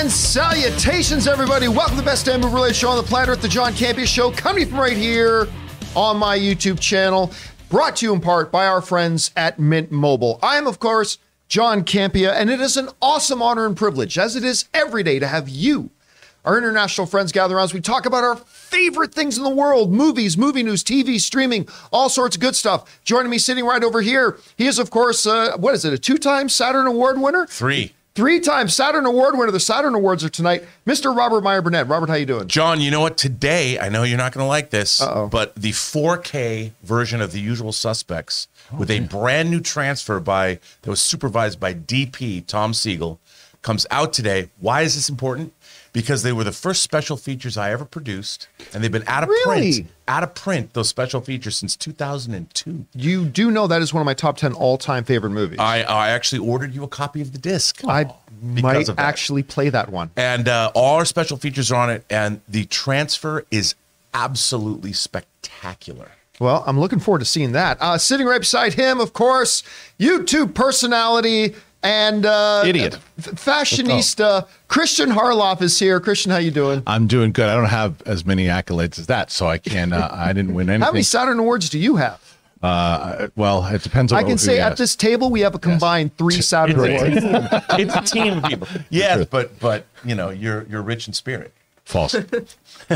And salutations, everybody. Welcome to the best damn related show on the planet Earth, the John Campea Show, coming from right here on my YouTube channel, brought to you in part by our friends at Mint Mobile. I am, of course, John Campea, and it is an awesome honor and privilege, as it is every day, to have you, our international friends, gather around as we talk about our favorite things in the world movies, movie news, TV, streaming, all sorts of good stuff. Joining me sitting right over here, he is, of course, uh, what is it, a two time Saturn Award winner? Three. Three time Saturn Award winner. The Saturn Awards are tonight. Mr. Robert Meyer Burnett. Robert, how you doing? John, you know what? Today, I know you're not going to like this, Uh-oh. but the 4K version of The Usual Suspects oh, with a brand new transfer by that was supervised by DP Tom Sigel comes out today. Why is this important? Because they were the first special features I ever produced, and they've been out of Really? print, out of print those special features since 2002. You do know that is one of my top 10 all time favorite movies. I I actually ordered you a copy of the disc. I might actually play that one. and uh, all our special features are on it, and the transfer is absolutely spectacular. Well, I'm looking forward to seeing that. Uh, sitting right beside him, of course, YouTube personality and uh, Idiot. f- fashionista Christian Harloff is here. Christian, how you doing? I'm doing good. I don't have as many accolades as that, so I can. Uh, I didn't win anything. How many Saturn Awards do you have? uh, well, it depends on. I can what- say yes. at this table we have a combined three Saturn Awards. it's a team of people. Yes, but but you know you're you're rich in spirit. False.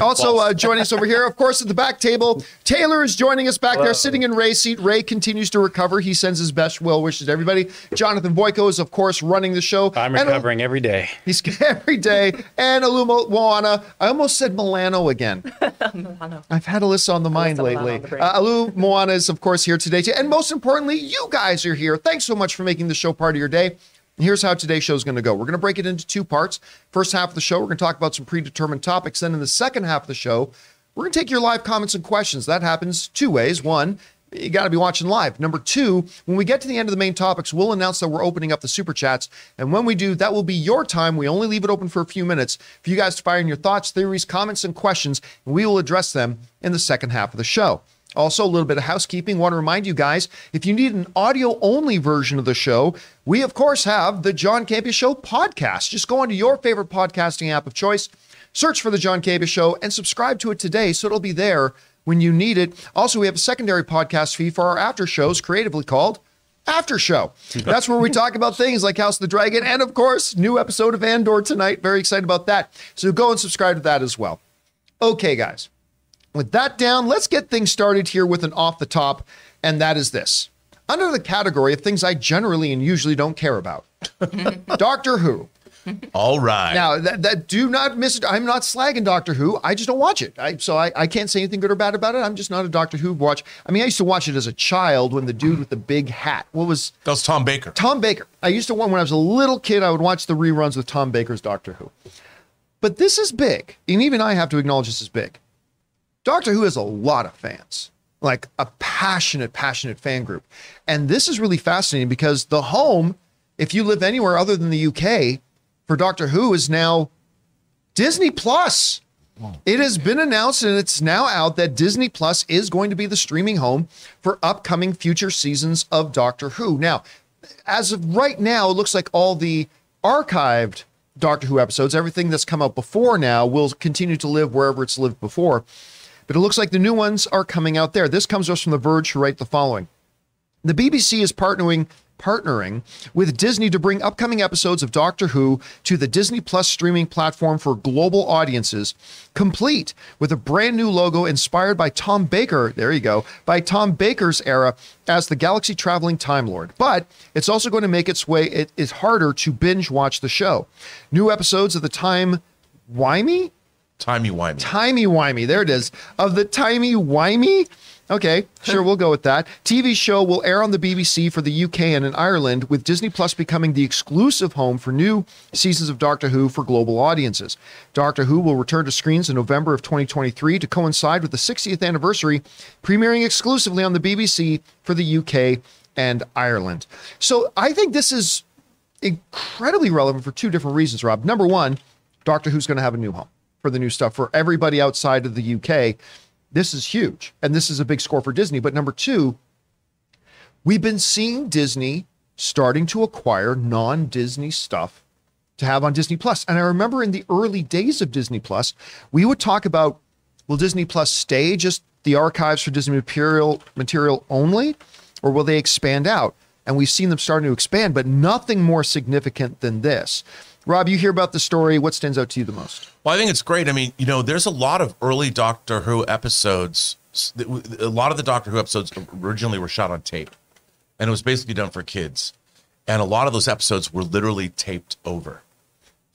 Also uh, joining us over here, of course, at the back table, Taylor is joining us back there, sitting in Ray's seat. Ray continues to recover. He sends his best well wishes to everybody. Jonathan Boyko is, of course, running the show. I'm And, recovering every day. He's every day. And Alumo Moana. I almost said Milano again. Milano. I've had Alyssa on the mind Alyssa lately. the. Uh, Alu Moana is, of course, here today. Too. And most importantly, you guys are here. Thanks so much for making the show part of your day. Here's how today's show is going to go. We're going to break it into two parts. First half of the show, we're going to talk about some predetermined topics. Then in the second half of the show, we're going to take your live comments and questions. That happens two ways. One, you got to be watching live. Number two, when we get to the end of the main topics, we'll announce that we're opening up the super chats. And when we do, that will be your time. We only leave it open for a few minutes for you guys to fire in your thoughts, theories, comments, and questions. And we will address them in the second half of the show. Also, a little bit of housekeeping. Want to remind you guys if you need an audio only version of the show, we of course have the John Campea Show podcast. Just go onto your favorite podcasting app of choice, search for the John Campea Show, and subscribe to it today so it'll be there when you need it. Also, we have a secondary podcast feed for our after shows, creatively called After Show. That's where we talk about things like House of the Dragon and, of course, new episode of Andor tonight. Very excited about that. So go and subscribe to that as well. Okay, guys. With that down, let's get things started here with an off the top, and that is this. Under the category of things I generally and usually don't care about, Doctor Who. All right. Now, that, that do not miss it. I'm not slagging Doctor Who. I just don't watch it. I, so I, I can't say anything good or bad about it. I'm just not a Doctor Who watch. I mean, I used to watch it as a child when the dude with the big hat. What was that was Tom Baker. Tom Baker. I used to when I was a little kid, I would watch the reruns with Tom Baker's Doctor Who. But this is big, and even I have to acknowledge this is big. Doctor Who has a lot of fans, like a passionate, passionate fan group, and this is really fascinating because the home, if you live anywhere other than the UK, for Doctor Who is now Disney Plus. It has been announced and it's now out that Disney Plus is going to be the streaming home for upcoming future seasons of Doctor Who. Now, as of right now, it looks like all the archived Doctor Who episodes, everything that's come out before now, will continue to live wherever it's lived before. But it looks like the new ones are coming out there. This comes to us from The Verge, who write the following. The BBC is partnering partnering with Disney to bring upcoming episodes of Doctor Who to the Disney Plus streaming platform for global audiences, complete with a brand new logo inspired by Tom Baker. There you go, by Tom Baker's era as the galaxy traveling Time Lord. But it's also going to make its way. It is harder to binge watch the show. New episodes of the Time Wimey Timey wimey. timey wimey. There it is. Of the timey wimey. Okay, sure, we'll go with that. TV show will air on the BBC for the UK and in Ireland, with Disney Plus becoming the exclusive home for new seasons of Doctor Who for global audiences. Doctor Who will return to screens in November of 2023 to coincide with the 60th anniversary, premiering exclusively on the BBC for the UK and Ireland. So I think this is incredibly relevant for two different reasons, Rob. Number one, Doctor Who's going to have a new home for the new stuff for everybody outside of the UK. This is huge. And this is a big score for Disney. But number two, we've been seeing Disney starting to acquire non Disney stuff to have on Disney Plus. And I remember in the early days of Disney Plus, we would talk about will Disney Plus stay just the archives for Disney material material only, or will they expand out? And we've seen them starting to expand, but nothing more significant than this. Rob, you hear about the story. What stands out to you the most? Well, I think it's great. I mean, you know, there's a lot of early Doctor Who episodes. A lot of the Doctor Who episodes originally were shot on tape, and it was basically done for kids. And a lot of those episodes were literally taped over.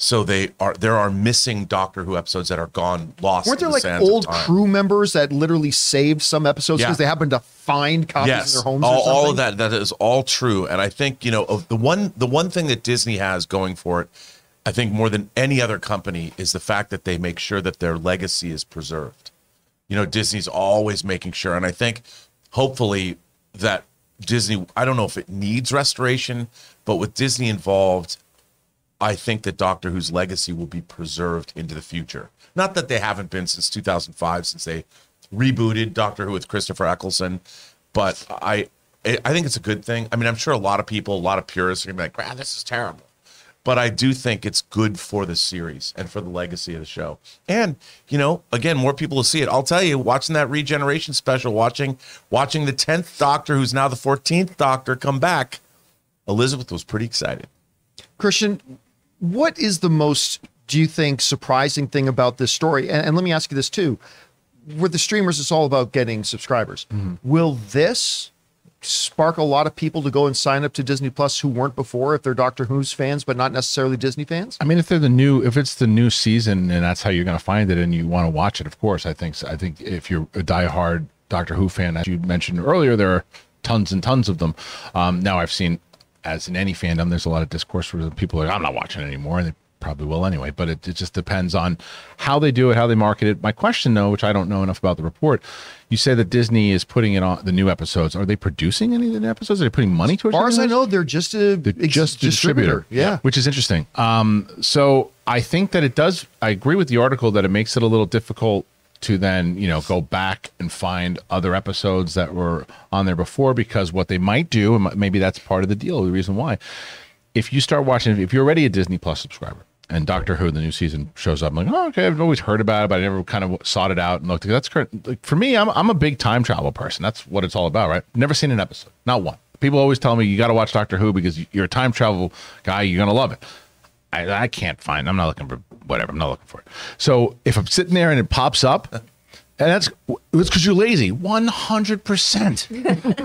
So they are there are missing Doctor Who episodes that are gone lost. Weren't there the like old crew members that literally saved some episodes Yeah. because they happened to find copies yes, in their homes? all, all of that that is all true. And I think you know the one the one thing that Disney has going for it, I think more than any other company is the fact that they make sure that their legacy is preserved. You know, Disney's always making sure, and I think hopefully that Disney. I don't know if it needs restoration, but with Disney involved, I think that Doctor Who's legacy will be preserved into the future. Not that they haven't been since 2005, since they rebooted Doctor Who with Christopher Eccleston, but I I think it's a good thing. I mean, I'm sure a lot of people, a lot of purists are gonna be like, "Wow, this is terrible," but I do think it's good for the series and for the legacy of the show. And you know, again, more people will see it. I'll tell you, watching that regeneration special, watching watching the 10th Doctor, who's now the 14th Doctor, come back, Elizabeth was pretty excited. Christian, what is the most, do you think, surprising thing about this story? And, and let me ask you this too. With the streamers, it's all about getting subscribers. Mm-hmm. Will this spark a lot of people to go and sign up to Disney Plus who weren't before if they're Doctor Who's fans, but not necessarily Disney fans? I mean, if they're the new, if it's the new season and that's how you're going to find it and you want to watch it, of course, I think, I think if you're a diehard Doctor Who fan, as you mentioned earlier, there are tons and tons of them. Um, now I've seen, as in any fandom, there's a lot of discourse where people are like, I'm not watching anymore. And they probably will anyway, but it, it just depends on how they do it, how they market it. My question though, which I don't know enough about the report, you say that Disney is putting it on the new episodes. Are they producing any of the new episodes? Are they putting money towards As far as I know, they're just a the, ex- just a distributor. Yeah. which is interesting. Um, so I think that it does. I agree with the article that it makes it a little difficult to then you know go back and find other episodes that were on there before because what they might do, and maybe that's part of the deal, the reason why. If you start watching, if you're already a Disney Plus subscriber. And Doctor Who, the new season shows up. I'm like, oh, okay. I've always heard about it, but I never kind of sought it out and looked. That's current. Like for me, I'm I'm a big time travel person. That's what it's all about, right? Never seen an episode, not one. People always tell me you got to watch Doctor Who because you're a time travel guy. You're gonna love it. I, I can't find. I'm not looking for whatever. I'm not looking for it. So if I'm sitting there and it pops up, and that's it's because you're lazy. One hundred percent.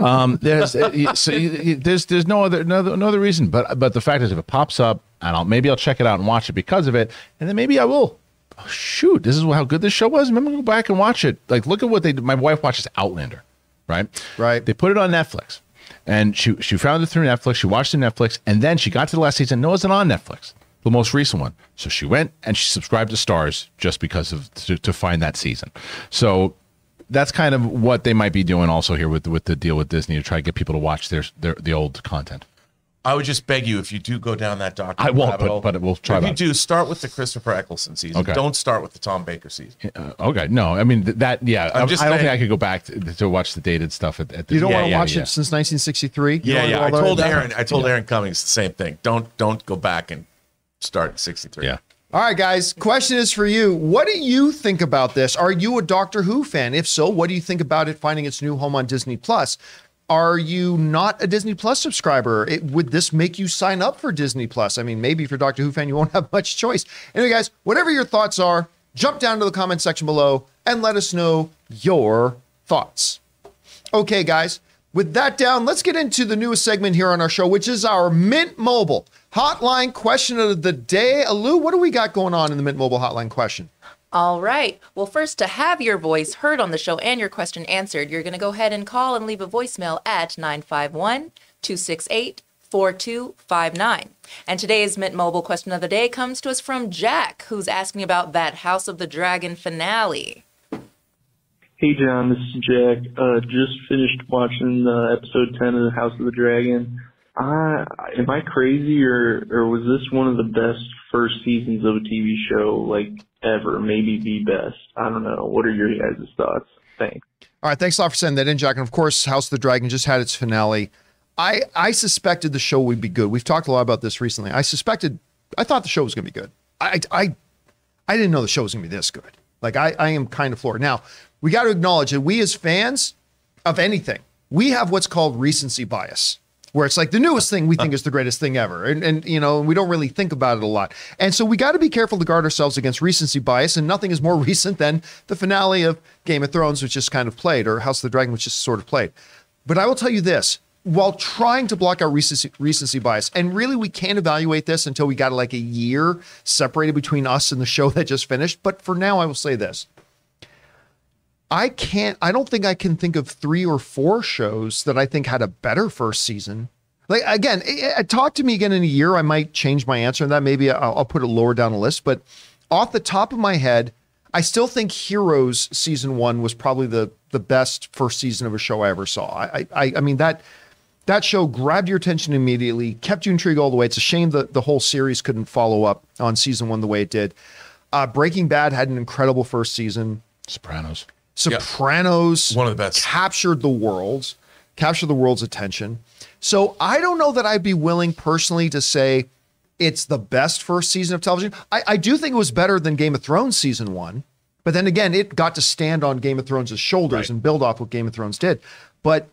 Um, there's so y- y- there's there's no other no, no other reason. But but the fact is, if it pops up, and I'll maybe I'll check it out and watch it because of it, and then maybe I will. Oh, shoot, this is how good this show was. Remember, to go back and watch it. Like, look at what they. did. My wife watches Outlander, right? Right. They put it on Netflix, and she she found it through Netflix. She watched it on Netflix, and then she got to the last season. No, it wasn't on Netflix, the most recent one. So she went and she subscribed to Starz just because of to, to find that season. So that's kind of what they might be doing also here with with the deal with Disney to try to get people to watch their their the old content. I would just beg you if you do go down that Doctor. I won't, but- hole, but we'll try If you do, start with the Christopher Eccleston season. Okay. Don't start with the Tom Baker season. Uh, okay, no, I mean th- that. Yeah, I, I'm just I don't think I could go back to, to watch the dated stuff at, at the You don't Yeah, want to yeah, watch yeah. it since 1963? Yeah, yeah. I go all the told? Aaron. I told Aaron Cummings the same thing. Don't don't go back and start at 63. Yeah. All right, guys. Question is for you. What do you think about this? Are you a Doctor Who fan? If so, what do you think about it finding its new home on Disney Plus? Are you not a Disney Plus subscriber? It, would this make you sign up for Disney Plus? I mean, maybe a Doctor Who fan, you won't have much choice. Anyway, guys, whatever your thoughts are, jump down to the comment section below and let us know your thoughts. Okay, guys, with that down, let's get into the newest segment here on our show, which is our Mint Mobile Hotline Question of the Day. Alu, what do we got going on in the Mint Mobile Hotline question? All right. Well, first, to have your voice heard on the show and your question answered, you're going to go ahead and call and leave a voicemail at 951 268 4259. And today's Mint Mobile question of the day comes to us from Jack, who's asking about that House of the Dragon finale. Hey John, this is Jack. Uh, just finished watching uh, episode 10 of the House of the Dragon. I, am I crazy or, or was this one of the best first seasons of a TV show, like, ever? Maybe the best. I don't know. What are your guys' thoughts? Thanks. All right, thanks a lot for sending that in, Jack. And of course, House of the Dragon just had its finale. I I suspected the show would be good. We've talked a lot about this recently. I suspected I thought the show was going to be good. I, I, I didn't know the show was going to be this good. Like I, I am kind of floored. Now we got to acknowledge that we as fans of anything, we have what's called recency bias, where it's like the newest thing we think is the greatest thing ever, and and you know we don't really think about it a lot. And so we got to be careful to guard ourselves against recency bias. And nothing is more recent than the finale of Game of Thrones, which just kind of played, or House of the Dragon, which just sort of played. But I will tell you this while trying to block out recency, recency bias, and really we can't evaluate this until we got like a year separated between us and the show that just finished. But for now, I will say this. I can't, I don't think I can think of three or four shows that I think had a better first season. Like, again, eh, eh, talk to me again in a year. I might change my answer on that. Maybe I'll, I'll put it lower down the list. But off the top of my head, I still think Heroes season one was probably the the best first season of a show I ever saw. I I, I mean that that show grabbed your attention immediately, kept you intrigued all the way. It's a shame that the whole series couldn't follow up on season one the way it did. Uh, Breaking Bad had an incredible first season. Sopranos. Sopranos, One of the best. captured the world, captured the world's attention. So I don't know that I'd be willing personally to say it's the best first season of television. I, I do think it was better than Game of Thrones season one, but then again, it got to stand on Game of Thrones' shoulders Right. and build off what Game of Thrones did. But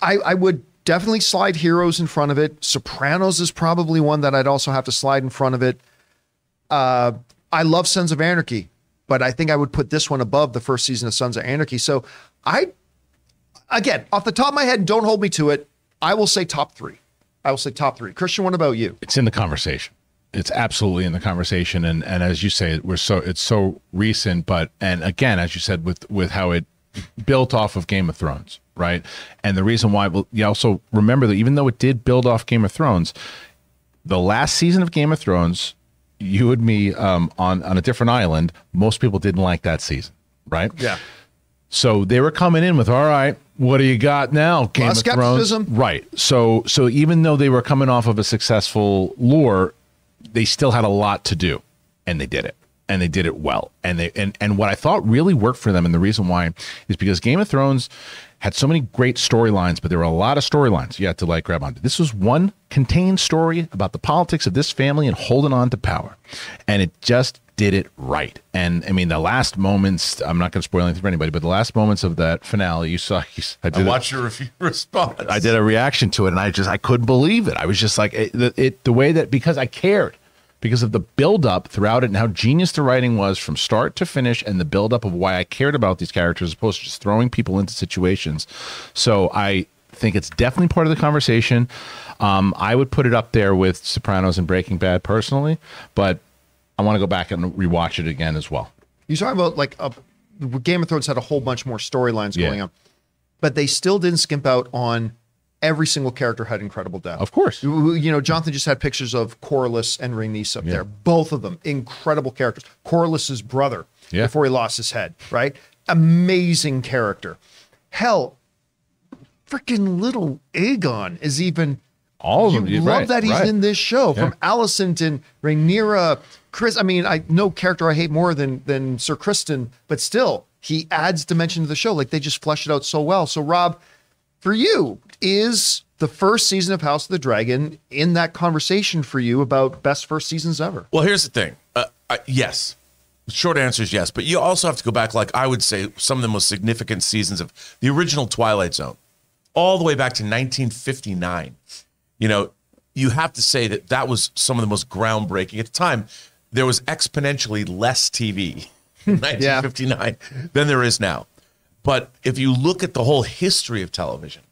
I, I would definitely slide Heroes in front of it. Sopranos is probably one that I'd also have to slide in front of it. Uh, I love Sons of Anarchy, but I think I would put this one above the first season of Sons of Anarchy. So I, again, off the top of my head, don't hold me to it. I will say top three. I will say top three. Christian, what about you? it's in the conversation. It's absolutely in the conversation, and and as you say, we're so it's so recent, but and again, as you said, with with how it built off of Game of Thrones, right? And the reason why, well, you also remember that even though it did build off Game of Thrones, the last season of Game of Thrones, you and me um, on on a different island, most people didn't like that season, right? Yeah. So they were coming in with, all right, what do you got now? Game of skepticism. Thrones, right? So, so even though they were coming off of a successful lore, they still had a lot to do, and they did it, and they did it well. And they and and what I thought really worked for them, and the reason why is because Game of Thrones had so many great storylines, but there were a lot of storylines you had to like grab onto. This was one contained story about the politics of this family and holding on to power, and it just did it right. And I mean, the last moments, I'm not going to spoil anything for anybody, but the last moments of that finale, you saw, I I did, a, watched your review response. I did a reaction to it and I just, I couldn't believe it. I was just like, it, it the way that, because I cared, because of the build up throughout it and how genius the writing was from start to finish and the build up of why I cared about these characters as opposed to just throwing people into situations. So I think it's definitely part of the conversation. Um, I would put it up there with Sopranos and Breaking Bad personally, but I want to go back and rewatch it again as well. You talking about like a, Game of Thrones had a whole bunch more storylines Yeah. going on, but they still didn't skimp out on every single character had incredible depth. Of course. You you know, Jonathan just had pictures of Corlys and Rhaenys up there. Both of them incredible characters. Corlys's brother Yeah. before he lost his head, right? Amazing character. Hell, freaking little Aegon is even All of them. you're love right, that he's right. in this show from Yeah. Alicent and Rhaenyra, Chris. I mean, I no character I hate more than than Ser Criston, but still he adds dimension to the show. Like they just flesh it out so well. So Rob, for you, is the first season of House of the Dragon in that conversation for you about best first seasons ever? Well, here's the thing. Uh, I, yes. Short answer is yes, but you also have to go back, like I would say, some of the most significant seasons of the original Twilight Zone, all the way back to 1959. You know, you have to say that that was some of the most groundbreaking. At the time, there was exponentially less TV in 1959 than there is now. But if you look at the whole history of television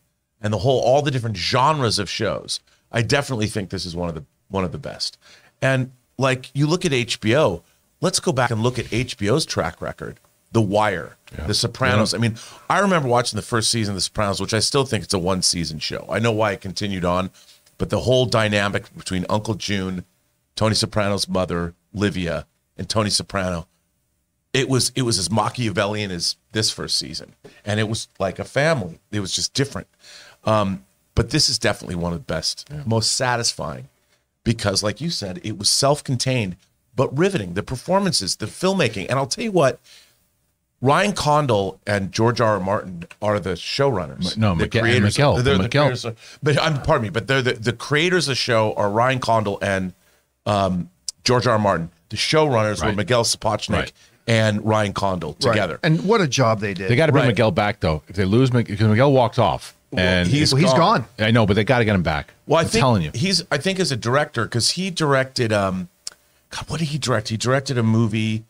and the whole all the different genres of shows, I definitely think this is one of the one of the best. And like you look at HBO, let's go back and look at HBO's track record. The Wire, The Sopranos. I mean, I remember watching the first season of The Sopranos, which I still think it's a one season show. I know why it continued on, but the whole dynamic between Uncle June, Tony Soprano's mother, Livia, and Tony Soprano, it was it was as Machiavellian as this first season, and it was like a family. It was just different. Um, but this is definitely one of the best, most satisfying, because like you said, it was self-contained but riveting. The performances, the filmmaking, and I'll tell you what. Ryan Condal and George R. R. Martin are the showrunners. No, the Miguel- Miguel, They're the Miguel. creators of- but I'm pardon me, but they're the, the creators of the show are Ryan Condal and um, George R. R. Martin. The showrunners were Miguel Sapochnik Right. and Ryan Condal together. And what a job they did. They got to bring Right. Miguel back though. If they lose, because Miguel walked off, and he's he's gone. I know, but they got to get him back. Well, I I'm think telling you, he's. I think as a director, because he directed. Um, God, what did he direct? He directed a movie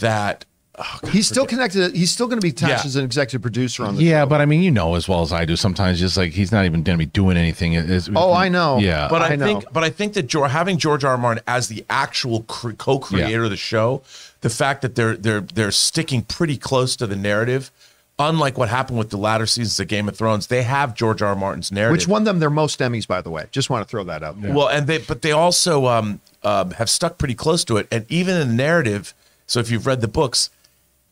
that. Oh, God, He's still connected. He's still going to be attached Yeah. as an executive producer on the yeah, show. but I mean, you know as well as I do. Sometimes just like he's not even going to be doing anything. It's- Oh, I know. Yeah, But I, I know. think, but I think that George, having George R. R. Martin as the actual co-creator of the show, the fact that they're they're they're sticking pretty close to the narrative, unlike what happened with the latter seasons of Game of Thrones, they have George R. R. Martin's narrative, Which won them their most Emmys, by the way. Just want to throw that out. there. Well, and they but they also um, uh, have stuck pretty close to it, and even in the narrative. So if you've read the books,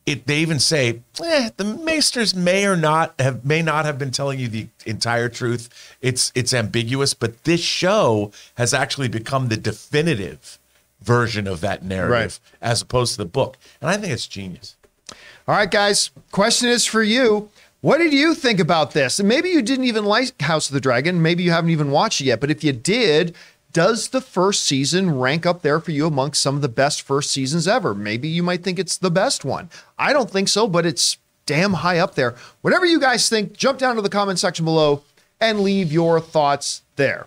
it they even say eh, the Maesters may or not have may not have been telling you the entire truth. It's it's ambiguous, but this show has actually become the definitive version of that narrative as opposed to the book, and I think it's genius. All right, guys. Question is for you. What did you think about this? And maybe you didn't even like House of the Dragon. Maybe you haven't even watched it yet. But if you did, does the first season rank up there for you amongst some of the best first seasons ever? Maybe you might think it's the best one. I don't think so, but it's damn high up there. Whatever you guys think, jump down to the comment section below and leave your thoughts there.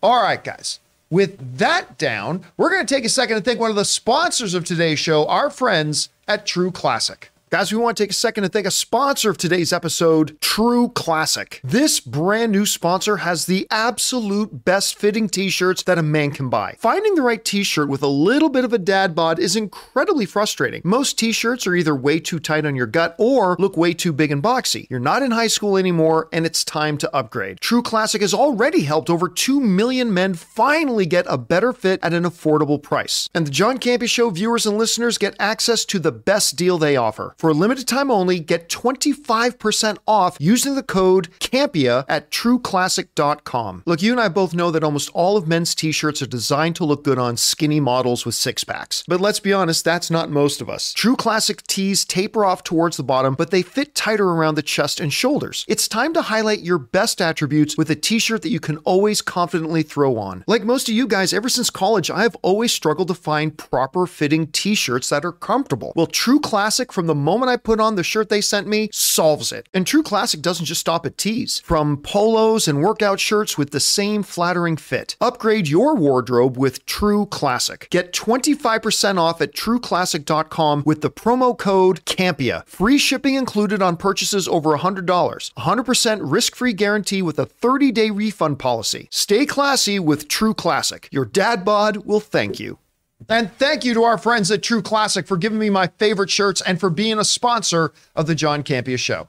All right, guys. With that down, we're going to take a second and thank one of the sponsors of today's show, our friends at True Classic. Guys, we want to take a second to thank a sponsor of today's episode, True Classic. This brand new sponsor has the absolute best fitting t shirts that a man can buy. Finding the right t shirt with a little bit of a dad bod is incredibly frustrating. Most t shirts are either way too tight on your gut or look way too big and boxy. You're not in high school anymore, and it's time to upgrade. True Classic has already helped over 2 million men finally get a better fit at an affordable price. And the John Campea Show viewers and listeners get access to the best deal they offer. For a limited time only, get 25% off using the code CAMPEA at trueclassic.com. Look, you and I both know that almost all of men's t shirts are designed to look good on skinny models with six packs. But let's be honest, that's not most of us. True Classic tees taper off towards the bottom, but they fit tighter around the chest and shoulders. It's time to highlight your best attributes with a t shirt that you can always confidently throw on. Like most of you guys, ever since college, I've always struggled to find proper fitting t shirts that are comfortable. Well, True Classic, from the moment I put on the shirt they sent me, solves it. And True Classic doesn't just stop at tees. From polos and workout shirts with the same flattering fit. Upgrade your wardrobe with True Classic. Get 25% off at trueclassic.com with the promo code CAMPEA. Free shipping included on purchases over $100. 100% risk-free guarantee with a 30-day refund policy. Stay classy with True Classic. Your dad bod will thank you. And thank you to our friends at True Classic for giving me my favorite shirts and for being a sponsor of the John Campea Show.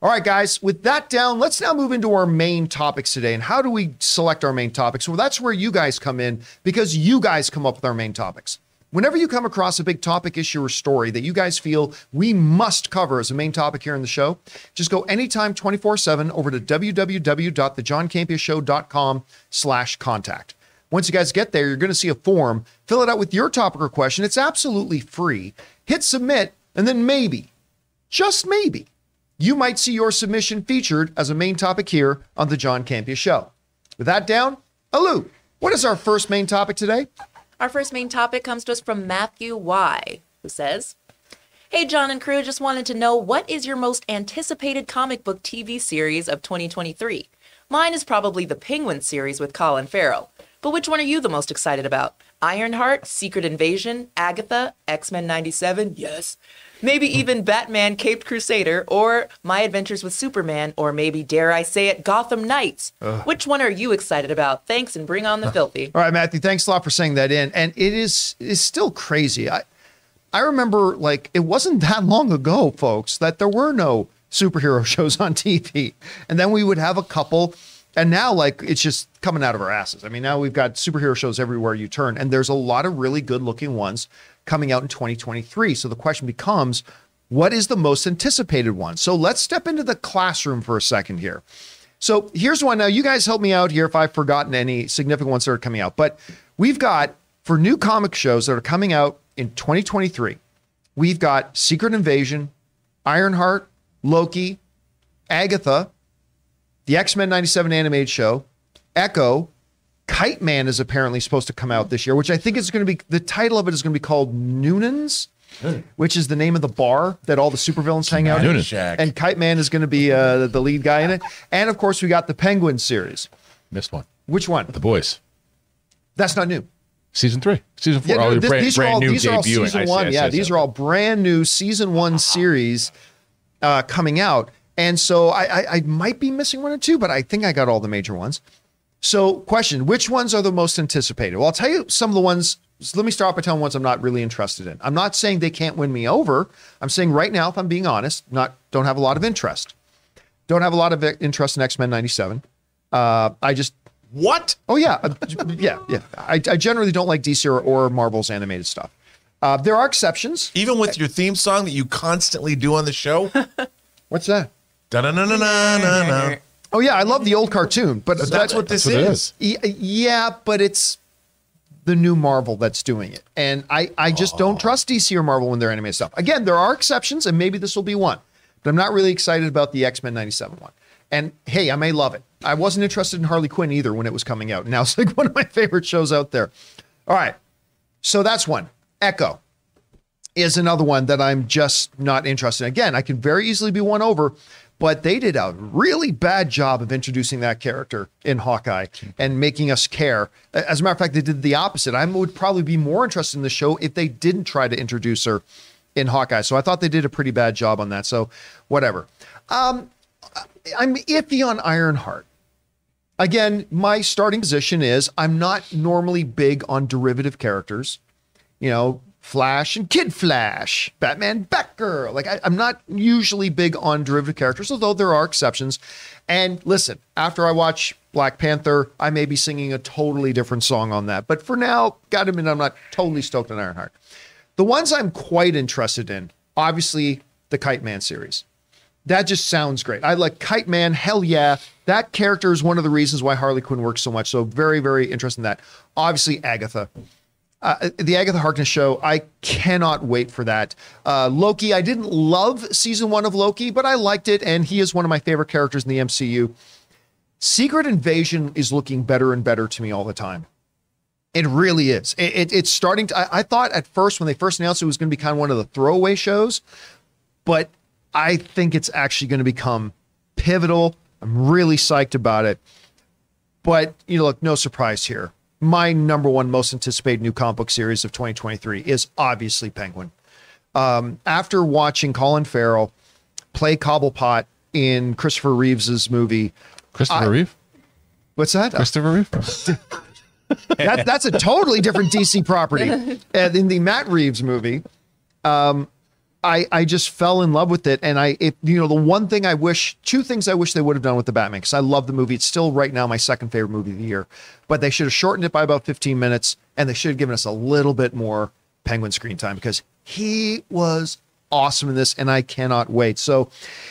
All right, guys, with that down, let's now move into our main topics today. And how do we select our main topics? Well, that's where you guys come in because you guys come up with our main topics. Whenever you come across a big topic, issue, or story that you guys feel we must cover as a main topic here in the show, just go anytime 24-7 over to www.thejohncampeashow.com slash contact. Once you guys get there, you're going to see a form. Fill it out with your topic or question. It's absolutely free. Hit submit, and then maybe, just maybe, you might see your submission featured as a main topic here on the John Campea Show. With that down, Alu, what is our first main topic today? Our first main topic comes to us from Matthew Y, who says, Hey, John and crew, just wanted to know what is your most anticipated comic book TV series of 2023? Mine is probably the Penguin series with Colin Farrell. But which one are you the most excited about? Ironheart, Secret Invasion, Agatha, X Men 97, yes. Maybe even Batman Caped Crusader, or My Adventures with Superman, or maybe, dare I say it, Gotham Knights. Which one are you excited about? Thanks and bring on the filthy. All right, Matthew, thanks a lot for saying that in. And it is is still crazy. I I remember like it wasn't that long ago, folks, that there were no superhero shows on TV. And then we would have a couple and now like it's just coming out of our asses. I mean, now we've got superhero shows everywhere you turn and there's a lot of really good looking ones coming out in 2023. So the question becomes what is the most anticipated one? So let's step into the classroom for a second here. So here's one. Now, you guys help me out here if I've forgotten any significant ones that are coming out. But we've got for new comic shows that are coming out in 2023, we've got Secret Invasion, Ironheart, Loki, Agatha, the X Men 97 animated show, Echo, Kite Man is apparently supposed to come out this year, which I think is going to be the title of it is going to be called Noonan's, which is the name of the bar that all the supervillains hang out in. Noonan. Shack. And Kite Man is going to be uh, the lead guy in it. And of course, we got the Penguin series. Missed one. Which one? The boys. That's not new. Season three. Season four. Yeah, no, oh, this- brand, these are brand all new these are all debuting. season I see, one. I see, yeah, I see. these are all brand new season one series uh, coming out, and so I, I I might be missing one or two, but I think I got all the major ones. So, question: Which ones are the most anticipated? Well, I'll tell you some of the ones. so let me start by telling ones I'm not really interested in. I'm not saying they can't win me over. I'm saying right now, if I'm being honest, not don't have a lot of interest. Don't have a lot of interest in X Men '97. Uh, I just What? Oh yeah, uh, yeah, yeah. I, I generally don't like DC or, or Marvel's animated stuff. Uh, there are exceptions. Even with your theme song that you constantly do on the show? What's that? Oh yeah, I love the old cartoon, but But that's what this That's what is. is. Uh, yeah, but it's the new Marvel that's doing it, and I I just don't trust DC or Marvel when they're animated stuff. Again, there are exceptions, and maybe this will be one, but I'm not really excited about the X Men '97 one. And hey, I may love it. I wasn't interested in Harley Quinn either when it was coming out. Now it's like one of my favorite shows out there. All right, so that's one. Echo is another one that I'm just not interested in. Again, I can very easily be won over, but they did a really bad job of introducing that character in Hawkeye and making us care. As a matter of fact, they did the opposite. I would probably be more interested in the show if they didn't try to introduce her in Hawkeye. So I thought they did a pretty bad job on that. So whatever. Um, I'm iffy on Ironheart. Again, my starting position is I'm not normally big on derivative characters you know, Flash and Kid Flash, Batman, Batgirl. Like I, I'm not usually big on derivative characters, although there are exceptions. And listen, after I watch Black Panther, I may be singing a totally different song on that. But for now, gotta admit, I'm not totally stoked on Ironheart. The ones I'm quite interested in, obviously, the Kite Man series. That just sounds great. I like Kite Man. Hell yeah. That character is one of the reasons why Harley Quinn works so much. So very, very interested in that. Obviously, Agatha. Uh, the Agatha Harkness show, I cannot wait for that. Uh, Loki, I didn't love season one of Loki, but I liked it, and he is one of my favorite characters in the MCU. Secret Invasion is looking better and better to me all the time. It really is. It, it- it's starting to. I, I thought at first when they first announced it was going to be kind of one of the throwaway shows, but I think it's actually going to become pivotal. I'm really psyched about it. But you know, look, no surprise here. My number one most anticipated new comic book series of 2023 is obviously Penguin. Um, after watching Colin Farrell play Cobblepot in Christopher Reeves's movie, Christopher I- Reeve. what's that? Christopher Reeve. that, that's a totally different DC property. And in the Matt Reeves movie, um, I I just fell in love with it, and I it you know the one thing I wish, two things I wish they would have done with the Batman because I love the movie. It's still right now my second favorite movie of the year, but they should have shortened it by about 15 minutes, and they should have given us a little bit more Penguin screen time because he was awesome in this, and I cannot wait. So,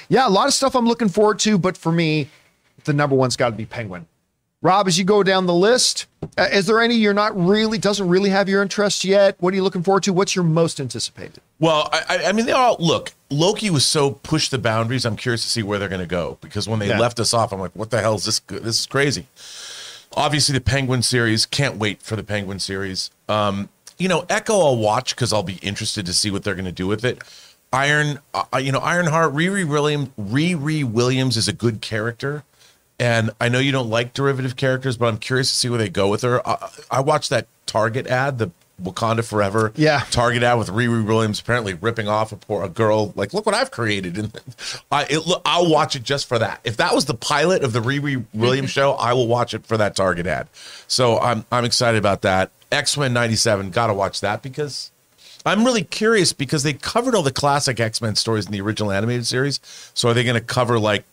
yeah, a lot of stuff I'm looking forward to, but for me, the number one's got to be Penguin. Rob, as you go down the list, uh, is there any you're not really doesn't really have your interest yet? What are you looking forward to? What's your most anticipated? Well, I, I- I mean, they all look. Loki was so pushed the boundaries. I'm curious to see where they're going to go because when they Yeah. left us off, I'm like, what the hell is this? This is crazy. Obviously, the Penguin series. Can't wait for the Penguin series. Um, you know, Echo, I'll watch because I'll be interested to see what they're going to do with it. Iron, uh, you know, Ironheart, Riri Williams, Riri Williams is a good character. And I know you don't like derivative characters, but I'm curious to see where they go with her. I, I watched that Target ad, the Wakanda Forever Yeah. Target ad with Riri Williams apparently ripping off a poor a girl. Like, look what I've created, and I it, look, I'll watch it just for that. If that was the pilot of the Riri Williams show, I will watch it for that Target ad. So I'm I'm excited about that. X Men '97, gotta watch that because I'm really curious because they covered all the classic X Men stories in the original animated series. So are they going to cover like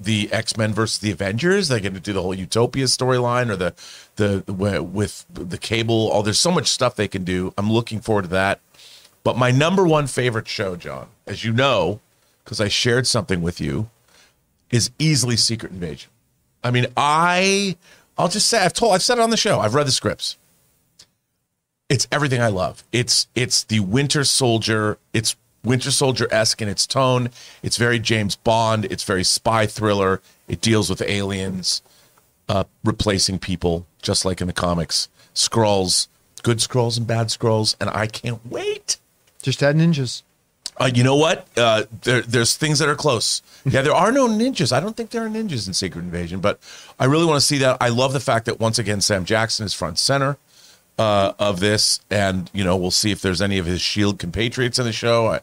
the X Men versus the Avengers? They're going to do the whole Utopia storyline or the the with the cable. Oh, there's so much stuff they can do. I'm looking forward to that. But my number one favorite show, John, as you know, because I shared something with you, is easily Secret Invasion. I mean, I I'll just say I've told I've said it on the show. I've read the scripts it's everything I love. It's it's the Winter Soldier. It's Winter Soldier esque in its tone. It's very James Bond. It's very spy thriller. It deals with aliens. uh, replacing people, just like in the comics. Skrulls, good Skrulls and bad Skrulls, and I can't wait. Just add ninjas. Uh, you know what? Uh, there, there's things that are close. Yeah, there are no ninjas. I don't think there are ninjas in Secret Invasion, but I really want to see that. I love the fact that once again Sam Jackson is front center uh, of this, and you know we'll see if there's any of his Shield compatriots in the show. I,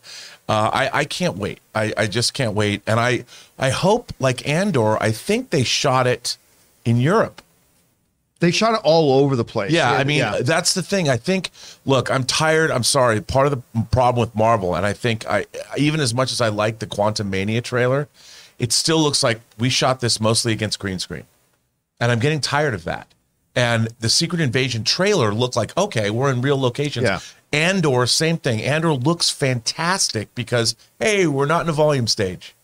uh, I, I can't wait. I, I just can't wait, and I I hope like Andor. I think they shot it in Europe. They shot it all over the place. Yeah, I mean that's the thing. I think. Look, I'm tired. I'm sorry. Part of the problem with Marvel, and I think I even as much as I like the Quantumania trailer, it still looks like we shot this mostly against green screen, and I'm getting tired of that. And the Secret Invasion trailer looked like okay, we're in real locations. Yeah. Andor, same thing. Andor looks fantastic because hey, we're not in a volume stage.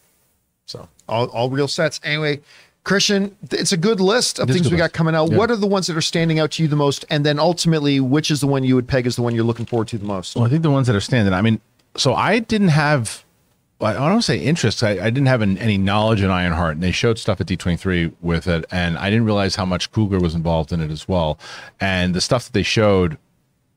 So all, all real sets. Anyway, Christian, it's a good list of It is things good we got list. coming out. Yeah. What are the ones that are standing out to you the most? And then ultimately, which is the one you would peg as the one you're looking forward to the most? Well, I think the ones that are standing. I mean, so I didn't have. I don't say interest. I, I didn't have an, any knowledge in Ironheart, and they showed stuff at D23 with it, and I didn't realize how much Coogler was involved in it as well. And the stuff that they showed,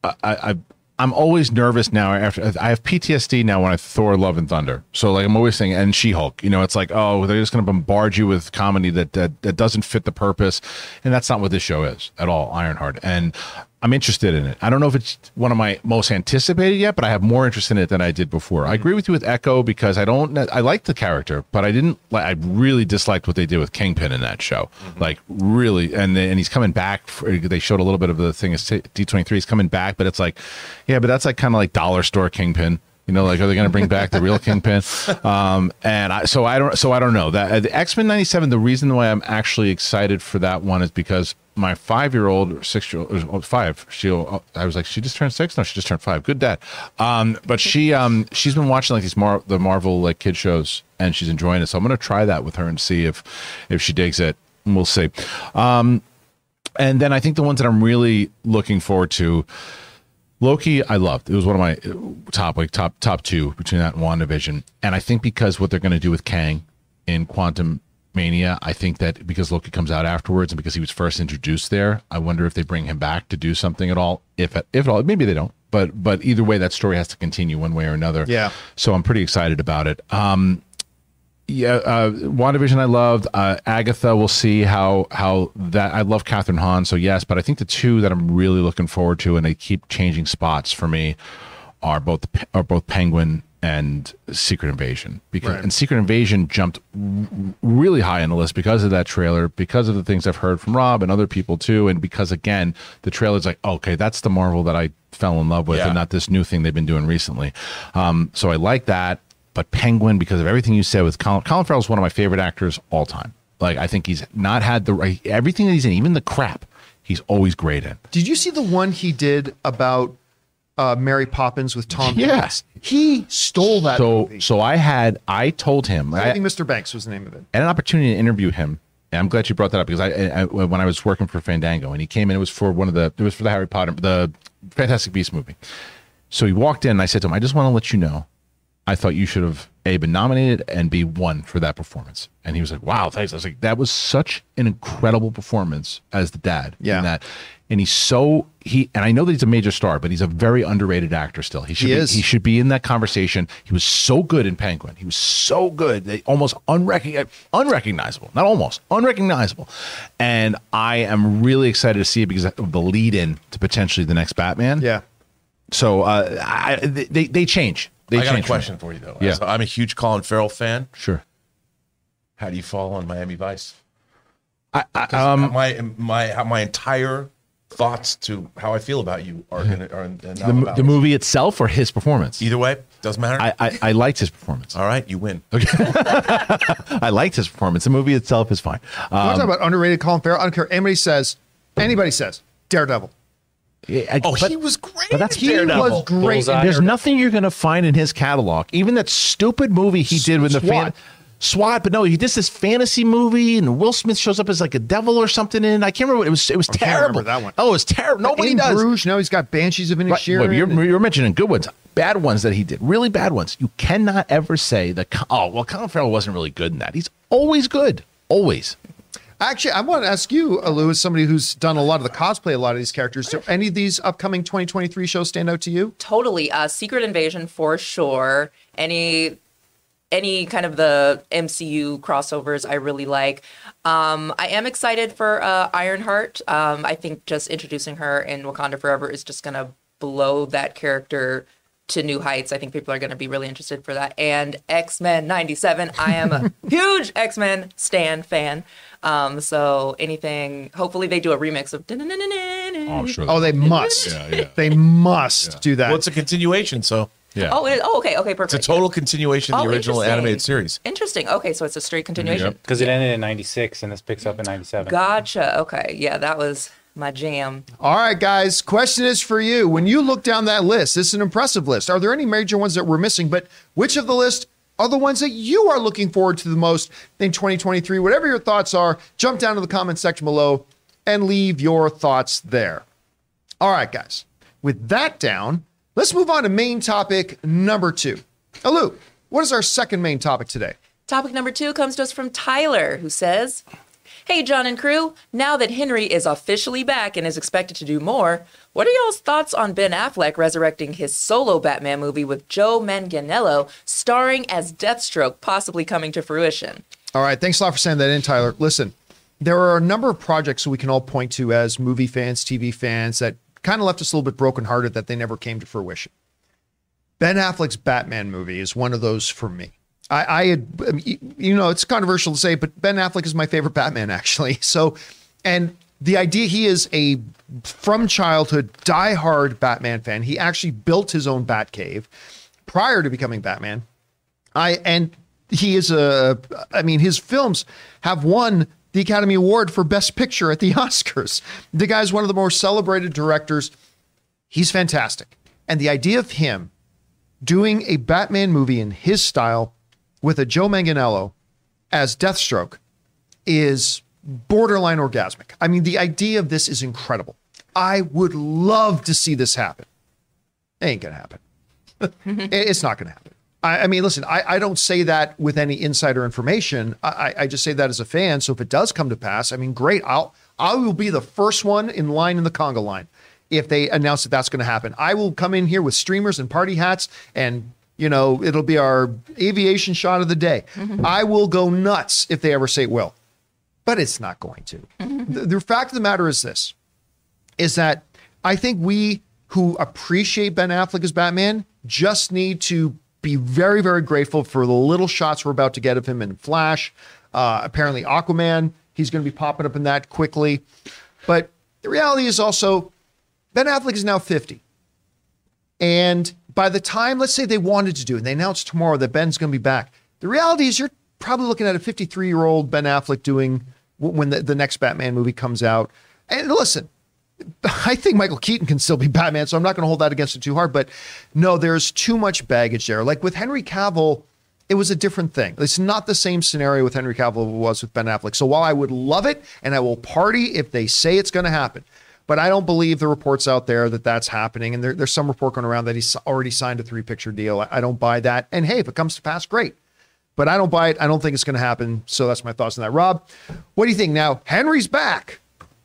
I, I I'm always nervous now. After I have PTSD now when I Thor: Love and Thunder. So like I'm always saying, and She Hulk. You know, it's like oh, they're just going to bombard you with comedy that, that that doesn't fit the purpose, and that's not what this show is at all. Ironheart, and I'm interested in it. I don't know if it's one of my most anticipated yet, but I have more interest in it than I did before. I agree with you with Echo because I don't. I like the character, but I didn't. like I really disliked what they did with Kingpin in that show. Like really, and and he's coming back. For, they showed a little bit of the thing. As D23 He's coming back, but it's like, yeah, but that's like kind of like dollar store Kingpin. You know, like are they going to bring back the real Kingpin? Um, and I, so I don't, so I don't know that uh, the X Men '97. The reason why I'm actually excited for that one is because my five year old or six year old, five she'll I was like, she just turned six. No, she just turned five. Good dad. Um, but she, um, she's been watching like these Mar- the Marvel like kid shows, and she's enjoying it. So I'm to try that with her and see if if she digs it. We'll see. Um, and then I think the ones that I'm really looking forward to. Loki, I loved. It was one of my uh, top, like top, top two between that and WandaVision. And I think because what they're going to do with Kang in Quantum Mania, I think that because Loki comes out afterwards and because he was first introduced there, I wonder if they bring him back to do something at all. If at, if at all, maybe they don't. But but either way, that story has to continue one way or another. Yeah. So I'm pretty excited about it. Um, yeah, uh, WandaVision I loved. Uh, Agatha, we'll see how how that. I love Kathryn Hahn, so yes. But I think the two that I'm really looking forward to, and they keep changing spots for me, are both are both Penguin and Secret Invasion. Because Right. and Secret Invasion jumped r- really high on the list because of that trailer, because of the things I've heard from Rob and other people too, and because again the trailer's like, okay, that's the Marvel that I fell in love with, Yeah. and not this new thing they've been doing recently. Um, so I like that. But Penguin, because of everything you said with Colin, Colin Farrell is one of my favorite actors all time. Like I think he's not had the right everything that he's in, even the crap, he's always great in. Did you see the one he did about uh, Mary Poppins with Tom Yeah. He stole that So movie. so I had I told him I I, think Mr. Banks was the name of it. had an opportunity to interview him. And I'm glad you brought that up because I, I when I was working for Fandango and he came in, it was for one of the it was for the Harry Potter the Fantastic Beast movie. So he walked in and I said to him, I just want to let you know, I thought you should have a been nominated and be won for that performance. And he was like, Wow, thanks. I was like, that was such an incredible performance as the dad. Yeah. In that and he's so he and I know that he's a major star, but he's a very underrated actor still. He should He be, is. he should be in that conversation. He was so good in Penguin. He was so good. They almost unrecog- unrecognizable. Not almost unrecognizable. And I am really excited to see it because of the lead in to potentially the next Batman. Yeah. So uh, I, they they change. They I got a change. question for you though. Yeah. I'm a huge Colin Farrell fan. Sure. How do you fall on Miami Vice? I, I, um, my my my entire thoughts to how I feel about you are gonna are now the, about the movie itself or his performance. Either way, doesn't matter. I, I, I liked his performance. All right, you win. I liked his performance. The movie itself is fine. You want to talk about underrated Colin Farrell? I don't care. Anybody says, anybody says, Daredevil. I- Oh, but- he was great. but that's in He Daredevil. was great. Bullseye. There's Daredevil. nothing you're going to find in his catalog. Even that stupid movie he did with the fan SWAT. SWAT, but no, he did this fantasy movie, and Will Smith shows up as like a devil or something in. it. I can't remember. What, it was it was can't terrible. remember that one. Oh, it was terrible. Nobody in does. Bruges, now he's got Banshees of Right, Inisherin. but you're, you're mentioning good ones, bad ones that he did, really bad ones. You cannot ever say that. Oh, well, Colin Farrell wasn't really good in that. He's always good, always. Actually, I want to ask you, Lou, as somebody who's done a lot of the cosplay, a lot of these characters. Do any of these upcoming 2023 shows stand out to you? Totally. Uh, Secret Invasion for sure. Any any kind of the MCU crossovers I really like. Um, I am excited for uh, Ironheart. Um, I think just introducing her in Wakanda Forever is just gonna blow that character to new heights. I think people are going to be really interested for that. And X Men '97. I am a huge X Men Stan fan. Um, so anything. Hopefully they do a remix of. Oh, I'm sure. Oh, they must. Yeah, yeah. They must do that. Well, it's a continuation, so yeah. Oh, it, oh, okay, okay, perfect. it's a total continuation of the Oh, original animated series. Interesting. Okay, so it's a straight continuation. Yep. Because it ended in 96 and this picks up in 97. Gotcha. Okay, yeah, that was my jam. All right, guys. Question is for you. When you look down that list, this is an impressive list. Are there any major ones that we're missing? But which of the list are the ones that you are looking forward to the most in 2023? Whatever your thoughts are, jump down to the comment section below and leave your thoughts there. All right, guys. With that down, let's move on to main topic number two. Alu, what is our second main topic today? Topic number two comes to us from Tyler, who says, Hey, John and crew, now that Henry is officially back and is expected to do more, what are y'all's thoughts on Ben Affleck resurrecting his solo Batman movie with Joe Manganiello starring as Deathstroke possibly coming to fruition? All right. Thanks a lot for sending that in, Tyler. Listen, there are a number of projects we can all point to as movie fans, TV fans that kind of left us a little bit brokenhearted that they never came to fruition. Ben Affleck's Batman movie is one of those for me. I, I had, um, you know, it's controversial to say, but Ben Affleck is my favorite Batman, actually. So, and the idea he is a from childhood diehard Batman fan. He actually built his own Batcave prior to becoming Batman. I and he is a I mean his films have won the Academy Award for Best Picture at the Oscars. The guy's one of the more celebrated directors. He's fantastic. And the idea of him doing a Batman movie in his style with a Joe Manganiello as Deathstroke is borderline orgasmic. I mean, the idea of this is incredible. I would love to see this happen. It ain't gonna happen. It's not gonna happen. I, I mean, listen, I, I don't say that with any insider information. I, I- I just say that as a fan. So if it does come to pass, I mean, great. I'll I will be the first one in line in the conga line if they announce that that's going to happen. I will come in here with streamers and party hats and you know, it'll be our aviation shot of the day. I will go nuts if they ever say it will, but it's not going to. The, the fact of the matter is this is that I think we who appreciate Ben Affleck as Batman just need to be very, very grateful for the little shots we're about to get of him in Flash. Uh, apparently, Aquaman, he's going to be popping up in that quickly. But the reality is also, Ben Affleck is now 50. And by the time, let's say they wanted to do and they announced tomorrow that Ben's going to be back, the reality is you're probably looking at a 53 year old Ben Affleck doing when the, the next Batman movie comes out. And listen, I think Michael Keaton can still be Batman, so I'm not going to hold that against him too hard. But no, there's too much baggage there. Like with Henry Cavill, it was a different thing. It's not the same scenario with Henry Cavill it was with Ben Affleck. So while I would love it and I will party if they say it's going to happen, but I don't believe the reports out there that that's happening. And there, there's some report going around that he's already signed a three picture deal. I, I don't buy that. And hey, if it comes to pass, great. But I don't buy it. I don't think it's going to happen. So that's my thoughts on that. Rob, what do you think? Now, Henry's back.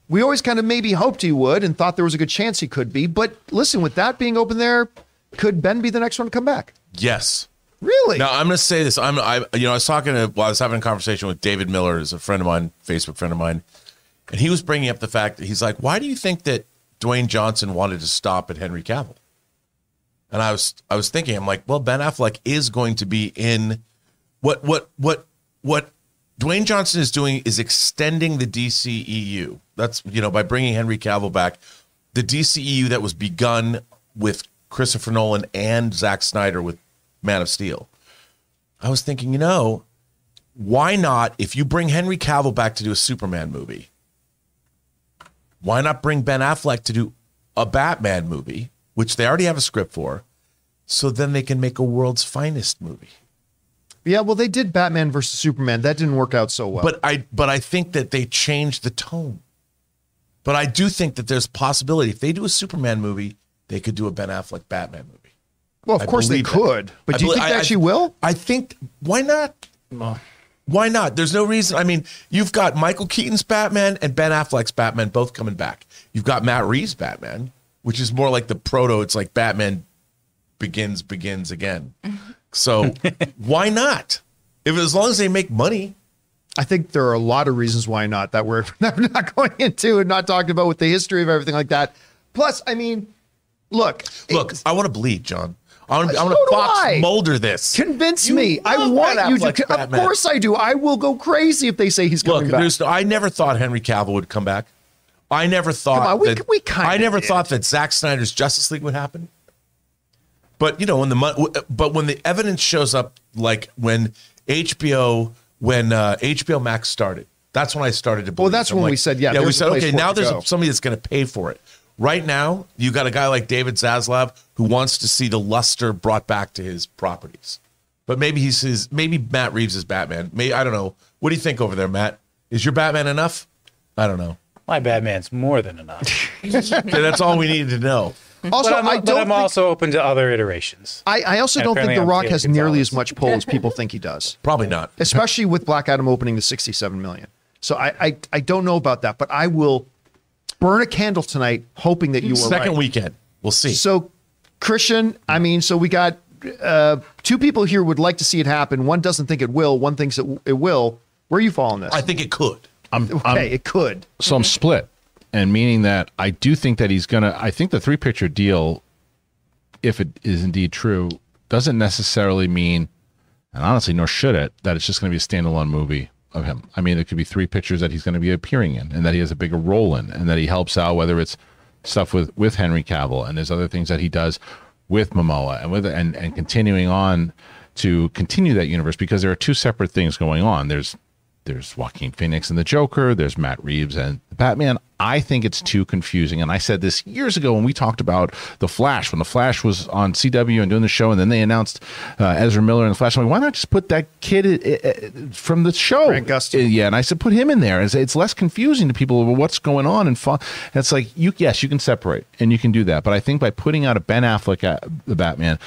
We always kind of maybe hoped he would and thought there was a good chance he could be. But listen, with that being open there, could Ben be the next one to come back? Yes. Really? Now I'm going to say this. I'm I you know I was talking to while I was having a conversation with David Miller, who's a friend of mine, Facebook friend of mine, and he was bringing up the fact that he's like, why do you think that Dwayne Johnson wanted to stop at Henry Cavill? And I was I was thinking, I'm like, well, Ben Affleck is going to be in what what what what Dwayne Johnson is doing is extending the DCEU. That's you know by bringing Henry Cavill back, the DCEU that was begun with Christopher Nolan and Zack Snyder with Man of Steel. I was thinking, you know, why not if you bring Henry Cavill back to do a Superman movie? Why not bring Ben Affleck to do a Batman movie, which they already have a script for, so then they can make a world's finest movie? yeah, well, they did Batman versus Superman. That didn't work out so well. But I but I think that they changed the tone. But I do think that there's possibility if they do a Superman movie, they could do a Ben Affleck Batman movie. well, of I course they believe that. could. But I do you belie- think they I- actually I- will? I think why not? Why not? There's no reason. I mean, you've got Michael Keaton's Batman and Ben Affleck's Batman both coming back. You've got Matt Reeves' Batman, which is more like the proto. It's like Batman begins, begins again. So why not? If as long as they make money, I think there are a lot of reasons why not that we're not going into and not talking about with the history of everything like that. Plus, I mean, look, look, I want to believe, John. I want to, I want So to do Fox I. Mulder this. convince You me. I want you to. Affleck's Of course, I do. I will go crazy if they say he's coming Look, back. I never thought Henry Cavill would come back. I never thought. on, we- that, we I never did. thought that Zack Snyder's Justice League would happen. But you know, when the but when the evidence shows up, like when HBO when uh, HBO Max started, that's when I started to. Believe. Well, that's I'm when we said, yeah, yeah. We said, okay, now there's go. somebody that's going to pay for it. Right now, you got a guy like David Zaslav who wants to see the luster brought back to his properties. But maybe he's his. Maybe Matt Reeves is Batman. Maybe I don't know. What do you think over there, Matt? Is your Batman enough? I don't know. My Batman's more than enough. Okay, that's all we needed to know. also, but I'm, I don't. I'm think- also open to other iterations. I, I also And don't think The I'm Rock has nearly as much pull as people think he does, Probably not. especially with Black Adam opening to 67 million. So I, I, I don't know about that, but I will burn a candle tonight, hoping that you were Second right. weekend, we'll see. So, Christian, I mean, so we got uh, two people here would like to see it happen. One doesn't think it will. One thinks it, it will. Where are you falling this? I think it could. I'm, okay, I'm it could. so I'm split, and meaning that I do think that he's gonna. I think the three picture deal, if it is indeed true, doesn't necessarily mean, and honestly, nor should it, that it's just going to be a standalone movie of him. I mean, it could be three pictures that he's going to be appearing in, and that he has a bigger role in, and that he helps out, whether it's stuff with with Henry Cavill, and there's other things that he does with Momoa, and with and and continuing on to continue that universe because there are two separate things going on. There's there's Joaquin Phoenix and the Joker, there's Matt Reeves and the Batman. I think it's too confusing. And I said this years ago when we talked about The Flash, when The Flash was on CW and doing the show, and then they announced uh, Ezra Miller and The Flash. I'm like, why not just put that kid uh, uh, from the show? Grant Gustin. Uh, Yeah, and I said, put him in there. It's, it's less confusing to people about what's going on. And, fun. and it's like, you yes, you can separate and you can do that. But I think by putting out a Ben Affleck, the Batman,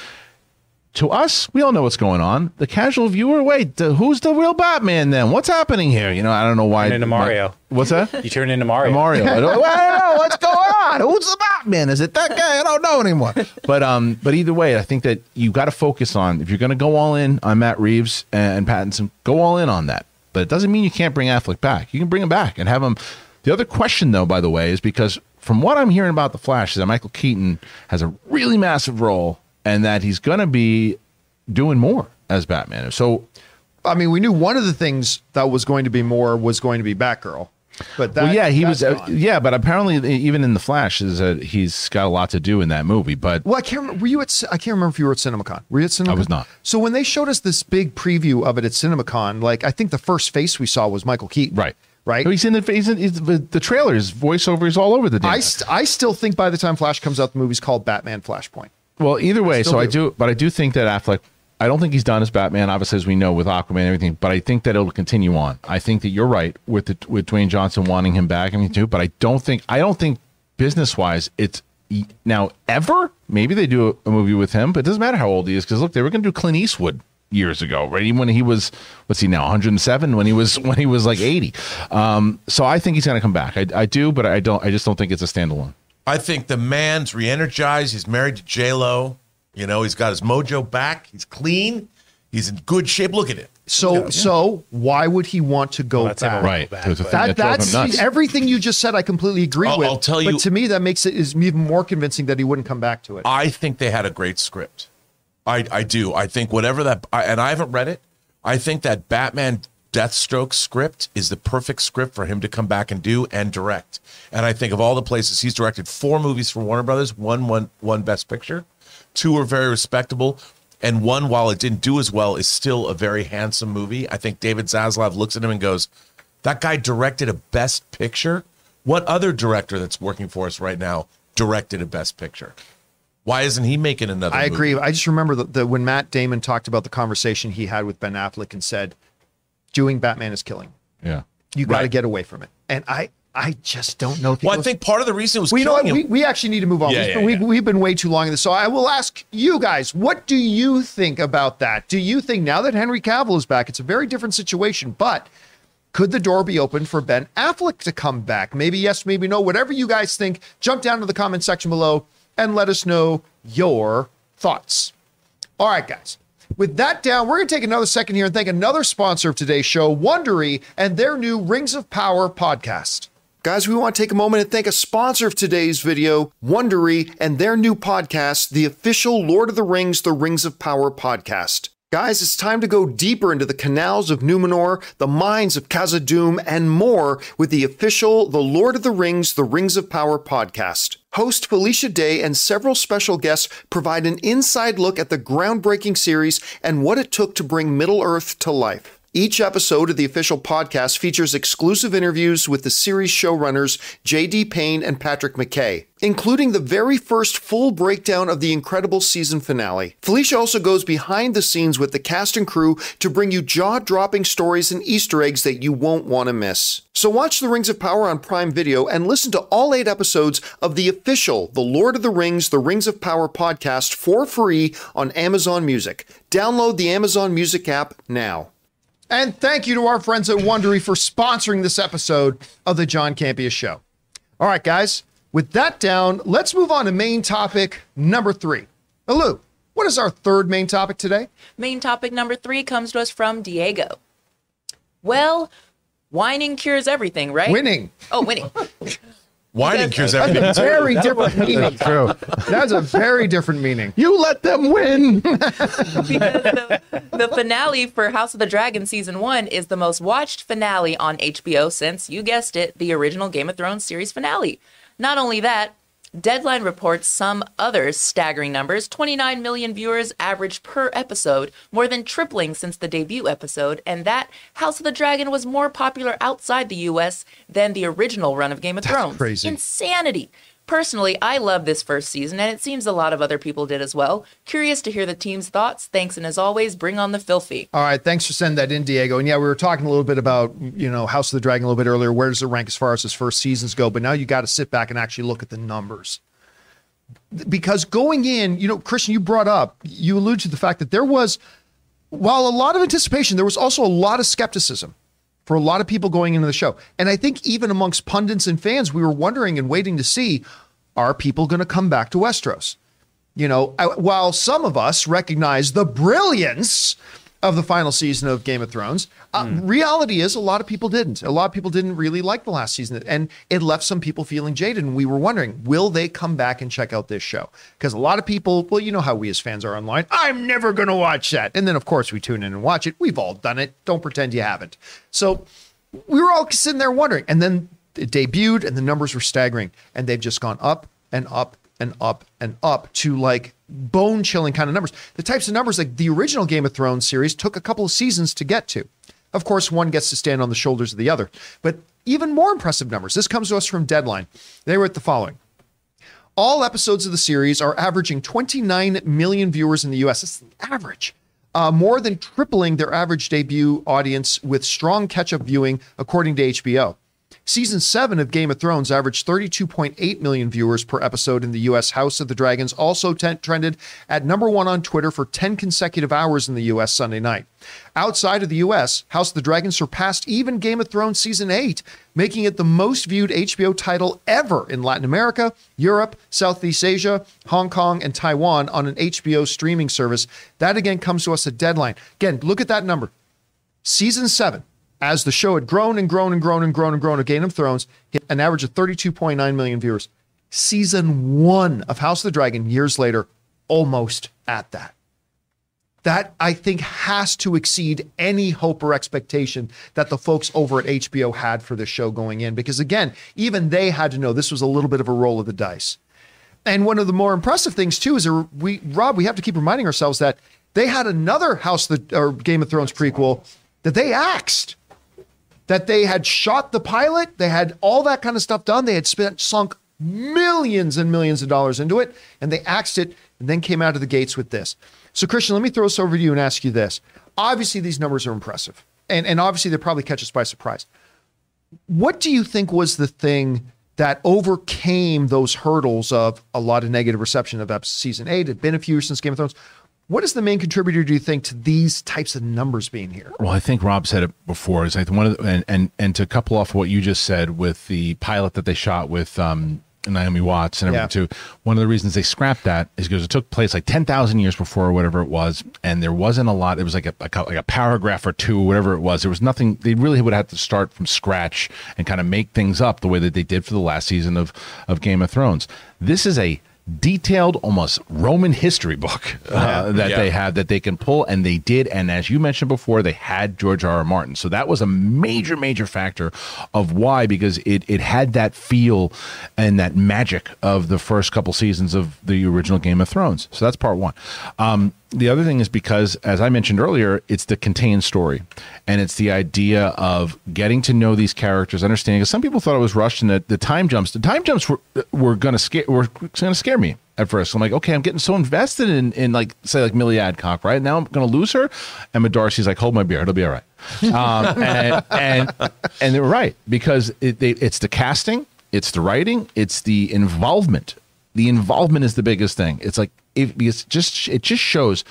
to us, we all know what's going on. The casual viewer, wait, the, who's the real Batman then? What's happening here? You know, I don't know why. Turn into Mario. what's that? You turn into Mario. Mario. I don't, I don't know what's going on. Who's the Batman? Is it that guy? I don't know anymore. But um, but either way, I think that you got to focus on if you're going to go all in on Matt Reeves and Pattinson, go all in on that. But it doesn't mean you can't bring Affleck back. You can bring him back and have him. The other question, though, by the way, is because from what I'm hearing about the Flash, is that Michael Keaton has a really massive role and that he's going to be doing more as Batman. So I mean, we knew one of the things that was going to be more was going to be Batgirl. But that, well, yeah, he was. Uh, yeah, but apparently, even in the Flash, is that he's got a lot to do in that movie. But Well, I can't remember. Were you at? I can't remember if you were at CinemaCon. Were you at CinemaCon? I was not. So when they showed us this big preview of it at CinemaCon, like I think the first face we saw was Michael Keaton. right, Right. He's in the. He's in he's, the, the trailers. Voiceover is all over the. Damn I, st- I still think by the time Flash comes out, the movie's called Batman Flashpoint. Well, either way, still so I do. do, but I do think that Affleck. I don't think he's done as Batman, obviously, as we know with Aquaman and everything. But I think that it'll continue on. I think that you're right with the, with Dwayne Johnson wanting him back. I mean, too. But I don't think I don't think business wise it's now ever. Maybe they do a, a movie with him, but it doesn't matter how old he is because look, they were going to do Clint Eastwood years ago, right? Even when he was what's he now 107 when he was when he was like 80. Um, so I think he's going to come back. I, I do, but I don't. I just don't think it's a standalone. I think the man's re-energized. He's married to J Lo. You know, he's got his mojo back. He's clean. He's in good shape. Look at it. So so why would he want to go Well, back? him Right. back, It was the but- thing That, that drove him that's everything you just said. I completely agree I'll- with. I'll tell you- But to me, that makes it is even more convincing that he wouldn't come back to it. I think they had a great script. I I do. I think whatever that I, and I haven't read it. I think that Batman Deathstroke script is the perfect script for him to come back and do and direct. And I think of all the places he's directed four movies for Warner Brothers, one one one Best Picture, two are very respectable, and one while it didn't do as well is still a very handsome movie. I think David Zaslav looks at him and goes, "That guy directed a Best Picture. What other director that's working for us right now directed a Best Picture?" Why isn't he making another? I movie? agree. I just remember that when Matt Damon talked about the conversation he had with Ben Affleck and said, "Doing Batman is killing. Yeah. You got to Right. get away from it." And I, I just don't know if he Well, I think part of the reason it was we know killing what, him. we, we actually need to move on. Yeah, we've, yeah, we've, yeah. we've been way too long in this. So I will ask you guys, what do you think about that? Do you think now that Henry Cavill is back, it's a very different situation, but could the door be open for Ben Affleck to come back? Maybe yes, maybe no. Whatever you guys think, jump down to the comment section below and let us know your thoughts. All right, guys. With that down, we're going to take another second here and thank another sponsor of today's show, Wondery, and their new Rings of Power podcast. Guys, we want to take a moment and thank a sponsor of today's video, Wondery, and their new podcast, the official Lord of the Rings, The Rings of Power podcast. Guys, it's time to go deeper into the canals of Numenor, the mines of Khazad-dûm, and more with the official The Lord of the Rings, The Rings of Power podcast. Host Felicia Day and several special guests provide an inside look at the groundbreaking series and what it took to bring Middle Earth to life. Each episode of the official podcast features exclusive interviews with the series showrunners J.D. Payne and Patrick McKay, including the very first full breakdown of the incredible season finale. Felicia also goes behind the scenes with the cast and crew to bring you jaw dropping stories and Easter eggs that you won't want to miss. So watch The Rings of Power on Prime Video and listen to all eight episodes of the official The Lord of the Rings, The Rings of Power podcast for free on Amazon Music. Download the Amazon Music app now. And thank you to our friends at Wondery for sponsoring this episode of the John Campea Show. All right, guys, with that down, let's move on to main topic number three. Lou, what is our third main topic today? Main topic number three comes to us from Diego. Well, whining cures everything, right? Winning. Oh, winning. Whining cures everything. That's a Very different meaning. True. That's a very different meaning. You let them win. because the, the finale for House of the Dragon season one is the most watched finale on HBO since, you guessed it, the original Game of Thrones series finale. Not only that, Deadline reports some other staggering numbers 29 million viewers averaged per episode, more than tripling since the debut episode, and that House of the Dragon was more popular outside the US than the original run of Game of Thrones. crazy. Insanity. Personally, I love this first season, and it seems a lot of other people did as well. Curious to hear the team's thoughts. Thanks, and as always, bring on the filthy. All right, thanks for sending that in, Diego. And yeah, we were talking a little bit about you know House of the Dragon a little bit earlier. Where does it rank as far as his first seasons go? But now you got to sit back and actually look at the numbers. Because going in, you know, Christian, you brought up, you alluded to the fact that there was, while a lot of anticipation, there was also a lot of skepticism for a lot of people going into the show. And I think even amongst pundits and fans, we were wondering and waiting to see are people going to come back to Westeros? You know, I- while some of us recognize the brilliance of the final season of Game of Thrones, uh, reality is a lot of people didn't. A lot of people didn't really like the last season, and it left some people feeling jaded. And we were wondering, will they come back and check out this show? Because a lot of people, well, you know how we as fans are online. I'm never going to watch that, and then of course we tune in and watch it. We've all done it. Don't pretend you haven't. So we were all sitting there wondering, and then it debuted, and the numbers were staggering, and they've just gone up and up and up and up to like bone chilling kind of numbers. The types of numbers like the original Game of Thrones series took a couple of seasons to get to. Of course, one gets to stand on the shoulders of the other, but even more impressive numbers. This comes to us from Deadline. They wrote the following. All episodes of the series are averaging 29 million viewers in the US. That's the average. Uh, more than tripling their average debut audience with strong catch up viewing, according to HBO. Season 7 of Game of Thrones averaged 32.8 million viewers per episode in the US. House of the Dragons also ten- trended at number one on Twitter for 10 consecutive hours in the US Sunday night. Outside of the US, House of the Dragons surpassed even Game of Thrones Season 8, making it the most viewed HBO title ever in Latin America, Europe, Southeast Asia, Hong Kong, and Taiwan on an HBO streaming service. That again comes to us at Deadline. Again, look at that number season seven, as the show had grown and grown and grown and grown and grown of Game of Thrones, hit an average of 32.9 million viewers. Season one of House of the Dragon, years later, almost at that. That I think has to exceed any hope or expectation that the folks over at HBO had for this show going in. Because again, even they had to know this was a little bit of a roll of the dice. And one of the more impressive things too is we Rob, we have to keep reminding ourselves that they had another House of the or Game of Thrones prequel that they axed. That they had shot the pilot, they had all that kind of stuff done. They had spent sunk millions and millions of dollars into it, and they axed it and then came out of the gates with this. So, Christian, let me throw this over to you and ask you this. Obviously, these numbers are impressive. And, and obviously they probably catch us by surprise what do you think was the thing that overcame those hurdles of a lot of negative reception of season eight? It'd been a few years since Game of Thrones. What is the main contributor, do you think, to these types of numbers being here? Well, I think Rob said it before. Is like one of the, and, and and to couple off what you just said with the pilot that they shot with um, Naomi Watts and everything Yeah. too. One of the reasons they scrapped that is because it took place like ten thousand years before or whatever it was, and there wasn't a lot. It was like a, like a like a paragraph or two, or whatever it was. There was nothing. They really would have to start from scratch and kind of make things up the way that they did for the last season of of Game of Thrones. This is a detailed almost roman history book uh, that Yeah. they have that they can pull and they did and as you mentioned before they had george r r. Martin. So that was a major major factor of why because it it had that feel and that magic of the first couple seasons of the original game of thrones. So that's part one. Um the other thing is because as i mentioned earlier it's the contained story. And it's the idea of getting to know these characters understanding because some people thought it was rushed and that the time jumps the time jumps were were gonna scare were gonna scare me at first. I'm like okay i'm getting so invested in in like say like milly alcock right? Now i'm gonna lose her. Emma darcy's like hold my beer it'll be all right. Um, and and and they're right because it, they, it's the casting it's the writing it's the involvement. The involvement is the biggest thing. It's like if because just it just shows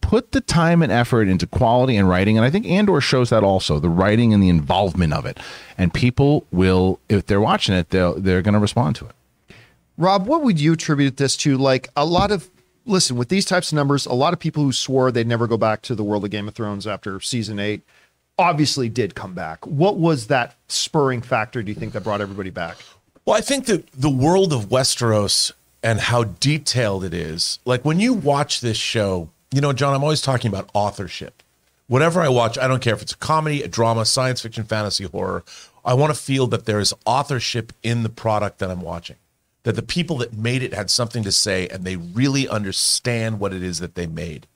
put the time and effort into quality and writing and i think andor shows that also the writing and the involvement of it and people will if they're watching it they'll they're going to respond to it Rob, what would you attribute this to? Like a lot of listen with these types of numbers, a lot of people who swore they'd never go back to the world of Game of Thrones after season eight obviously did come back. What was that spurring factor? Do you think that brought everybody back? Well, I think that the world of Westeros and how detailed it is, like when you watch this show, you know, John, I'm always talking about authorship. Whatever I watch, I don't care if it's a comedy, a drama, science fiction, fantasy, horror. I want to feel that there is authorship in the product that I'm watching, that the people that made it had something to say and they really understand what it is that they made.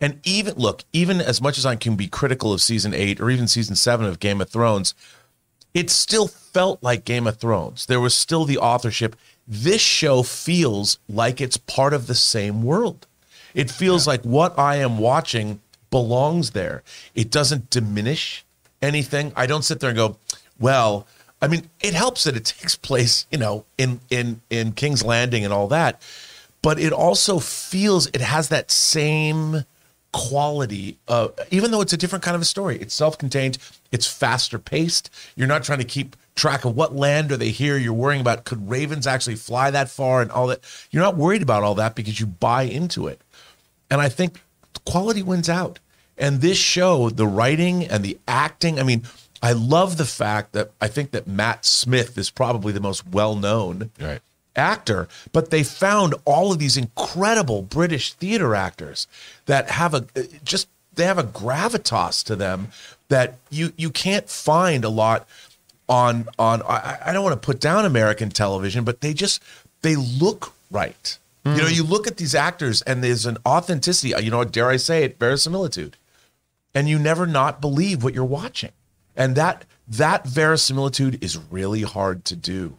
And even look, even as much as I can be critical of season eight or even season seven of Game of Thrones, it still felt like Game of Thrones. There was still the authorship. This show feels like it's part of the same world. It feels like what I am watching belongs there. It doesn't diminish anything. I don't sit there and go, well, I mean, it helps that it takes place, you know, in in in King's Landing and all that, but it also feels it has that same quality uh, even though it's a different kind of a story it's self-contained it's faster paced you're not trying to keep track of what land are they here you're worrying about? Could ravens actually fly that far and all that? You're not worried about all that because you buy into it. And i think quality wins out. And this show the writing and the acting i mean i love the fact that i think that matt smith is probably the most well-known Right. actor, but they found all of these incredible British theater actors that have a just they have a gravitas to them that you you can't find a lot on on I, I don't want to put down American television, but they just they look right. You know, hmm. you look at these actors and there's an authenticity, uh, you know, dare I say it, verisimilitude. And you never not believe what you're watching. And that that verisimilitude is really hard to do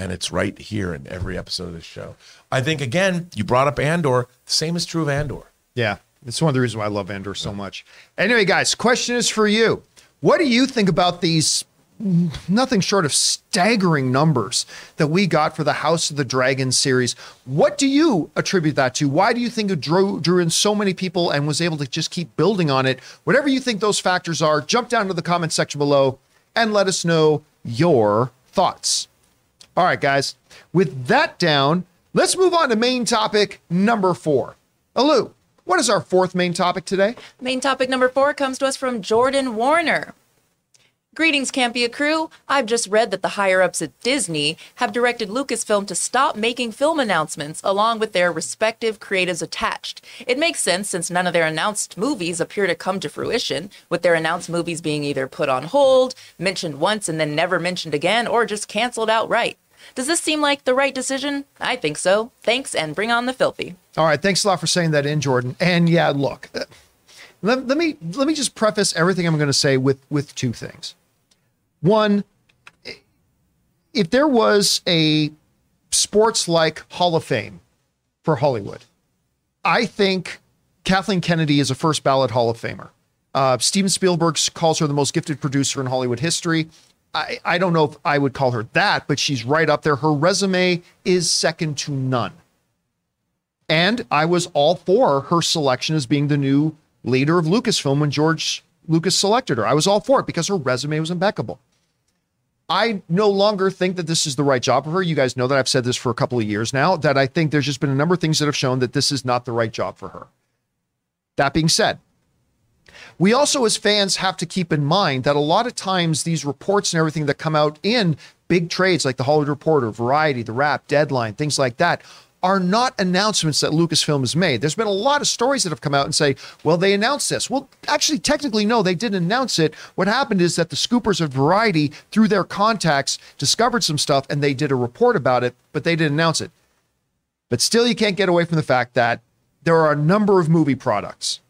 and it's right here in every episode of this show. I think again, you brought up Andor. The same is true of Andor. Yeah, it's one of the reasons why I love Andor so much. Anyway, guys, question is for you. What do you think about these nothing short of staggering numbers that we got for the House of the Dragon series? What do you attribute that to? Why do you think it drew, drew in so many people and was able to just keep building on it? Whatever you think those factors are, jump down to the comment section below and let us know your thoughts. All right, guys. With that down, let's move on to main topic number four. Alu, what is our fourth main topic today? Main topic number four comes to us from Jordan Warner. Greetings, Campea crew. I've just read that the higher ups at Disney have directed Lucasfilm to stop making film announcements along with their respective creatives attached. It makes sense since none of their announced movies appear to come to fruition, with their announced movies being either put on hold, mentioned once and then never mentioned again, or just canceled outright. Does this seem like the right decision? I think so. Thanks and bring on the filthy. All right, thanks a lot for saying that in, Jordan. And yeah, look, let, let me let me just preface everything I'm going to say with with two things. One, if there was a sports like Hall of Fame for Hollywood, I think Kathleen Kennedy is a first ballot Hall of Famer. Uh, Steven Spielberg calls her the most gifted producer in Hollywood history. I, I don't know if I would call her that, but she's right up there. Her resume is second to none. And I was all for her selection as being the new leader of Lucasfilm when George Lucas selected her. I was all for it because her resume was impeccable. I no longer think that this is the right job for her. You guys know that I've said this for a couple of years now, that I think there's just been a number of things that have shown that this is not the right job for her. That being said, we also, as fans, have to keep in mind that a lot of times these reports and everything that come out in big trades like the Hollywood Reporter, Variety, The Wrap, Deadline, things like that, are not announcements that Lucasfilm has made. There's been a lot of stories that have come out and say, well, they announced this. Well, actually, technically, no, they didn't announce it. What happened is that the scoopers of Variety, through their contacts, discovered some stuff and they did a report about it, but they didn't announce it. But still, you can't get away from the fact that there are a number of movie products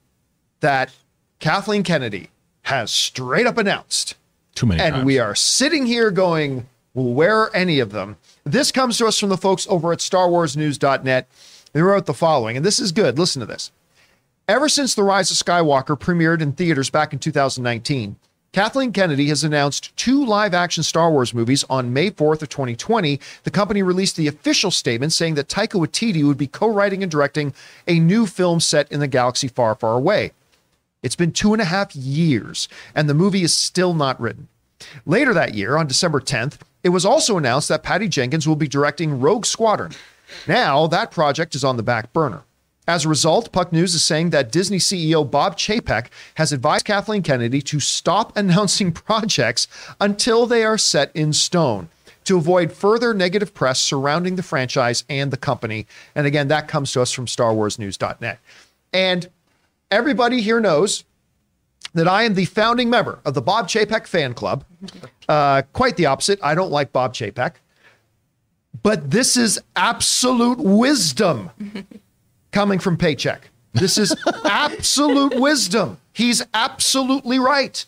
that Kathleen Kennedy has straight up announced. Too many And times. we are sitting here going, well, where are any of them? This comes to us from the folks over at StarWarsNews.net. They wrote the following, and this is good. Listen to this. Ever since The Rise of Skywalker premiered in theaters back in 2019, Kathleen Kennedy has announced two live action Star Wars movies on May 4th of 2020. The company released the official statement saying that Taika Waititi would be co-writing and directing a new film set in the galaxy far, far away. It's been two and a half years, and the movie is still not written. Later that year, on December 10th, it was also announced that Patty Jenkins will be directing Rogue Squadron. Now, that project is on the back burner. As a result, Puck News is saying that Disney CEO Bob Chapek has advised Kathleen Kennedy to stop announcing projects until they are set in stone to avoid further negative press surrounding the franchise and the company. And again, that comes to us from StarWarsNews.net. And everybody here knows that I am the founding member of the Bob Chapek fan club. Uh, quite the opposite. I don't like Bob Chapek. But this is absolute wisdom coming from Paycheck. This is absolute wisdom. He's absolutely right.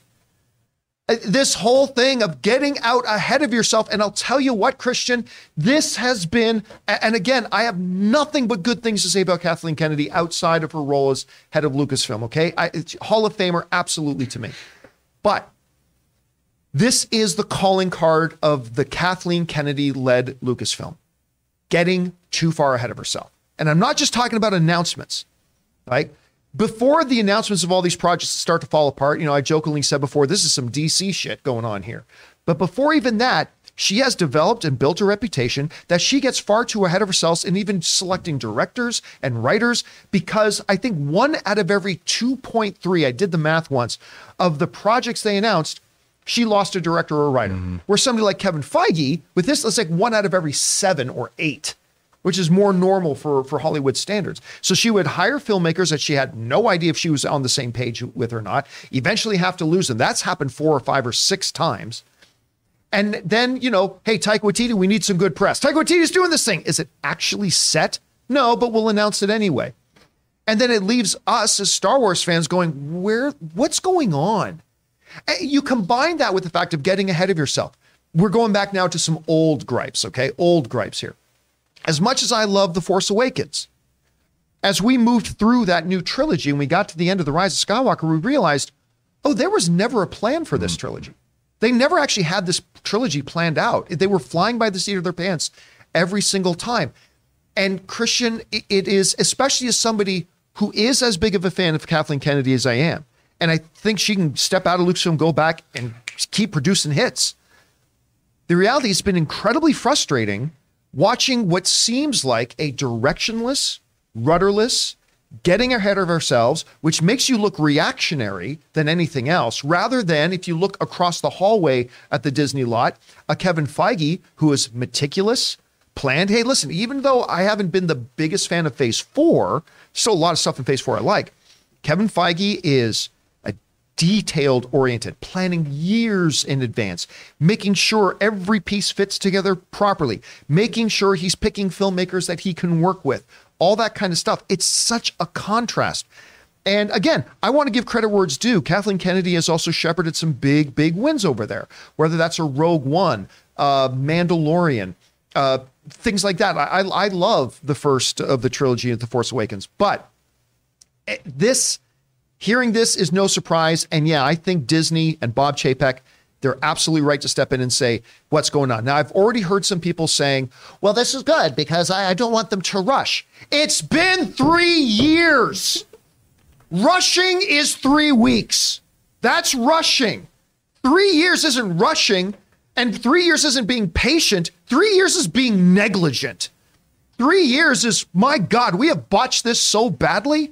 Uh, This whole thing of getting out ahead of yourself. And I'll tell you what, Christian, this has been, and again, I have nothing but good things to say about Kathleen Kennedy outside of her role as head of Lucasfilm, okay? I, Hall of Famer, absolutely to me. But this is the calling card of the Kathleen Kennedy led Lucasfilm, getting too far ahead of herself. And I'm not just talking about announcements, right? Before the announcements of all these projects start to fall apart, you know, I jokingly said before, this is some DC shit going on here. But before even that, she has developed and built a reputation that she gets far too ahead of herself in even selecting directors and writers because I think one out of every 2.3, I did the math once, of the projects they announced, she lost a director or a writer. Mm-hmm. Where somebody like Kevin Feige, with this, let's like one out of every seven or eight which is more normal for, for Hollywood standards. So she would hire filmmakers that she had no idea if she was on the same page with or not, eventually have to lose them. That's happened four or five or six times. And then, you know, hey, Taika Waititi, we need some good press. Taika Waititi's doing this thing. Is it actually set? No, but we'll announce it anyway. And then it leaves us as Star Wars fans going, where, what's going on? And You combine that with the fact of getting ahead of yourself. We're going back now to some old gripes, okay? Old gripes here as much as I love The Force Awakens, as we moved through that new trilogy and we got to the end of The Rise of Skywalker, we realized, oh, there was never a plan for this hmm. trilogy. They never actually had this trilogy planned out. They were flying by the seat of their pants every single time. And Christian, it- it is, especially as somebody who is as big of a fan of Kathleen Kennedy as I am, and I think she can step out of Lucasfilm, go back and keep producing hits the reality has been incredibly frustrating watching what seems like a directionless, rudderless, getting ahead of ourselves, which makes you look reactionary than anything else, rather than if you look across the hallway at the Disney lot, a Kevin Feige who is meticulous, planned. Hey, listen, even though I haven't been the biggest fan of Phase 4, still a lot of stuff in Phase 4 I like. Kevin Feige is detailed oriented, planning years in advance, making sure every piece fits together properly, making sure he's picking filmmakers that he can work with, all that kind of stuff. It's such a contrast. And again, I want to give credit where it's due. Kathleen Kennedy has also shepherded some big, big wins over there, whether that's a Rogue One, uh, Mandalorian, uh, things like that. I, I, love the first of the trilogy of The Force Awakens, but eh, this hearing this is no surprise and yeah i think disney and bob chapek They're absolutely right to step in and say what's going on. Now, I've already heard some people saying, well, this is good because I, I don't want them to rush. It's been three years. Rushing is three weeks. That's rushing. Three years isn't rushing, and three years isn't being patient. Three years is being negligent. Three years is, my God, we have botched this so badly.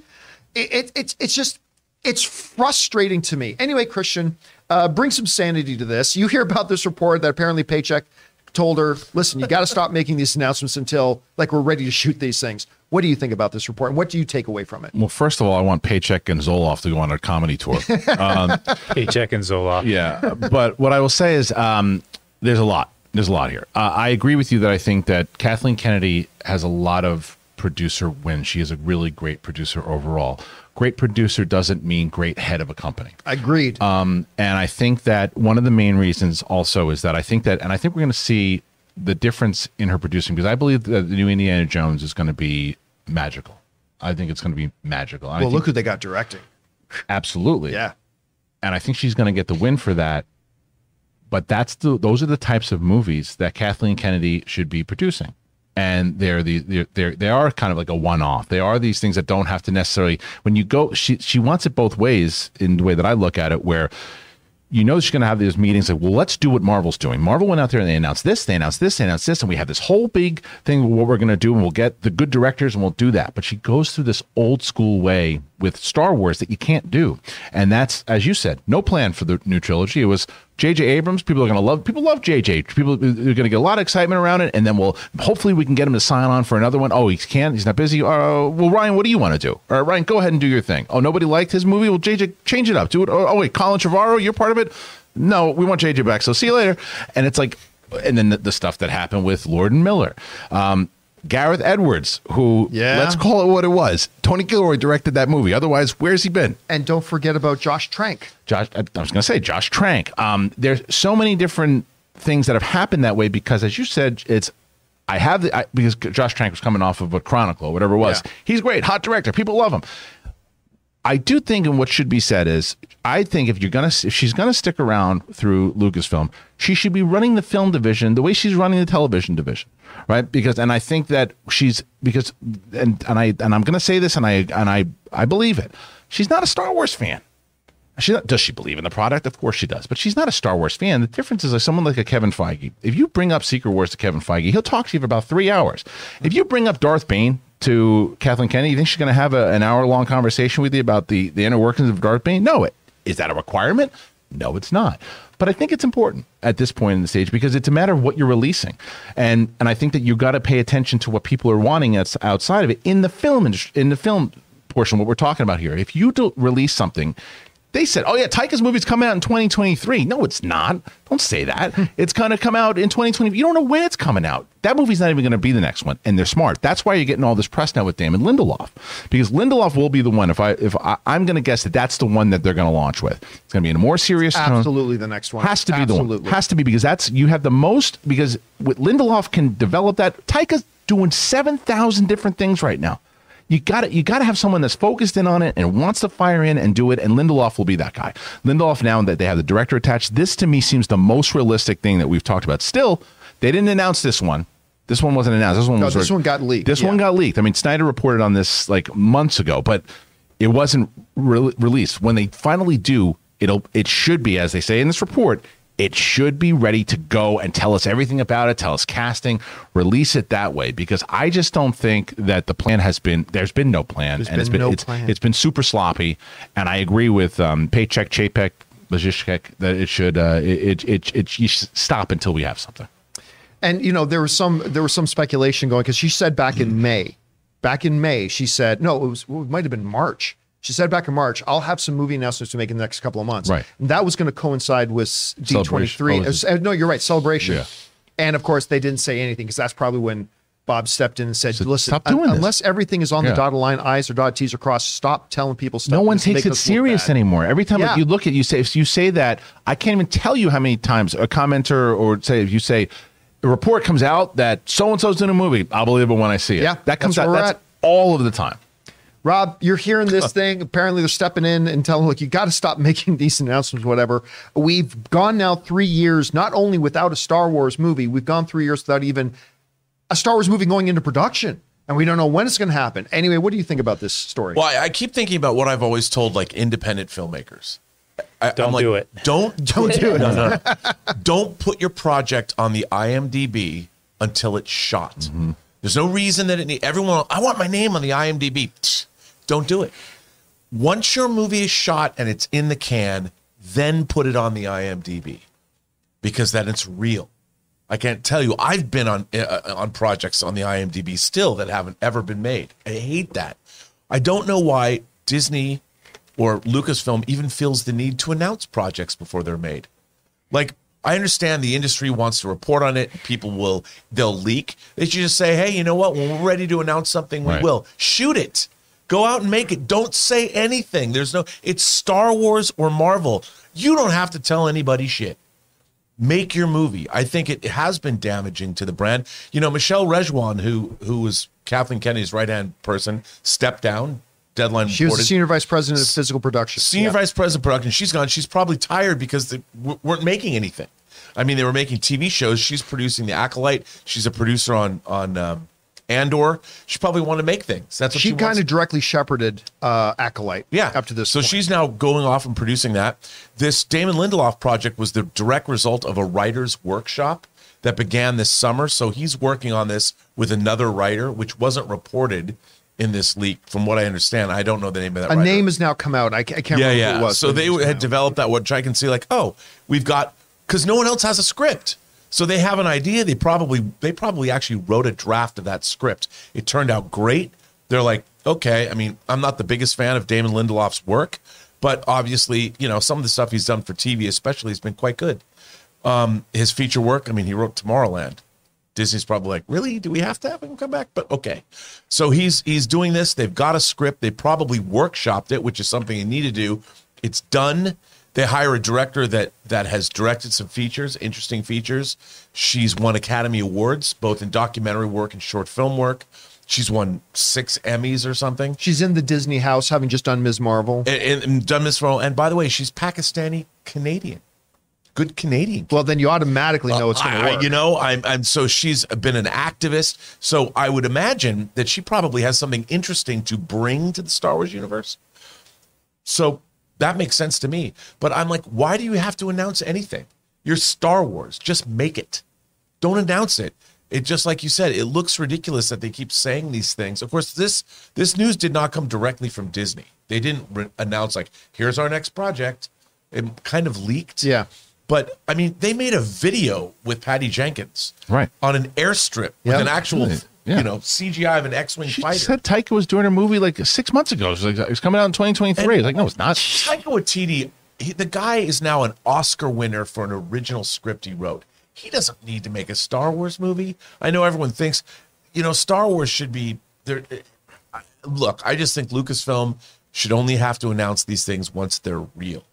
It, it, it's, it's just, it's frustrating to me. Anyway, Christian, uh, bring some sanity to this. You hear about this report that apparently Paycheck told her, listen, you got to stop making these announcements until like we're ready to shoot these things. What do you think about this report? And what do you take away from it? Well, first of all, I want Paycheck and Zoloff to go on a comedy tour. Paycheck and Zoloff. yeah, but what I will say is, um, there's a lot. There's a lot here. Uh, I agree with you that I think that Kathleen Kennedy has a lot of producer wins. She is a really great producer overall. Great producer doesn't mean great head of a company. I agreed. Um, and I think that one of the main reasons also is that I think that, and I think we're going to see the difference in her producing because I believe that the new Indiana Jones is going to be magical. I think it's going to be magical. I well, think- look who they got directing. absolutely. Yeah. and I think she's going to get the win for that. But that's the those are the types of movies that Kathleen Kennedy should be producing, and they're the they're, they're they are kind of like a one off. They are these things that don't have to necessarily when you go. She she wants it both ways in the way that I look at it, where you know she's going to have these meetings like, well, let's do what Marvel's doing. Marvel went out there and they announced this, they announced this, they announced this, and we have this whole big thing what we're going to do, and we'll get the good directors and we'll do that. But she goes through this old school way with Star Wars that you can't do, and that's as you said, no plan for the new trilogy. It was J.J. Abrams. People are going to love. People love J.J. People are going to get a lot of excitement around it, and then we'll hopefully we can get him to sign on for another one. Oh, he can't. He's not busy. Uh, well, Ryan, what do you want to do? All right, Ryan, go ahead and do your thing. Oh, nobody liked his movie. Well, J.J. change it up. Do it. Oh, oh wait, Colin Trevorrow, you're part of it. No, we want JJ back. So see you later. And it's like, and then the, the stuff that happened with Lord and Miller. Um, Gareth Edwards, who Yeah. let's call it what it was. Tony Gilroy directed that movie. Otherwise, where's he been? And don't forget about Josh Trank. Josh, I was going to say Josh Trank. Um, there's so many different things that have happened that way because, as you said, it's I have the I, because Josh Trank was coming off of a Chronicle or whatever it was. Yeah. He's great, hot director, people love him. I do think, and what should be said is, I think if you're gonna, if she's gonna stick around through Lucasfilm, she should be running the film division the way she's running the television division, right? Because, and I think that she's because, and and I and I'm gonna say this, and I and I I believe it. She's not a Star Wars fan. She does she believe in the product? Of course she does, but she's not a Star Wars fan. The difference is like someone like a Kevin Feige. If you bring up Secret Wars to Kevin Feige, he'll talk to you for about three hours. If you bring up Darth Bane to Kathleen Kennedy, you think she's going to have a, an hour long conversation with you about the the inner workings of Darth Bane? No, it is that a requirement? No, it's not. But I think it's important at this point in the stage because it's a matter of what you're releasing, and and I think that you got to pay attention to what people are wanting outside of it in the film in the film portion. What we're talking about here, if you release something they said, "Oh yeah, Taika's movie's coming out in 2023." No, it's not. Don't say that. Hmm. it's going to come out in 2020. You don't know when it's coming out. That movie's not even going to be the next one, and they're smart. That's why you're getting all this press now with Damon Lindelof, because Lindelof will be the one. If I if I, I'm going to guess that that's the one that they're going to launch with. It's going to be in a more serious tone. Absolutely the next one. Has to be the one. Has to be because that's you have the most because with Lindelof can develop that. Taika's doing seven thousand different things right now. You got to you got to have someone that's focused in on it and wants to fire in and do it. And Lindelof will be that guy. Lindelof now that they have the director attached, this to me seems the most realistic thing that we've talked about. Still, they didn't announce this one. This one wasn't announced. This one No, was this one got leaked, This yeah. one got leaked. I mean, Sneider reported on this like months ago, but it wasn't re- released. When they finally do, it'll it should be as they say in this report. It should be ready to go and tell us everything about it, tell us casting, release it that way. Because I just don't think that the plan has been. There's been no plan, There's and it's been been no it's, plan. it's been super sloppy. And I agree with um, Paycheck Chapek Lajishkek that it should uh, it, it it it stop until we have something. And you know, there was some there was some speculation going because she said back in May, back in May, she said no, it was it might have been March. She said back in March, I'll have some movie announcements to make in the next couple of months. Right. And that was going to coincide with D23. Oh, is No, you're right, celebration. Yeah. And of course, they didn't say anything because that's probably when Bob stepped in and said, Said, "Listen, "Stop doing un- this." unless everything is on Yeah. the dotted line, I's or dotted T's are crossed. Stop telling people stuff. no one takes it serious anymore. Every time Yeah. you look at you say if you say that, I can't even tell you how many times a commenter or say if you say a report comes out that so and so's in a movie, I'll believe it when I see it. Yeah, that comes that's out. That's at. all of the time. Rob, you're hearing this thing. Apparently, they're stepping in and telling, look, you got to stop making these announcements, whatever. We've gone now three years, not only without a Star Wars movie, we've gone three years without even a Star Wars movie going into production. And we don't know when it's going to happen. Anyway, what do you think about this story? Well, I, I keep thinking about what I've always told like independent filmmakers. I, Don't like, do it. Don't don't do it. No, no, no. don't put your project on the IMDb until it's shot. Mm-hmm. There's no reason that it need everyone. I want my name on the IMDb. Don't do it. Once your movie is shot and it's in the can, then put it on the IMDb because then it's real. I can't tell you. I've been on uh, on projects on the IMDb still that haven't ever been made. I hate that. I don't know why Disney or Lucasfilm even feels the need to announce projects before they're made. Like I understand the industry wants to report on it. People will they'll leak. They should just say, "Hey, you know what? When we're ready to announce something, we Right. will. Shoot it. Go out and make it. Don't say anything. There's no it's Star Wars or Marvel. You don't have to tell anybody shit make your movie. I think it has been damaging to the brand. You know, Michelle Rejwan, who who was Kathleen Kennedy's right hand person, stepped down. Deadline she was the reported. senior vice president of physical production. Senior Yeah. vice president of production. She's gone. She's probably tired because they w- weren't making anything. I mean, they were making TV shows. She's producing The Acolyte. She's a producer on on um, Andor. She probably wanted to make things. That's what she, She kind of directly shepherded uh, Acolyte Yeah. up to this So point. she's now going off and producing that. This Damon Lindelof project was the direct result of a writer's workshop that began this summer. So he's working on this with another writer, which wasn't reported in this leak, from what I understand. I don't know the name of that a writer. name has now come out. I, I can't yeah, remember yeah. who it was. so they had developed that, which I can see like, oh, we've got because no one else has a script. So they have an idea. They probably they probably actually wrote a draft of that script. It turned out great. They're like, okay. I mean, I'm not the biggest fan of Damon Lindelof's work, but obviously, you know, some of the stuff he's done for TV, especially, has been quite good. Um, his feature work. I mean, he wrote Tomorrowland. Disney's probably like, really? Do we have to have him come back? But okay. So he's he's doing this. They've got a script. They probably workshopped it, which is something you need to do. It's done. They hire a director that that has directed some features, interesting features. She's won Academy Awards both in documentary work and short film work. She's won six Emmys or something. She's in the Disney house, having just done Ms. Marvel. And, and, and done this role. And by the way, she's Pakistani Canadian. Good Canadian. well, then you automatically know it's going to uh, I- I- work. you know, I'm, I'm so she's been an activist. So I would imagine that she probably has something interesting to bring to the Star Wars universe. So that makes sense to me. But I'm like, why do you have to announce anything? You're Star Wars. Just make it. Don't announce it. It just like you said, it looks ridiculous that they keep saying these things. Of course, this this news did not come directly from Disney. They didn't re- announce like, "Here's our next project." It kind of leaked. Yeah. But I mean, they made a video with Patty Jenkins, Right. on an airstrip Yeah. with an actual, Right. Yeah. you know, CGI of an X-wing She fighter. said Taika was doing a movie like six months ago. It was, like, it was coming out in 2023. It's like, no, it's not. Taika Waititi, he, the guy is now an Oscar winner for an original script he wrote. He doesn't need to make a Star Wars movie. I know everyone thinks, you know, Star Wars should be there. Eh, look, I just think Lucasfilm should only have to announce these things once they're real.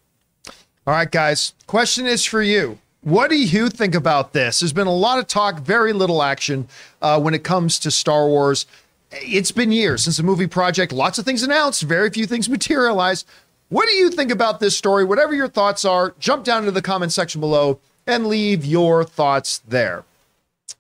All right, guys. Question is for you. What do you think about this? There's been a lot of talk, very little action uh, when it comes to Star Wars. It's been years since the movie project. Lots of things announced, very few things materialized. What do you think about this story? Whatever your thoughts are, jump down into the comment section below and leave your thoughts there.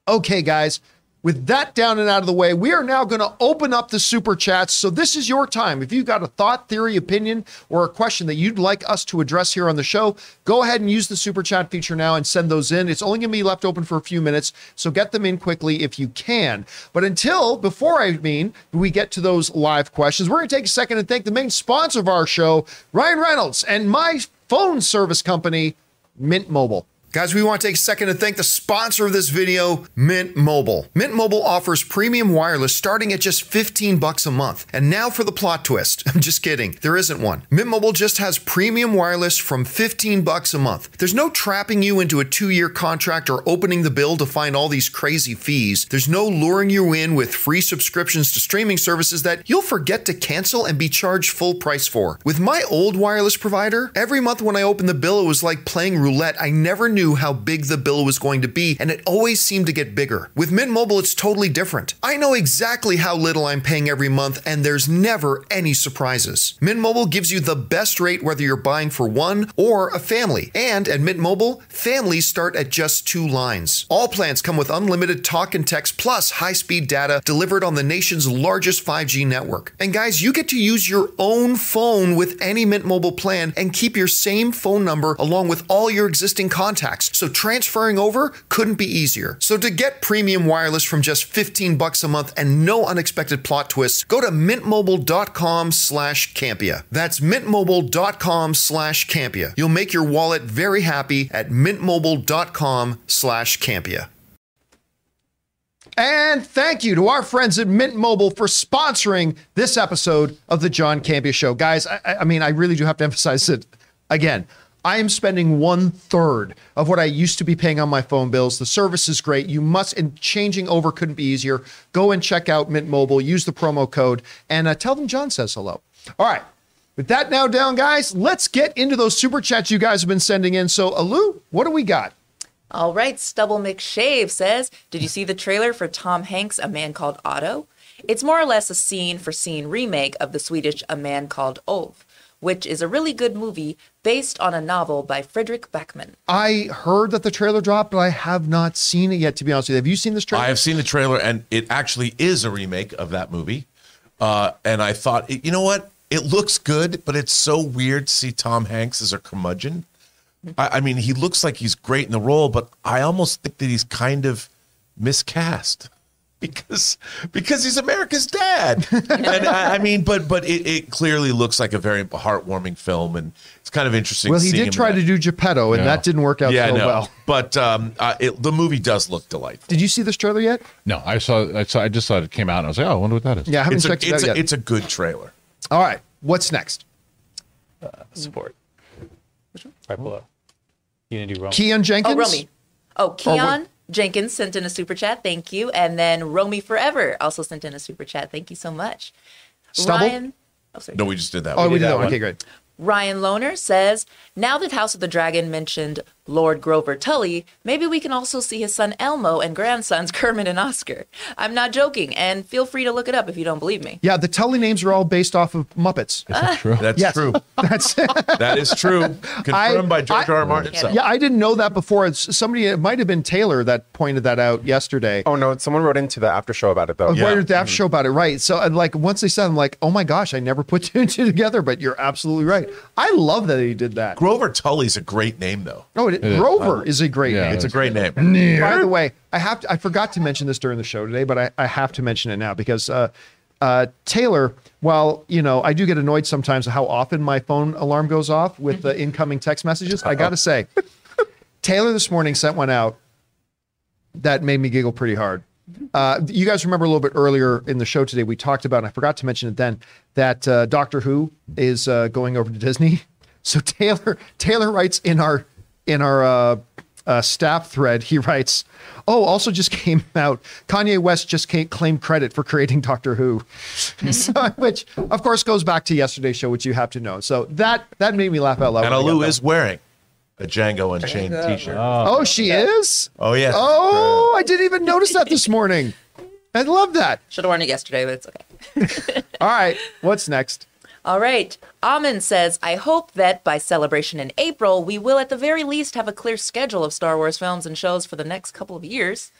Okay, guys, with that down and out of the way, we are now going to open up the super chats. So, this is your time. If you've got a thought, theory, opinion, or a question that you'd like us to address here on the show, go ahead and use the super chat feature now and send those in. It's only going to be left open for a few minutes, so get them in quickly if you can. But until, before I mean, we get to those live questions, we're going to take a second and thank the main sponsor of our show, Ryan Reynolds, and my phone service company, Mint Mobile. Guys, we want to take a second to thank the sponsor of this video, Mint Mobile. Mint Mobile offers premium wireless starting at just 15 bucks a month. And now for the plot twist. I'm just kidding. There isn't one. Mint Mobile just has premium wireless from 15 bucks a month. There's no trapping you into a 2-year contract or opening the bill to find all these crazy fees. There's no luring you in with free subscriptions to streaming services that you'll forget to cancel and be charged full price for. With my old wireless provider, every month when I opened the bill, it was like playing roulette. I never knew knew how big the bill was going to be, and it always seemed to get bigger. With Mint Mobile, it's totally different. I know exactly how little I'm paying every month, and there's never any surprises. Mint Mobile gives you the best rate whether you're buying for one or a family. And at Mint Mobile, families start at just two lines. All plans come with unlimited talk and text plus high speed data delivered on the nation's largest 5G network. And guys, you get to use your own phone with any Mint Mobile plan and keep your same phone number along with all your existing contacts. So transferring over couldn't be easier. So to get premium wireless from just 15 bucks a month and no unexpected plot twists, go to mintmobile.com slash Campea. That's mintmobile.com slash Campea. You'll make your wallet very happy at mintmobile.com slash Campea. And thank you to our friends at Mint Mobile for sponsoring this episode of the John Campea Show. Guys, I, I mean, I really do have to emphasize it again. I am spending one third of what I used to be paying on my phone bills. The service is great. You must, and changing over couldn't be easier. Go and check out Mint Mobile, use the promo code, and uh, tell them John says hello. All right. With that now down, guys, let's get into those super chats you guys have been sending in. So, Alu, what do we got? All right, Stubble McShave says, Did you see the trailer for Tom Hanks' A Man Called Otto? It's more or less a scene for scene remake of the Swedish A Man Called Ove, which is a really good movie based on a novel by Fredrik Backman. I heard that the trailer dropped, but I have not seen it yet, to be honest with you. Have you seen this trailer? I have seen the trailer, and it actually is a remake of that movie. Uh, and I thought, you know what? It looks good, but it's so weird to see Tom Hanks as a curmudgeon. I, I mean, he looks like he's great in the role, but I almost think that he's kind of miscast because because he's America's dad. and I, I mean, but but it, it clearly looks like a very heartwarming film, and it's kind of interesting. well, he did him try to that. do Geppetto, and Yeah. that didn't work out yeah, so no. well. But um, uh, it, the movie does look delightful. Did you see this trailer yet? No, I saw. I saw. I just saw it came out, and I was like, oh, I wonder what that is. Yeah, I haven't It's a, checked it out a, yet. it's a good trailer. All right, what's next? Support. Right below. Unity Rome. Keon Jenkins. Oh, Romy. Oh, Keon Jenkins sent in a super chat. Thank you. And then Romy Forever also sent in a super chat. Thank you so much. Stubble? Ryan. Oh, sorry. No, we just did that. Oh, one. we did that that one. one. Okay, great. Ryan Lohner says, now that House of the Dragon mentioned Lord Grover Tully, maybe we can also see his son Elmo and grandsons Kermit and Oscar. I'm not joking, and feel free to look it up if you don't believe me. Yeah, the Tully names are all based off of Muppets. True. That's Yes. true. That's That is true. Confirmed by George I- R. R. Martin himself. yeah. I didn't know that before. It's somebody. It might have been Taylor that pointed that out yesterday. Oh no, someone wrote into the after show about it though. Oh, Yeah. Right at the after mm-hmm. show about it, right? So, and like once they said, I'm like, oh my gosh, I never put two and two together. But you're absolutely right. I love that he did that. Grover Tully's a great name, though. Oh, it, Grover is a great Yeah, name. It's a great name. By the way, I have to, I forgot to mention this during the show today, but I, I have to mention it now because uh, uh, Taylor, while you know I do get annoyed sometimes at how often my phone alarm goes off with the incoming text messages, I got to say, Taylor this morning sent one out that made me giggle pretty hard. Uh, you guys remember a little bit earlier in the show today, we talked about, and I forgot to mention it then, that uh, Doctor Who is uh, going over to Disney. So Taylor Taylor writes in our in our uh, uh, staff thread, he writes, "Oh, also just came out. Kanye West just can't claim credit for creating Doctor Who," so, which of course goes back to yesterday's show, which you have to know. So that that made me laugh out loud. And when I Alu that. is wearing a Django Unchained t-shirt. Oh, she is. Oh, yeah. Oh, I didn't even notice that this morning. I love that. Should have worn it yesterday, but it's okay. All right, what's next? All right. Amin says, I hope that by celebration in April, we will at the very least have a clear schedule of Star Wars films and shows for the next couple of years.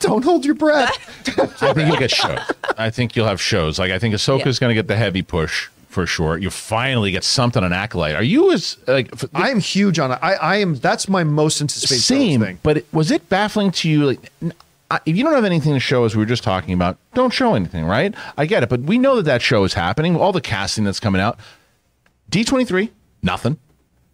Don't hold your breath. I think you'll get shows. I think you'll have shows. Like I think Ahsoka's Yeah. going to get the heavy push for sure. You finally get something on acolyte. Are you as like f- I am huge on it. I, I am. That's my most anticipated same? thing. But it, was it baffling to you? Like, n- I- if you don't have anything to show, as we were just talking about, don't show anything, right? I get it, but we know that that show is happening. All the casting that's coming out. D twenty three, nothing.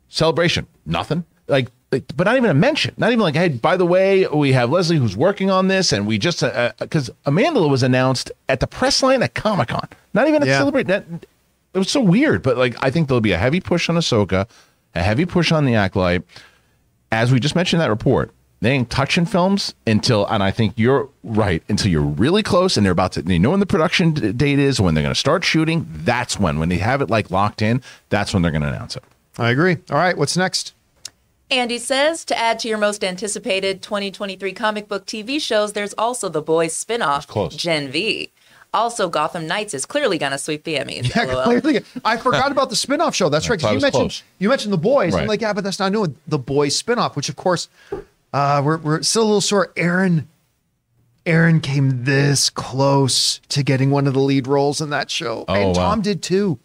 Celebration, nothing. Like, like, but not even a mention. Not even like, hey, by the way, we have Leslye who's working on this, and we just uh, uh, because Amanda was announced at the press line at Comic Con. Not even at Yeah. Celebrate. That, it was so weird. But like, I think there'll be a heavy push on Ahsoka, a heavy push on the Acolyte as we just mentioned that report, they ain't touching films until, and I think you're right, until you're really close and they're about to, they know when the production d- date is, when they're going to start shooting. That's when, when they have it like locked in, that's when they're going to announce it. I agree. All right, what's next? Andy says to add to your most anticipated 2023 comic book TV shows, there's also the Boys spin-off, close. Gen V. Also, Gotham Knights is clearly going to sweep the Emmys. Yeah, LOL. clearly. I forgot about the spin-off show. That's right. 'cause thought it You mentioned close. you mentioned the boys. I'm like, yeah, but that's not new. The boys spin-off, which of course, uh, we're we're still a little sore. Aaron, Aaron came this close to getting one of the lead roles in that show, Oh, and wow. Tom did too.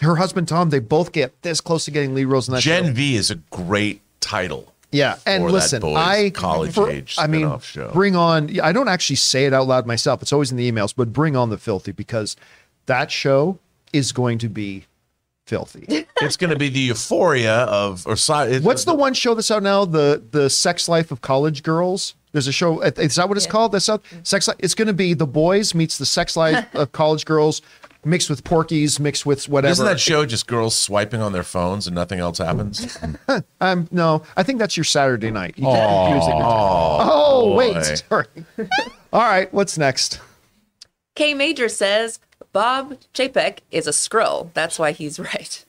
Her husband Tom, they both get this close to getting lead roles in that show. Gen show. V is a great title. Yeah, and for that listen, I college for- age I mean, show. bring on. I don't actually say it out loud myself. It's always in the emails, but bring on the filthy because that show is going to be filthy. It's going to be the euphoria of or si- What's the one show that's out now? The the Sex Life of College Girls. There's a show. Is that what it's called? That's out. Sex. Life. It's going to be the boys meets the Sex Life of College Girls, mixed with Porky's, mixed with whatever. Isn't that show just girls swiping on their phones and nothing else happens? Um, no, I think that's your Saturday night. You get confused oh, wait, sorry. All right, what's next? K Major says Bob Chapek is a Skrull. That's why he's right.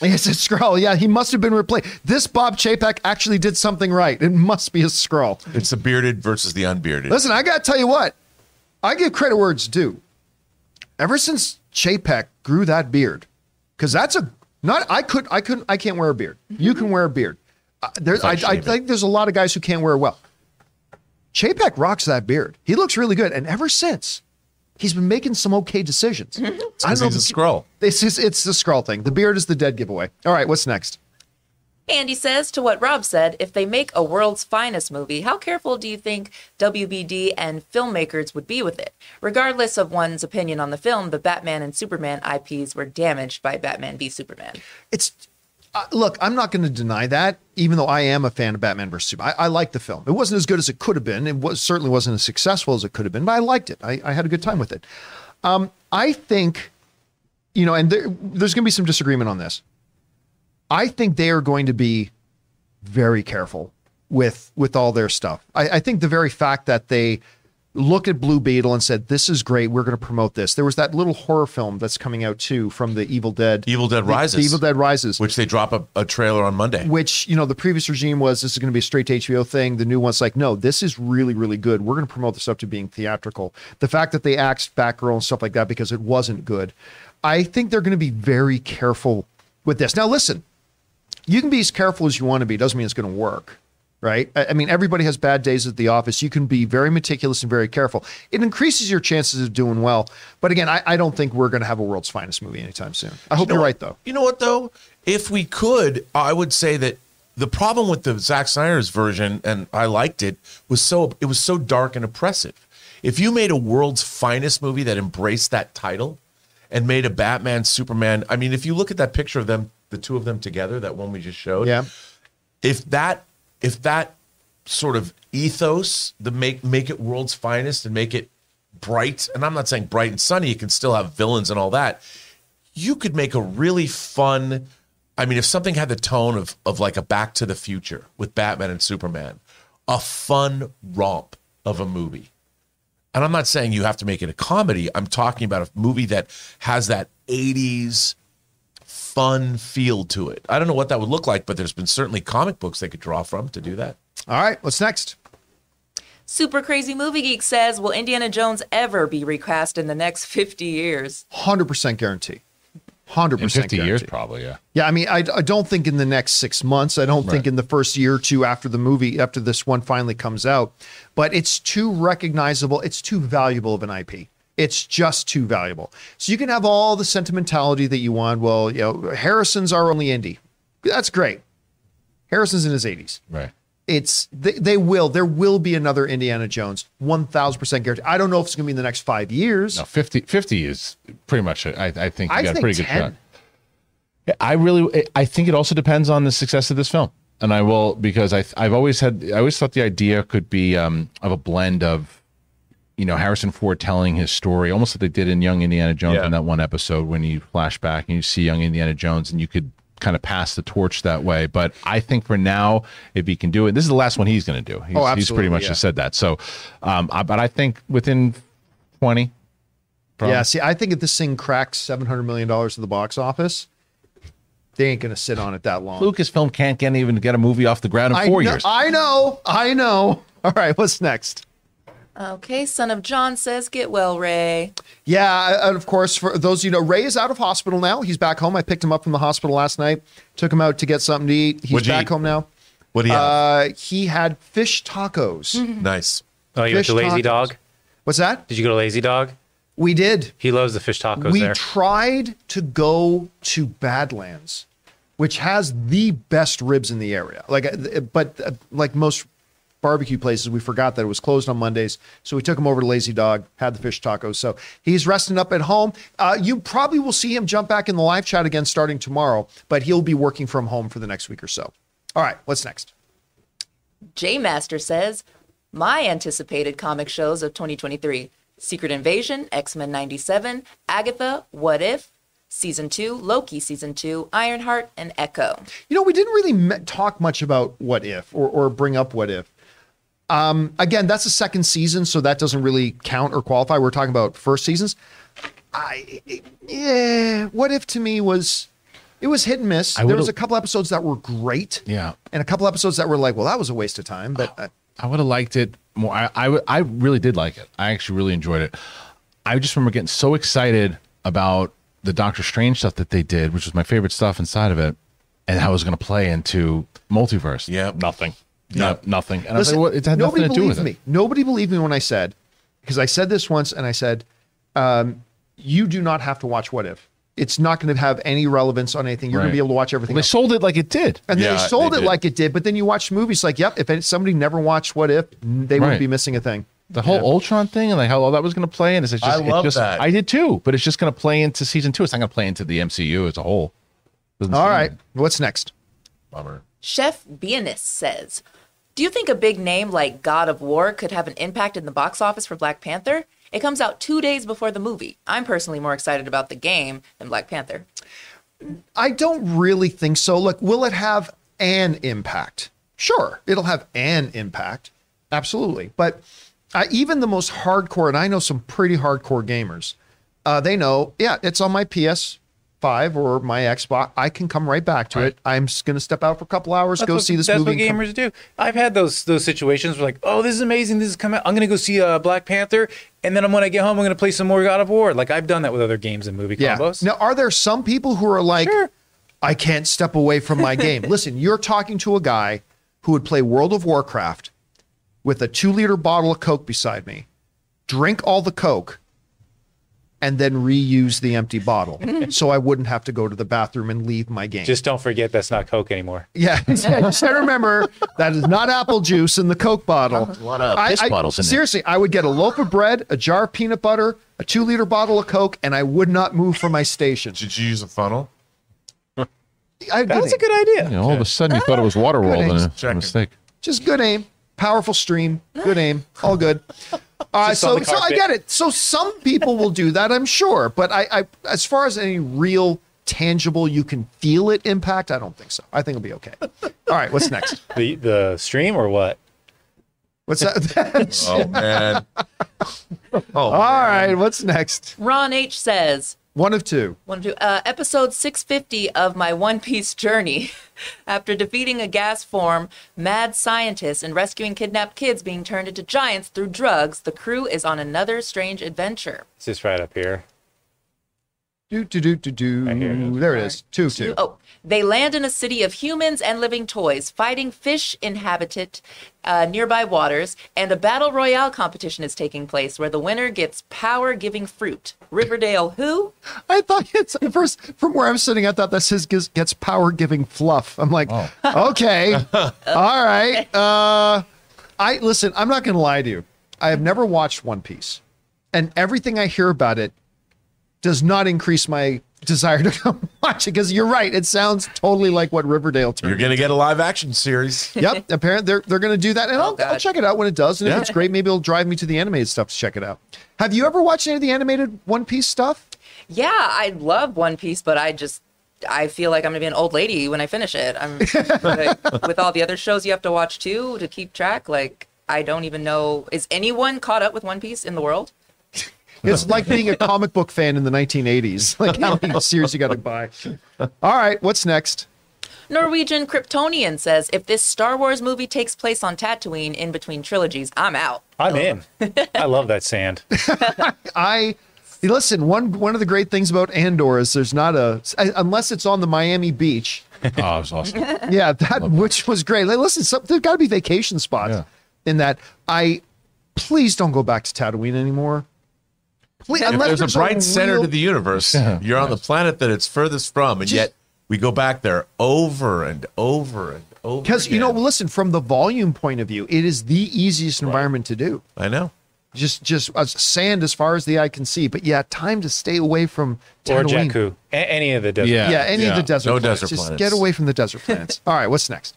It's a Skrull. Yeah, he must have been replaced. This Bob Chapek actually did something right. It must be a Skrull. it's the bearded versus the unbearded. Listen, I got to tell you what. I give credit where it's due. Ever since Chapek grew that beard, because that's a not. I could. I couldn't. I can't wear a beard. You can wear a beard. Uh, there's. I, I think there's a lot of guys who can't wear it well. Chapek rocks that beard. He looks really good, and ever since, he's been making some okay decisions. Mm-hmm. I don't Because know. he's a Skrull. This is it's the Skrull thing. The beard is the dead giveaway. All right, what's next? Andy says to what Rob said, if they make a world's finest movie, how careful do you think WBD and filmmakers would be with it? Regardless of one's opinion on the film, the Batman and Superman IPs were damaged by Batman v Superman. It's uh, look. I'm not going to deny that, even though I am a fan of Batman vs Superman. I, I like the film. It wasn't as good as it could have been. It was certainly wasn't as successful as it could have been, but I liked it. I, I had a good time with it. Um, I think, you know, and there, there's going to be some disagreement on this. I think they are going to be very careful with with all their stuff. I, I think the very fact that they looked at Blue Beetle and said, "This is great. We're going to promote this." There was that little horror film that's coming out too from the Evil Dead. Evil Dead The- Rises. The Evil Dead Rises. which they drop a, a trailer on Monday. which you know the previous regime was this is going to be a straight to HBO thing. The new one's like, no, this is really really good. We're going to promote this up to being theatrical. The fact that they axed Batgirl and stuff like that because it wasn't good, I think they're going to be very careful with this. Now listen, you can be as careful as you want to be. Doesn't mean it's going to work. Right. I mean, everybody has bad days at the office. You can be very meticulous and very careful. It increases your chances of doing well. But again, I, I don't think we're going to have a world's finest movie anytime soon. I hope You know what- right, though. You know what though? If we could, I would say that the problem with the Zack Snyder's version, and I liked it, was so it was so dark and oppressive. If you made a world's finest movie that embraced that title and made a Batman Superman, I mean, if you look at that picture of them, the two of them together, that one we just showed, Yeah. if that if that sort of ethos the make make it world's finest and make it bright and i'm not saying bright and sunny you can still have villains and all that you could make a really fun i mean if something had the tone of of like a back to the future with batman and superman a fun romp of a movie. And i'm not saying you have to make it a comedy. I'm talking about a movie that has that 80s fun feel to it. I don't know what that would look like, but there's been certainly comic books they could draw from to do that. All right. What's next? Super Crazy Movie Geek says, will Indiana Jones ever be recast in the next 50 years? Hundred percent guarantee. Hundred In percent 50 years, probably, yeah. Yeah, I mean, I, I don't think in the next six months. I don't think in the first year or two after the movie, after this one finally comes out. But it's too recognizable. It's too valuable of an IP. It's just too valuable. So you can have all the sentimentality that you want. Well, you know, Harrison's our only indie. That's great. Harrison's in his 80s. Right. It's they, they will. There will be another Indiana Jones. One thousand percent guarantee. I don't know if it's going to be in the next five years. No, 50, 50 is pretty much, I, I think you I got a pretty 10. good shot. I really, I think it also depends on the success of this film. And I will, because I, I've always had, I always thought the idea could be um, of a blend of, you know, Harrison Ford telling his story, almost like they did in Young Indiana Jones Yeah. in that one episode when you flash back and you see Young Indiana Jones and you could kind of pass the torch that way. But I think for now, if he can do it, this is the last one he's going to do. He's, Oh, he's pretty much yeah. just said that. So, um, I, but I think within 20, probably. Yeah, see, I think if this thing cracks seven hundred million dollars to the box office, They ain't gonna sit on it that long. Lucasfilm can't get even get a movie off the ground in I four know, years. I know. I know. All right, what's next? Okay, son of John says, "Get well, Ray." Yeah, and of course, for those of you know, Ray is out of hospital now. He's back home. I picked him up from the hospital last night. Took him out to get something to eat. He's What'd back eat? home now. What do you have? Uh, he had fish tacos. nice. Oh, you went to Lazy tacos. Dog? What's that? Did you go to Lazy Dog? We did. He loves the fish tacos we there. tried to go to Badlands, which has the best ribs in the area. Like, uh, but uh, like most barbecue places, we forgot that it was closed on Mondays, so we took him over to Lazy Dog, had the fish tacos. So he's resting up at home. Uh, you probably will see him jump back in the live chat again starting tomorrow, but he'll be working from home for the next week or so. All right, what's next? J Master says, My anticipated comic shows of 2023 Secret Invasion, X Men 97, Agatha, What If, Season 2, Loki Season 2, Ironheart, and Echo. You know, we didn't really talk much about what if or, or bring up what if. Um, again, that's the second season, so that doesn't really count or qualify. We're talking about first seasons. I, yeah, what if to me was it was hit and miss. I there was a couple episodes that were great, yeah. and a couple episodes that were like, well, that was a waste of time. But uh, I would have liked it more. I, I, w- I really did like it. I actually really enjoyed it. I just remember getting so excited about the Doctor Strange stuff that they did, which was my favorite stuff inside of it, and how it was going to play into multiverse. Yeah, nothing. Yeah. No, nothing. And Listen, I was like, well, it had nobody nothing to do believed with me. it. Nobody believed me when I said, because I said this once, and I said, um, "You do not have to watch What If. It's not going to have any relevance on anything. You're going to be able to watch everything." They else. sold it like it did. And Yeah, they sold they it did. like it did, but then you watch movies like, yep, if somebody never watched What If, they Right. wouldn't be missing a thing. The whole Ultron thing and like how all that was going to play, and it's just, I it love just- that. I did too, but it's just going to play into season two. It's not going to play into the MCU as a whole. Doesn't All seem- what's next? Bummer. Chef Bianis says, Do you think a big name like God of War could have an impact in the box office for Black Panther? It comes out two days before the movie. I'm personally more excited about the game than Black Panther. I don't really think so. Look, will it have an impact? Sure, it'll have an impact, absolutely. But uh, even the most hardcore, and I know some pretty hardcore gamers, uh, they know, yeah, it's on my PS5 or my Xbox. I can come right back to it. I'm just going to step out for a couple hours, go what, see this that's movie. what and come- gamers do. I've had those those situations where like, oh, this is amazing. This is coming. out. I'm gonna go see uh, Black Panther, and then when I get home, I'm gonna play some more God of War. Like I've done that with other games and movie Yeah. combos. Now, are there some people who are like, Sure. I can't step away from my game? Listen, you're talking to a guy who would play World of Warcraft with a two liter bottle of Coke beside me, drink all the Coke, and then reuse the empty bottle so I wouldn't have to go to the bathroom and leave my game. Just don't forget that's not Coke anymore. Yeah, just remember that is not apple juice in the Coke bottle. A lot of piss bottles in there. Seriously, I would get a loaf of bread, a jar of peanut butter, a two liter bottle of Coke, and I would not move from my station. Did you use a funnel? I had That good was a good idea. You know, all of a sudden you thought it was Waterworld Good and aim. a mistake. Just good aim, powerful stream, good aim, all good. Uh, so, so I get it. So some people will do that, I'm sure, but I, I, as far as any real tangible, you can feel it impact. I don't think so. I think it'll be okay. All right, what's next? The the stream or what? What's that? Oh man. Oh, all right, what's next? Ron H says, One of two. One, of two, uh, episode 650 of my One Piece journey. After defeating a gas form, mad scientist, and rescuing kidnapped kids being turned into giants through drugs, the crew is on another strange adventure. It's just right up here. Do do do do do. I hear it. There it is. Two of two. Oh, they land in a city of humans and living toys, fighting fish inhabited uh, nearby waters, and a battle royale competition is taking place where the winner gets power giving fruit. Riverdale, who? I thought it's at first from where I'm sitting. I thought that says gets, gets power giving fluff. I'm like, okay, all right. Uh, I listen. I'm not going to lie to you. I have never watched One Piece, and everything I hear about it does not increase my desire to come watch it. Because you're right. It sounds totally like what Riverdale turned. You're gonna get a live action series. Yep, apparently they're they're going to do that, and oh, I'll, I'll check it out when it does. And if it's great, maybe it'll drive me to the animated stuff to check it out. Have you ever watched any of the animated One Piece stuff? Yeah, I love One Piece, but I just I feel like I'm gonna be an old lady when I finish it. I'm like, with all the other shows you have to watch too to keep track. Like I don't even know is anyone caught up with One Piece in the world? It's like being a comic book fan in the 1980s. Like how many series you got to buy. All right, what's next? Norwegian Kryptonian says if this Star Wars movie takes place on Tatooine in between trilogies, I'm out. I'm in. I love that sand. I listen. One one of the great things about Andor is there's not a unless it's on the Miami beach. Oh, it was awesome. Yeah, that which was great. Like, listen, some, there's got to be vacation spots Yeah. in that. I please don't go back to Tatooine anymore. Please, If unless there's a bright center real- to the universe, you're on the planet that it's furthest from, and Just- yet we go back there over and over and over. because you know, listen from the volume point of view, it is the easiest environment to do. I know. Just just uh, sand as far as the eye can see. But yeah, time to stay away from Or Jakku. A- any of the desert. Yeah. Yeah, any of the desert No planets. desert Just get away from the desert planets. All right, what's next?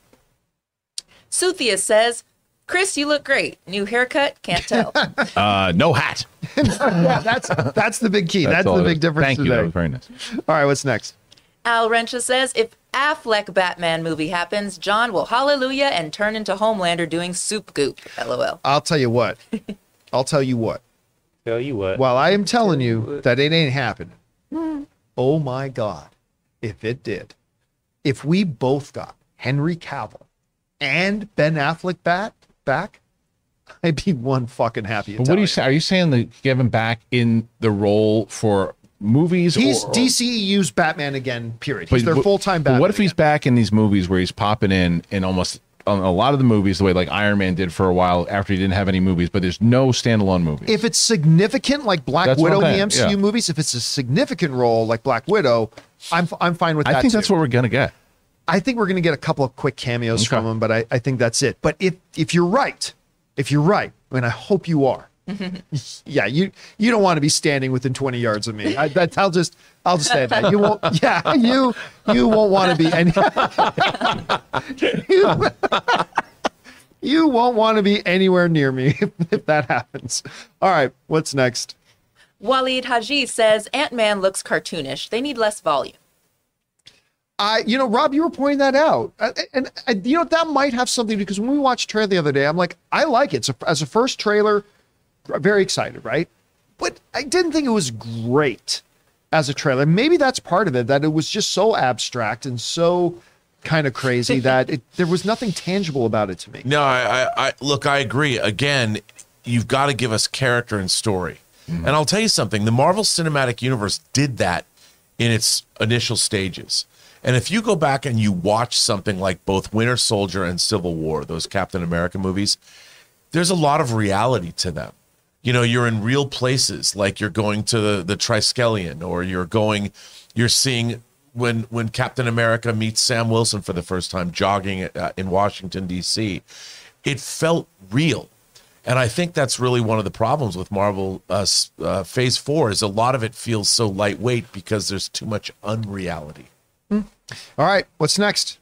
Suthia says, Chris, you look great. New haircut, can't tell. Uh, no hat. yeah, that's that's the big key. That's, all the big is. difference Thank you. That was very nice. All right, what's next? Al Rencha says, if Affleck Batman movie happens, John will hallelujah and turn into Homelander doing soup goop. LOL. I'll tell you what. I'll tell you what. Tell you what. While I am telling you that it ain't happening, oh my God, if it did, if we both got Henry Cavill and Ben Affleck back, back, I'd be one fucking happy. But what are you saying? Are you saying that him back in the role for movies? He's or, DCEU's Batman again. Period. but- He's their full time Batman. What if he's back in these movies where he's popping in in almost on a lot of the movies, the way like Iron Man did for a while after he didn't have any movies, but there's no standalone movies. if it's significant like Black That's Widow in the MCU yeah. movies, if it's a significant role like Black Widow, I'm I'm fine with that. I think that's what we're gonna get. I think we're going to get a couple of quick cameos Okay. from him, but I, I think that's it. But if if you're right, if you're right, I mean, I hope you are, yeah, you you don't want to be standing within 20 yards of me. I, that, I'll just I'll just say that you won't. Yeah, you you won't want to be any. you, you won't want to be anywhere near me if, if that happens. All right, what's next? Waleed Haji says, Ant Man looks cartoonish. They need less volume. I, you know, Rob, you were pointing that out, Uh, and, and you know that might have something because when we watched trailer the other day, I'm like, I like it. It's a, as a first trailer, very excited, right? But I didn't think it was great as a trailer. Maybe that's part of it that it was just so abstract and so kind of crazy that it, there was nothing tangible about it to me. No, I, I, I look. I agree. Again, you've got to give us character and story. And I'll tell you something. The Marvel Cinematic Universe did that in its initial stages. And if you go back and you watch something like both Winter Soldier and Civil War, those Captain America movies, there's a lot of reality to them. You know, you're in real places, like you're going to the, the Triskelion, or you're going, you're seeing when when Captain America meets Sam Wilson for the first time jogging uh, in Washington D.C. It felt real, and I think that's really one of the problems with Marvel uh, uh, Phase Four is a lot of it feels so lightweight because there's too much unreality. All right, what's next?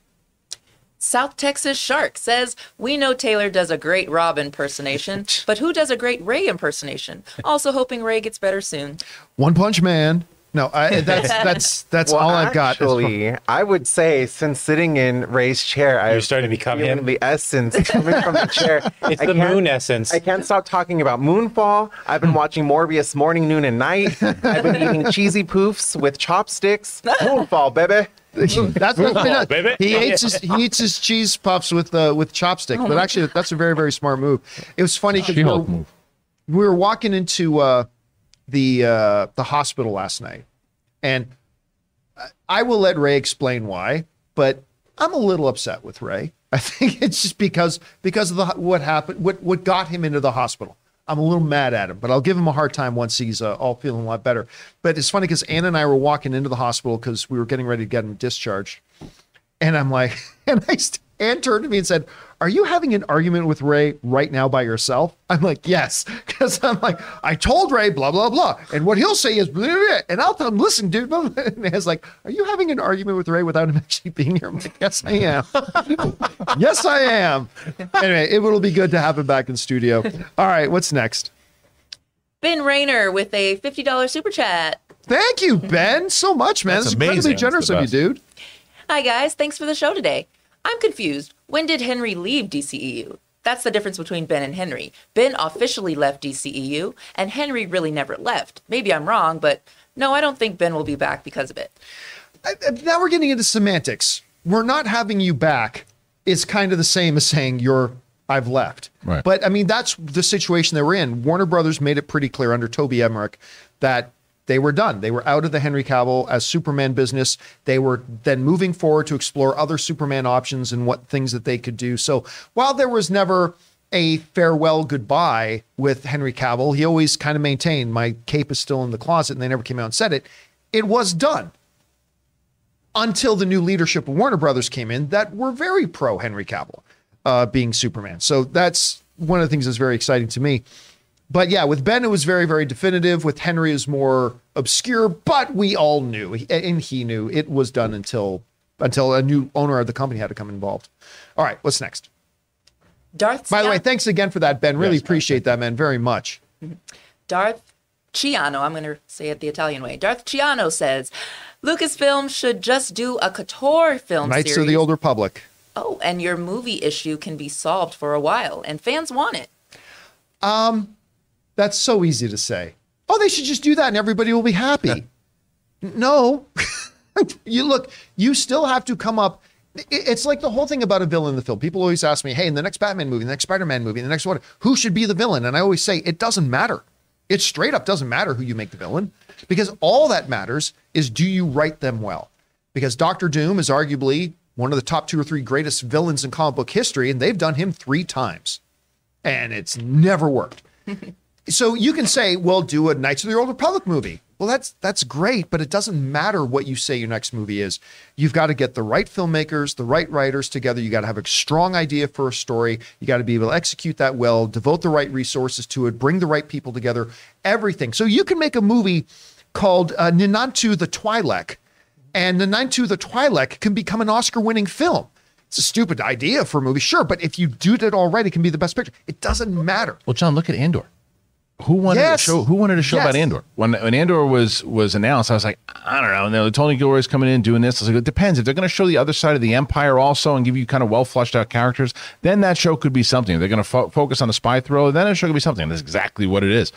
South Texas Shark says, We know Taylor does a great Rob impersonation, but who does a great Ray impersonation? Also hoping Ray gets better soon. One Punch Man. No, I, that's that's that's all I've got. Actually, I would say since sitting in Ray's chair, You're I've starting to become him. the essence coming from the chair. It's I the moon essence. I can't stop talking about Moonfall. I've been hmm. watching Morbius morning, noon, and night. I've been eating cheesy poofs with chopsticks. Moonfall, baby. That's, that's Oh, baby. He eats his he eats his cheese puffs with uh, with chopsticks. But actually, that's a very very smart move. It was funny because we, were- we were walking into uh, the uh, the hospital last night, and I- I will let Ray explain why. But I'm a little upset with Ray. I think it's just because because of the what happened, what what got him into the hospital. I'm a little mad at him, but I'll give him a hard time once he's uh, all feeling a lot better. But it's funny because Anna and I were walking into the hospital because we were getting ready to get him discharged, and I'm like, and I st- Ann turned to me and said, "Are you having an argument with Ray right now by yourself?" I'm like, "Yes," because I'm like, I told Ray blah blah blah, and what he'll say is, blah, blah, blah, and I'll tell him, "Listen, dude," blah, blah. and it's like, "Are you having an argument with Ray without him actually being here?" I'm like, "Yes, I am. yes, I am." Anyway, it will be good to have him back in studio. All right, what's next? Ben Rayner with a $50 super chat. Thank you, Ben, so much, man. That's That's incredibly generous That's of you, dude. Hi, guys. Thanks for the show today. I'm confused. When did Henry leave DCEU? That's the difference between Ben and Henry. Ben officially left DCEU, and Henry really never left. Maybe I'm wrong, but no, I don't think Ben will be back because of it. I- I- now we're getting into semantics. We're not having you back is kind of the same as saying you're I've left. Right. But I mean that's the situation they were in. Warner Brothers made it pretty clear under Toby Emmerich that they were done. They were out of the Henry Cavill as Superman business. They were then moving forward to explore other Superman options and what things that they could do. So while there was never a farewell goodbye with Henry Cavill, he always kind of maintained my cape is still in the closet and they never came out and said it. It was done until the new leadership of Warner Brothers came in that were very pro Henry Cavill uh, being Superman. So that's one of the things that's very exciting to me. But yeah, with Ben, it was very, very definitive. With Henry, is more obscure, but we all knew, and he knew it was done until until a new owner of the company had to come involved. All right, what's next? Darth. By the way, thanks again for that, Ben. Really Yes, appreciate that, man, very much. Darth Ciano, I'm going to say it the Italian way. Darth Ciano says Lucasfilm should just do a KOTOR film Knights series. of the Old Republic. Oh, and your movie issue can be solved for a while, and fans want it. Um, that's so easy to say. Oh, they should just do that and everybody will be happy. No. you look, you still have to come up. It's like the whole thing about a villain in the film. People always ask me, hey, in the next Batman movie, the next Spider Man movie, the next one, who should be the villain? And I always say, it doesn't matter. It straight up doesn't matter who you make the villain because all that matters is do you write them well? Because Doctor Doom is arguably one of the top two or three greatest villains in comic book history, and they've done him three times and it's never worked. so you can say, well, do a Knights of the Old Republic movie. Well, that's that's great, but it doesn't matter what you say your next movie is. You've got to get the right filmmakers, the right writers together. You got to have a strong idea for a story. You got to be able to execute that well, devote the right resources to it, bring the right people together, everything. So you can make a movie called uh, Ninantu the Twi'lek, and Ninantu the Twi'lek can become an Oscar-winning film. It's a stupid idea for a movie, sure, but if you do it all right, it can be the best picture. It doesn't matter. Well, John, look at Andor. Who wanted Yes. to show? Who wanted a show Yes. about Andor? When when Andor was was announced, I was like, I don't know. And then Tony Gilroy's coming in doing this. I was like, it depends. If they're going to show the other side of the Empire also and give you kind of well fleshed out characters, then that show could be something. If they're going to fo- focus on the spy thriller, then that show could be something. That's exactly what it is.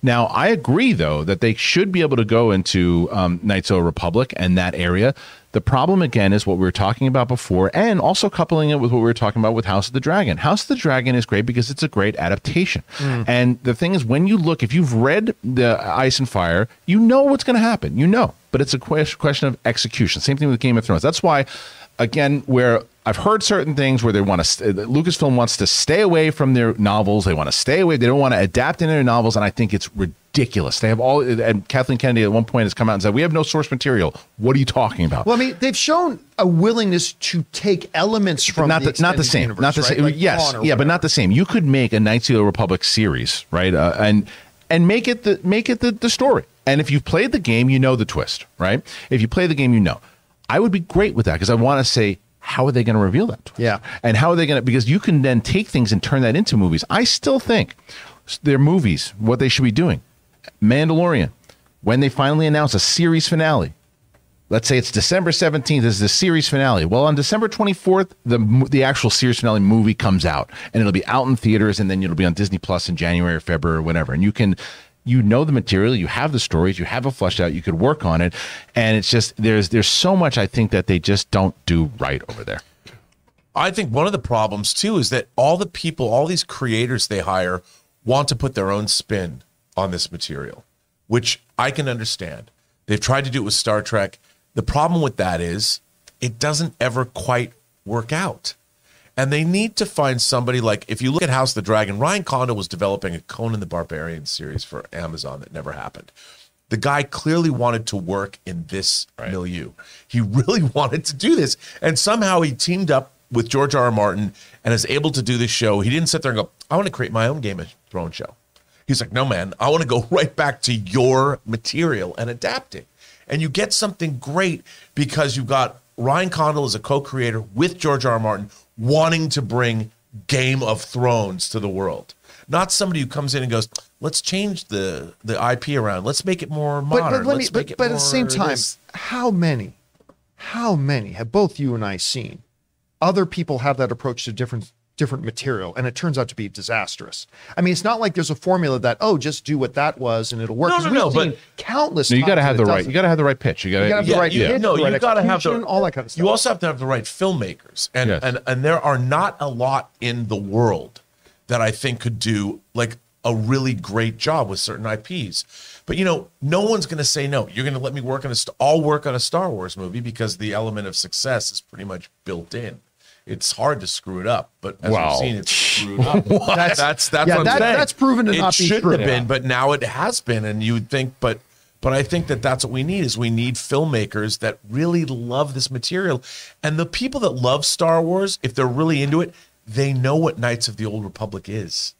Now, I agree though that they should be able to go into um, Knights of the Republic and that area. The problem again is what we were talking about before, and also coupling it with what we were talking about with House of the Dragon. House of the Dragon is great because it's a great adaptation. Mm. And the thing is, when you look, if you've read the Ice and Fire, you know what's going to happen. You know, but it's a question of execution. Same thing with Game of Thrones. That's why, again, where I've heard certain things where they want to, uh, Lucasfilm wants to stay away from their novels. They want to stay away. They don't want to adapt into their novels, and I think it's ridiculous. They have all, and Kathleen Kennedy at one point has come out and said, "We have no source material." What are you talking about? Well, I mean, they've shown a willingness to take elements from not the, the, not the same, universe, not the right? same. Like yes, yeah, but not the same. You could make a Knights of the Republic series, right? Uh, and and make it the make it the, the story. And if you've played the game, you know the twist, right? If you play the game, you know. I would be great with that because I want to say, how are they going to reveal that? twist? Yeah. and how are they going to? Because you can then take things and turn that into movies. I still think their movies, what they should be doing. Mandalorian, when they finally announce a series finale, let's say it's December 17th is the series finale. Well, on December 24th, the the actual series finale movie comes out and it'll be out in theaters and then it'll be on Disney Plus in January or February or whatever. And you can you know the material, you have the stories, you have it fleshed out, you could work on it. And it's just there's there's so much I think that they just don't do right over there. I think one of the problems too is that all the people, all these creators they hire want to put their own spin on this material, which I can understand. They've tried to do it with Star Trek. The problem with that is it doesn't ever quite work out. And they need to find somebody like if you look at House of the Dragon, Ryan Condal was developing a Conan the Barbarian series for Amazon that never happened. The guy clearly wanted to work in this milieu. He really wanted to do this. And somehow he teamed up with George R. R. Martin and is able to do this show. He didn't sit there and go, I want to create my own Game of Thrones show. He's like, no, man, I want to go right back to your material and adapt it. And you get something great because you've got Ryan Condal as a co creator with George R. R. Martin wanting to bring Game of Thrones to the world. Not somebody who comes in and goes, let's change the, the IP around. Let's make it more But, modern. but let me, but, but at the same time, this." how many, how many have both you and I seen other people have that approach to different different material and it turns out to be disastrous. I mean, it's not like there's a formula that oh, just do what that was and it'll work. No, 'Cause no, we've no, but- countless. No, you got to have the right. You got to have the right pitch. You got gotta have the right yeah, pitch, no, the you right gotta have the all that kind of stuff. You also have to have the right filmmakers, and Yes. and and there are not a lot in the world that I think could do like a really great job with certain IPs. But you know, no one's going to say no. You're going to let me work on a. St- I'll work on a Star Wars movie because the element of success is pretty much built in. It's hard to screw it up, but as Wow. we've seen, it's screwed up. That's- that's that's yeah, what I'm that- that's proven to it not be shouldn't true. have been, but now it has been, and you would think, but but I think that that's what we need is we need filmmakers that really love this material, and the people that love Star Wars, if they're really into it, they know what Knights of the Old Republic is.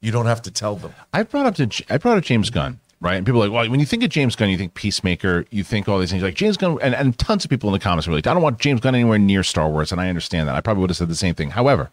You don't have to tell them. I brought up to J- I brought up James Gunn, right? And people are like, well, when you think of James Gunn, you think Peacemaker, you think all these things. Like James Gunn, and, and tons of people in the comments were like, I don't want James Gunn anywhere near Star Wars, and I understand that. I probably would have said the same thing. However,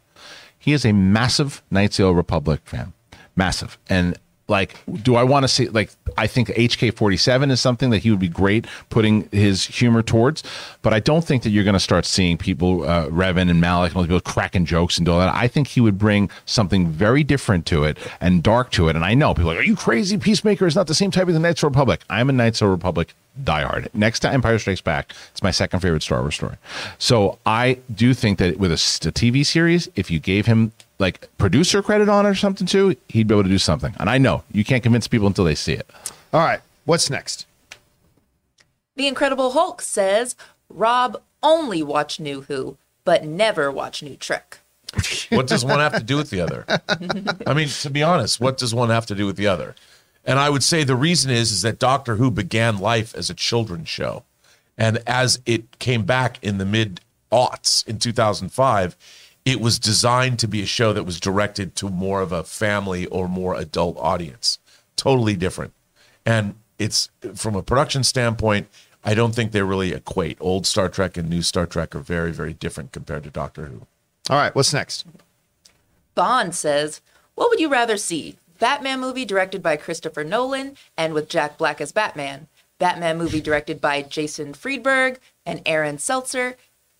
he is a massive Knights of the Republic fan, massive, and like, do I want to see? Like, I think HK forty seven is something that he would be great putting his humor towards, but I don't think that you're going to start seeing people, uh, Revan and Malak and all these people cracking jokes and doing that. I think he would bring something very different to it and dark to it. And I know people are like, are you crazy? Peacemaker is not the same type of the Knights of Republic. I'm a Knights of Republic diehard. Next to Empire Strikes Back, it's my second favorite Star Wars story. So I do think that with a TV series, if you gave him like producer credit on it or something too, he'd be able to do something. And I know you can't convince people until they see it. All right, what's next? The Incredible Hulk says Rob only watch New Who, but never watch New Trek. What does one have to do with the other? I mean, to be honest, what does one have to do with the other? And I would say the reason is is that Doctor Who began life as a children's show, and as it came back in the mid aughts in 2005, it was designed to be a show that was directed to more of a family or more adult audience. Totally different, and it's from a production standpoint. I don't think they really equate. Old Star Trek and new Star Trek are very, very different compared to Doctor Who. All right, what's next? Bond says, What would you rather see? Batman movie directed by Christopher Nolan and with Jack Black as Batman. Batman movie directed by Jason Friedberg and Aaron Seltzer,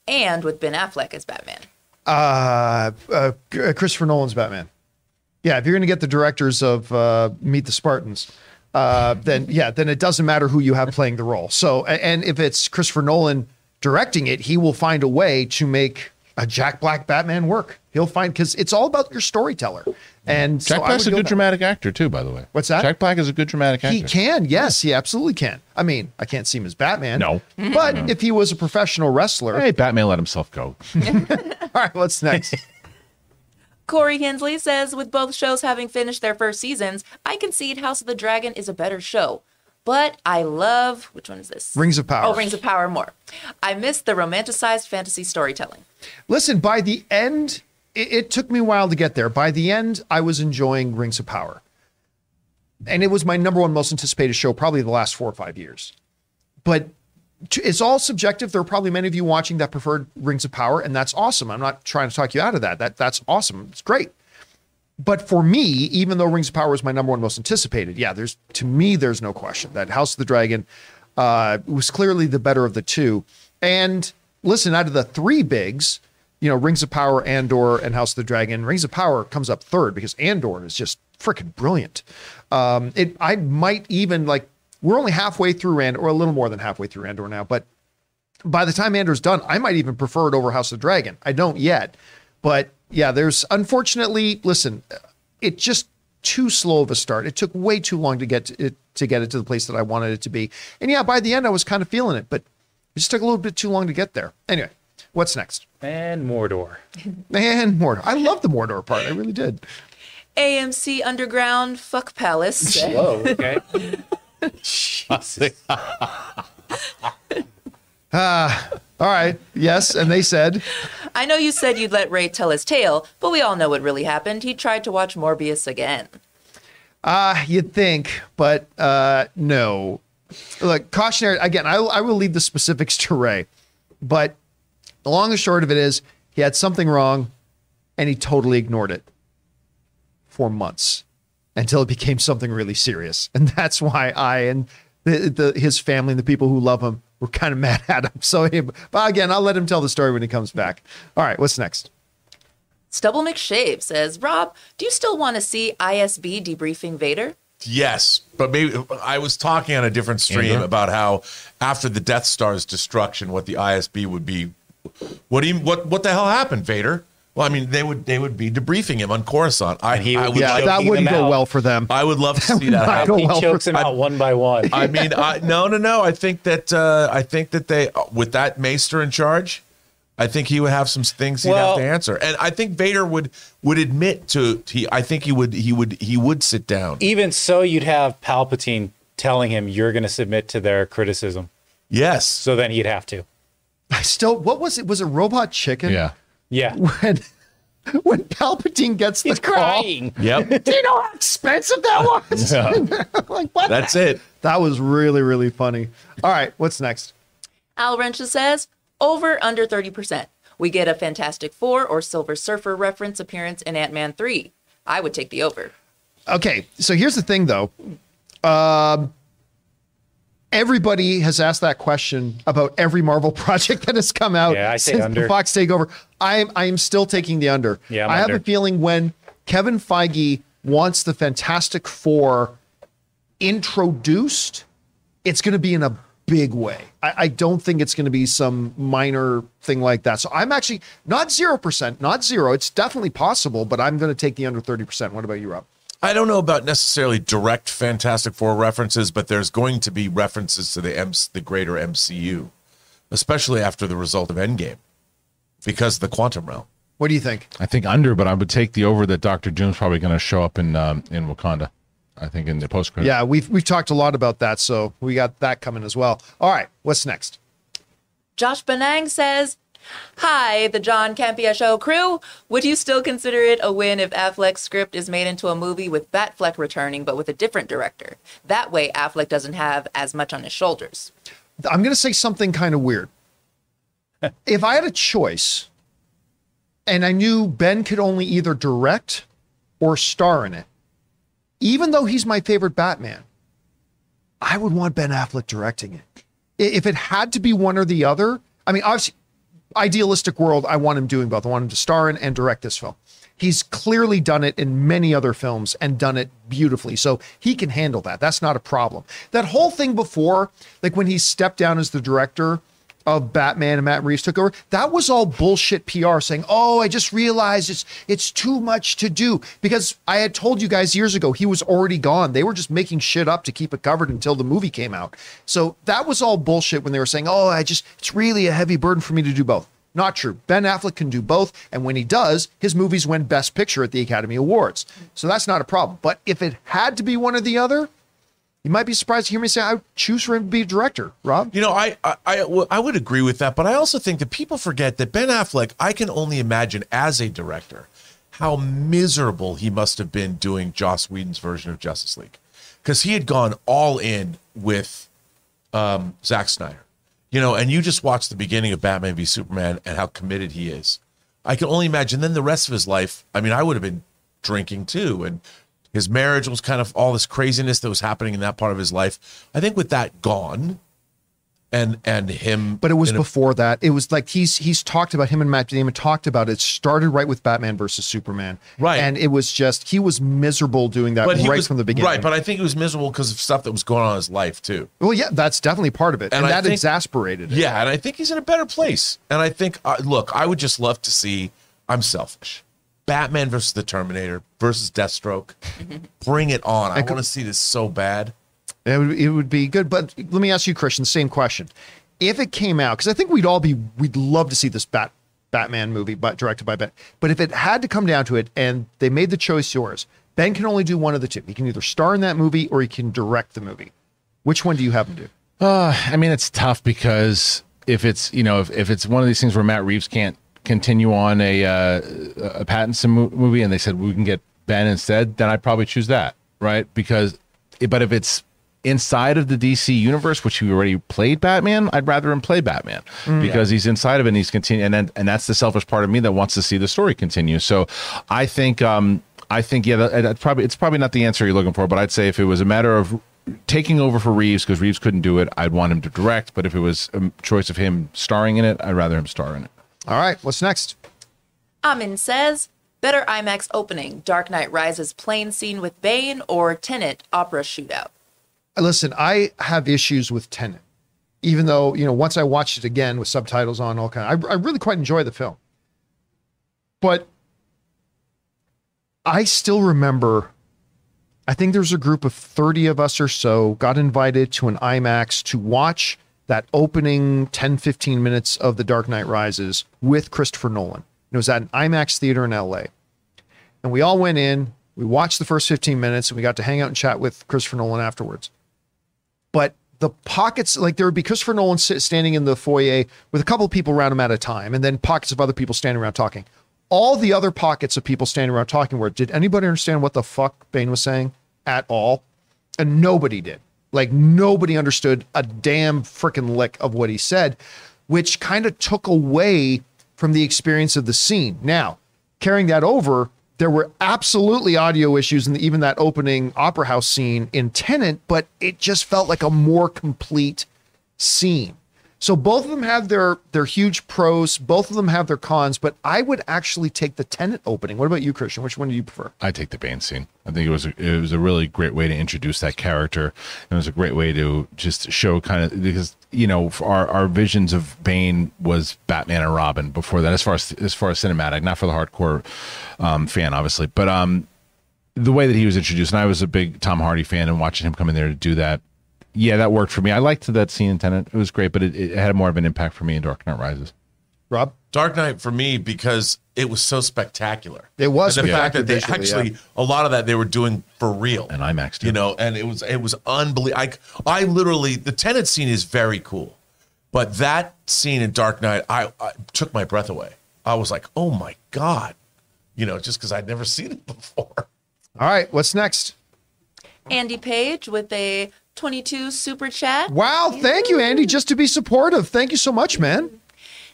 and with Ben Affleck as Batman. Uh, uh, Christopher Nolan's Batman. Yeah, if you're going to get the directors of uh, Meet the Spartans, uh, then yeah, then it doesn't matter who you have playing the role. So, and if it's Christopher Nolan directing it, he will find a way to make a Jack Black Batman work. He'll find because it's all about your storyteller. And Jack I Black's a good that- dramatic actor too, by the way. What's that? Jack Black is a good dramatic actor. He can, yes, he absolutely can. I mean, I can't see him as Batman. No. but if he was a professional wrestler, Hey, Batman let himself go. all right, what's next? Corey Hensley says, with both shows having finished their first seasons, I concede House of the Dragon is a better show. But I love, which one is this? Rings of Power. Oh, Rings of Power more. I miss the romanticized fantasy storytelling. Listen, by the end, it, it took me a while to get there. By the end, I was enjoying Rings of Power. And it was my number one most anticipated show, probably the last four or five years. But to- it's all subjective. There are probably many of you watching that preferred Rings of Power, and that's awesome. I'm not trying to talk you out of that. That that's awesome. It's great. But for me, even though Rings of Power is my number one most anticipated, yeah, there's to me, there's no question that House of the Dragon uh, was clearly the better of the two. And listen, out of the three bigs, you know, Rings of Power, Andor, and House of the Dragon, Rings of Power comes up third because Andor is just freaking brilliant. Um, it I might even like we're only halfway through Andor, or a little more than halfway through Andor now, but by the time Andor's done, I might even prefer it over House of the Dragon. I don't yet, but yeah, there's unfortunately, listen, it just too slow of a start. It took way too long to get it to get it to the place that I wanted it to be. And yeah, by the end, I was kind of feeling it, but it just took a little bit too long to get there. Anyway, what's next? And Mordor. And Mordor. I love the Mordor part. I really did. AMC Underground Fuck Palace. said, Whoa, okay. All right. Yes, and they said, I know you said you'd let Ray tell his tale, but we all know what really happened. He tried to watch Morbius again. ah, you'd think, but uh, no. Look, cautionary. Again, I, I will leave the specifics to Ray, but the long and short of it is, he had something wrong, and he totally ignored it for months until it became something really serious, and that's why I and the, the his family and the people who love him were kind of mad at him. So, but again, I'll let him tell the story when he comes back. All right, what's next? Stubble McShave says, Rob, do you still want to see ISB debriefing Vader? Yes, but maybe I was talking on a different stream Andrew? about how after the Death Star's destruction, what the ISB would be. What do you what what the hell happened, Vader? Well, I mean, they would they would be debriefing him on Coruscant. I, And he I would would Yeah, that wouldn't go out. well for them. I would love to see that not happen. go he well for- chokes him out one by one. I mean, I, no, no, no. I think that uh, I think that they with that Maester in charge, I think he would have some things he'd Well- have to answer, and I think Vader would would admit to he. I think he would he would he would sit down. Even so, you'd have Palpatine telling him you're going to submit to their criticism. Yes, So then he'd have to. I still, what was it? Was it Robot Chicken? Yeah. Yeah. When, when Palpatine gets the He's call, crying. yep, do you know how expensive that was? like, what? that's it. That was really, really funny. All right, what's next? Al Rencha says, over under 30%. We get a Fantastic Four or Silver Surfer reference appearance in Ant Man 3. I would take the over. Okay, so here's the thing, though. Um, everybody has asked that question about every Marvel project that has come out Yeah, since under. the Fox takeover. I am I am still taking the under. Yeah, I'm I have under. a feeling when Kevin Feige wants the Fantastic Four introduced, it's going to be in a big way. I, I don't think it's going to be some minor thing like that. So I'm actually not zero percent, not zero. It's definitely possible, but I'm going to take the under thirty percent. What about you, Rob? I don't know about necessarily direct Fantastic Four references, but there's going to be references to the M- the greater MCU, especially after the result of Endgame, because of the quantum realm. What do you think? I think under, but I would take the over that Doctor Doom's probably going to show up in um, in Wakanda. I think in the post credit. Yeah, we've we've talked a lot about that, so we got that coming as well. All right, what's next? Josh Benang says, Hi, the John Campea Show crew. Would you still consider it a win if Affleck's script is made into a movie with Batfleck returning, but with a different director? That way, Affleck doesn't have as much on his shoulders. I'm going to say something kind of weird. if I had a choice, and I knew Ben could only either direct or star in it, even though he's my favorite Batman, I would want Ben Affleck directing it. If it had to be one or the other, I mean, obviously, idealistic world, I want him doing both. I want him to star in and direct this film. He's clearly done it in many other films and done it beautifully. So he can handle that. That's not a problem. That whole thing before, like when he stepped down as the director of Batman and Matt Reeves took over, that was all bullshit PR saying, "Oh, I just realized it's it's too much to do." Because I had told you guys years ago he was already gone. They were just making shit up to keep it covered until the movie came out. So that was all bullshit when they were saying, "Oh, I just it's really a heavy burden for me to do both." Not true. Ben Affleck can do both, and when he does, his movies win Best Picture at the Academy Awards. So that's not a problem. But if it had to be one or the other, you might be surprised to hear me say I choose for him to be a director. Rob, You know, I I I would agree with that, but I also think that people forget that Ben Affleck. I can only imagine as a director how miserable he must have been doing Joss Whedon's version of Justice League, because he had gone all in with um, Zack Snyder. You know, and you just watch the beginning of Batman v Superman and how committed he is. I can only imagine. Then the rest of his life. I mean, I would have been drinking too, and his marriage was kind of all this craziness that was happening in that part of his life. I think with that gone, and and him, but it was in a- before that. It was like he's he's talked about him and Matt Damon talked about it. Started right with Batman versus Superman, Right. And it was just he was miserable doing that right was from the beginning. right. But I think he was miserable because of stuff that was going on in his life too. well, yeah, that's definitely part of it, and, And that think- exasperated it. Yeah, and I think he's in a better place. And I think, uh, look, I would just love to see. I'm selfish. Batman versus the Terminator versus Deathstroke. Bring it on. I want to see this so bad. It would, it would be good. But let me ask you, Christian, same question. If it came out, because I think we'd all be, we'd love to see this Bat, Batman movie, but directed by Ben. But if it had to come down to it, and they made the choice yours, Ben can only do one of the two. He can either star in that movie or he can direct the movie. Which one do you have him do? Uh, I mean, it's tough because if it's you know if, if it's one of these things where Matt Reeves can't continue on a uh, a Pattinson movie and they said we can get Ben instead, then I'd probably choose that, right? Because but if it's inside of the DC universe, which he already played Batman, I'd rather him play Batman because he's inside of it and he's continuing. and then, and that's the selfish part of me that wants to see the story continue. So I think um I think yeah, that, that probably it's probably not the answer you're looking for, but I'd say if it was a matter of taking over for Reeves because Reeves couldn't do it, I'd want him to direct. But if it was a choice of him starring in it, I'd rather him star in it. All right, what's next? Amin says, Better IMAX opening, Dark Knight Rises plane scene with Bane, or Tenet opera shootout? Listen, I have issues with Tenet, even though you know once I watched it again with subtitles on, all kind. I, I really quite enjoy the film, but I still remember. I think there's a group of 30 of us or so got invited to an IMAX to watch that opening 10, 15 minutes of The Dark Knight Rises with Christopher Nolan. It was at an IMAX theater in LA. And we all went in, we watched the first 15 minutes, and we got to hang out and chat with Christopher Nolan afterwards. But the pockets, like there would be Christopher Nolan standing in the foyer with a couple of people around him at a time, and then pockets of other people standing around talking. All the other pockets of people standing around talking were, did anybody understand what the fuck Bane was saying at all? And nobody did. Like nobody understood a damn freaking lick of what he said, which kind of took away from the experience of the scene. Now, carrying that over, there were absolutely audio issues in even that opening opera house scene in Tenet, but it just felt like a more complete scene. So both of them have their their huge pros, both of them have their cons, but I would actually take the Tenet opening. What about you, Christian? Which one do you prefer? I take the Bane scene. I think it was a, it was a really great way to introduce that character. and It was a great way to just show kind of because you know our our visions of Bane was Batman and Robin before that, as far as as far as cinematic, not for the hardcore um, fan, obviously, but um, the way that he was introduced, and I was a big Tom Hardy fan, and watching him come in there to do that, yeah, that worked for me. I liked that scene in Tenet; it was great, but it, it had more of an impact for me in Dark Knight Rises. Rob? Dark Knight for me because it was so spectacular. It was and the fact that they spectacular visually, actually a lot of that they were doing for real And IMAX, too. You know, and it was it was unbelievable. I I literally the Tenet scene is very cool, but that scene in Dark Knight I, I took my breath away. I was like, oh my god, you know, just because I'd never seen it before. All right, what's next? Andy Page with a 22 super chat. Wow, thank you, Andy, just to be supportive. Thank you so much, man.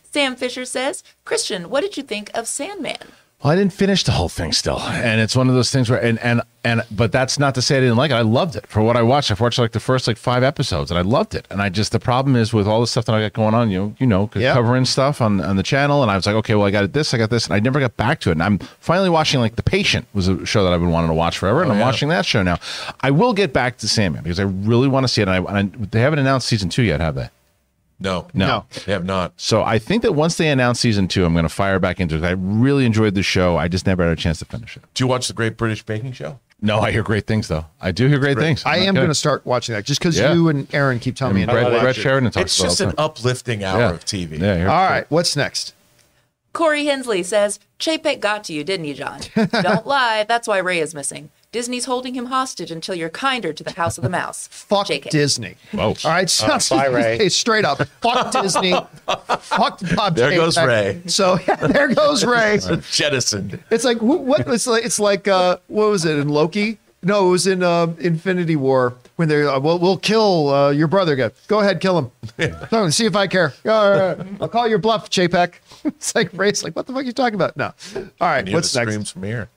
Sam Fisher says, Christian, what did you think of Sandman? Well, I didn't finish the whole thing still, and it's one of those things where and and and but that's not to say I didn't like it. I loved it for what I watched. I've watched like the first like five episodes, and I loved it. And I just the problem is with all the stuff that I got going on, you know, you know, Yeah. covering stuff on on the channel, and I was like, okay, well, I got this, I got this, and I never got back to it. And I'm finally watching like The Patient was a show that I've been wanting to watch forever, and oh, I'm yeah. watching that show now. I will get back to Sandman because I really want to see it. And, I, and I, they haven't announced season two yet, have they? No, No. they have not. So I think that once they announce season two, I'm going to fire back into it. I really enjoyed the show. I just never had a chance to finish it. Do you watch the Great British Baking Show? No, I hear great things though. I do hear great things. I am going to start watching that just because Yeah. you and Aaron keep telling me. And to Brett, watch Brett it. Sheridan talks It's about just an all the time. uplifting hour Yeah. of TV. Yeah, I hear- All right, what's next? Corey Hensley says, Chapek got to you, didn't you, John? Don't lie. That's why Ray is missing. Disney's holding him hostage until you're kinder to the House of the Mouse. Fuck JK. Disney. Whoa. All right, sounds bye, Ray. hey, straight up. Fuck Disney. Fuck Bob. There goes Chapek. Ray. So yeah, there goes Ray. Jettisoned. It's like wh- what? It's like it's like uh, what was it in Loki? No, it was in uh, Infinity War when they're uh, we'll, we'll kill uh, your brother. Go, go ahead, kill him. No, see if I care. All right, I'll call your bluff, Chapek. It's like Ray's like, what the fuck are you talking about? No. All right, what's the next? screams from here.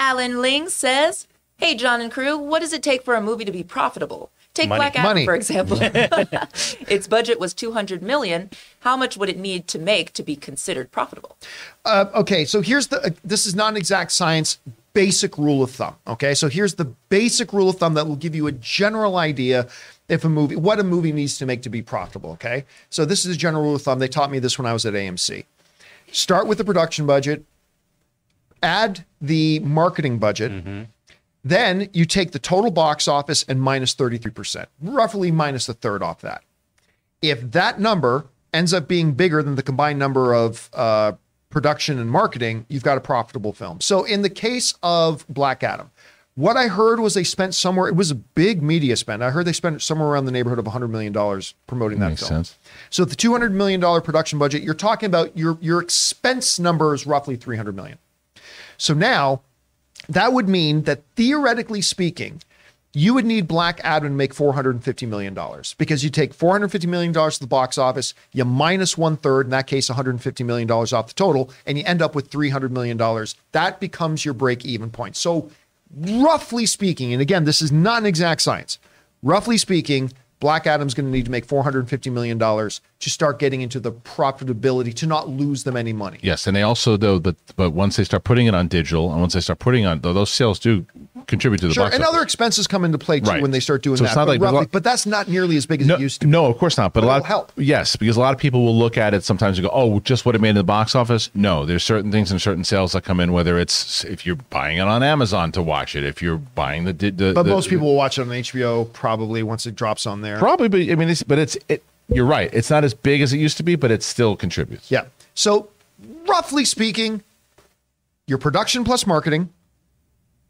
Alan Ling says, Hey, John and crew, what does it take for a movie to be profitable? Take Money. Black Adam, Money. for example. its budget was 200 million. How much would it need to make to be considered profitable? Uh, okay, so here's the. Uh, this is not an exact science. Basic rule of thumb. Okay, so here's the basic rule of thumb that will give you a general idea if a movie, what a movie needs to make to be profitable. Okay, so this is a general rule of thumb. They taught me this when I was at AMC. Start with the production budget. Add the marketing budget. Then you take the total box office and minus 33%, roughly minus a third off that if that number ends up being bigger than the combined number of uh, production and marketing, you've got a profitable film. So in the case of Black Adam, what I heard was they spent somewhere, it was a big media spend. I heard they spent somewhere around the neighborhood of $100 million promoting that Makes film. sense. So the $200 million production budget, you're talking about your, your expense number is roughly 300 million. So now that would mean that theoretically speaking, you would need Black Adam to make $450 million because you take $450 million to the box office, you minus one third, in that case, $150 million off the total, and you end up with $300 million. That becomes your break even point. So, roughly speaking, and again, this is not an exact science, roughly speaking, Black Adam's going to need to make $450 million to start getting into the profitability to not lose them any money. Yes, and they also though, but but once they start putting it on digital, and once they start putting on though, those sales do contribute to the Sure, box and office. other expenses come into play too Right. when they start doing So that. it's not but, like- roughly- but that's not nearly as big as no, it used to. no, of course not. But, But a lot it'll help. Yes, because a lot of people will look at it sometimes and go, "Oh, just what it made in the box office." No, there's certain things and certain sales that come in. Whether it's if you're buying it on Amazon to watch it, if you're buying the, the But the- most people will watch it on HBO probably once it drops on there. probably. But I mean, it's, but it's it. You're right. It's not as big as it used to be, but it still contributes. Yeah. So, roughly speaking, your production plus marketing,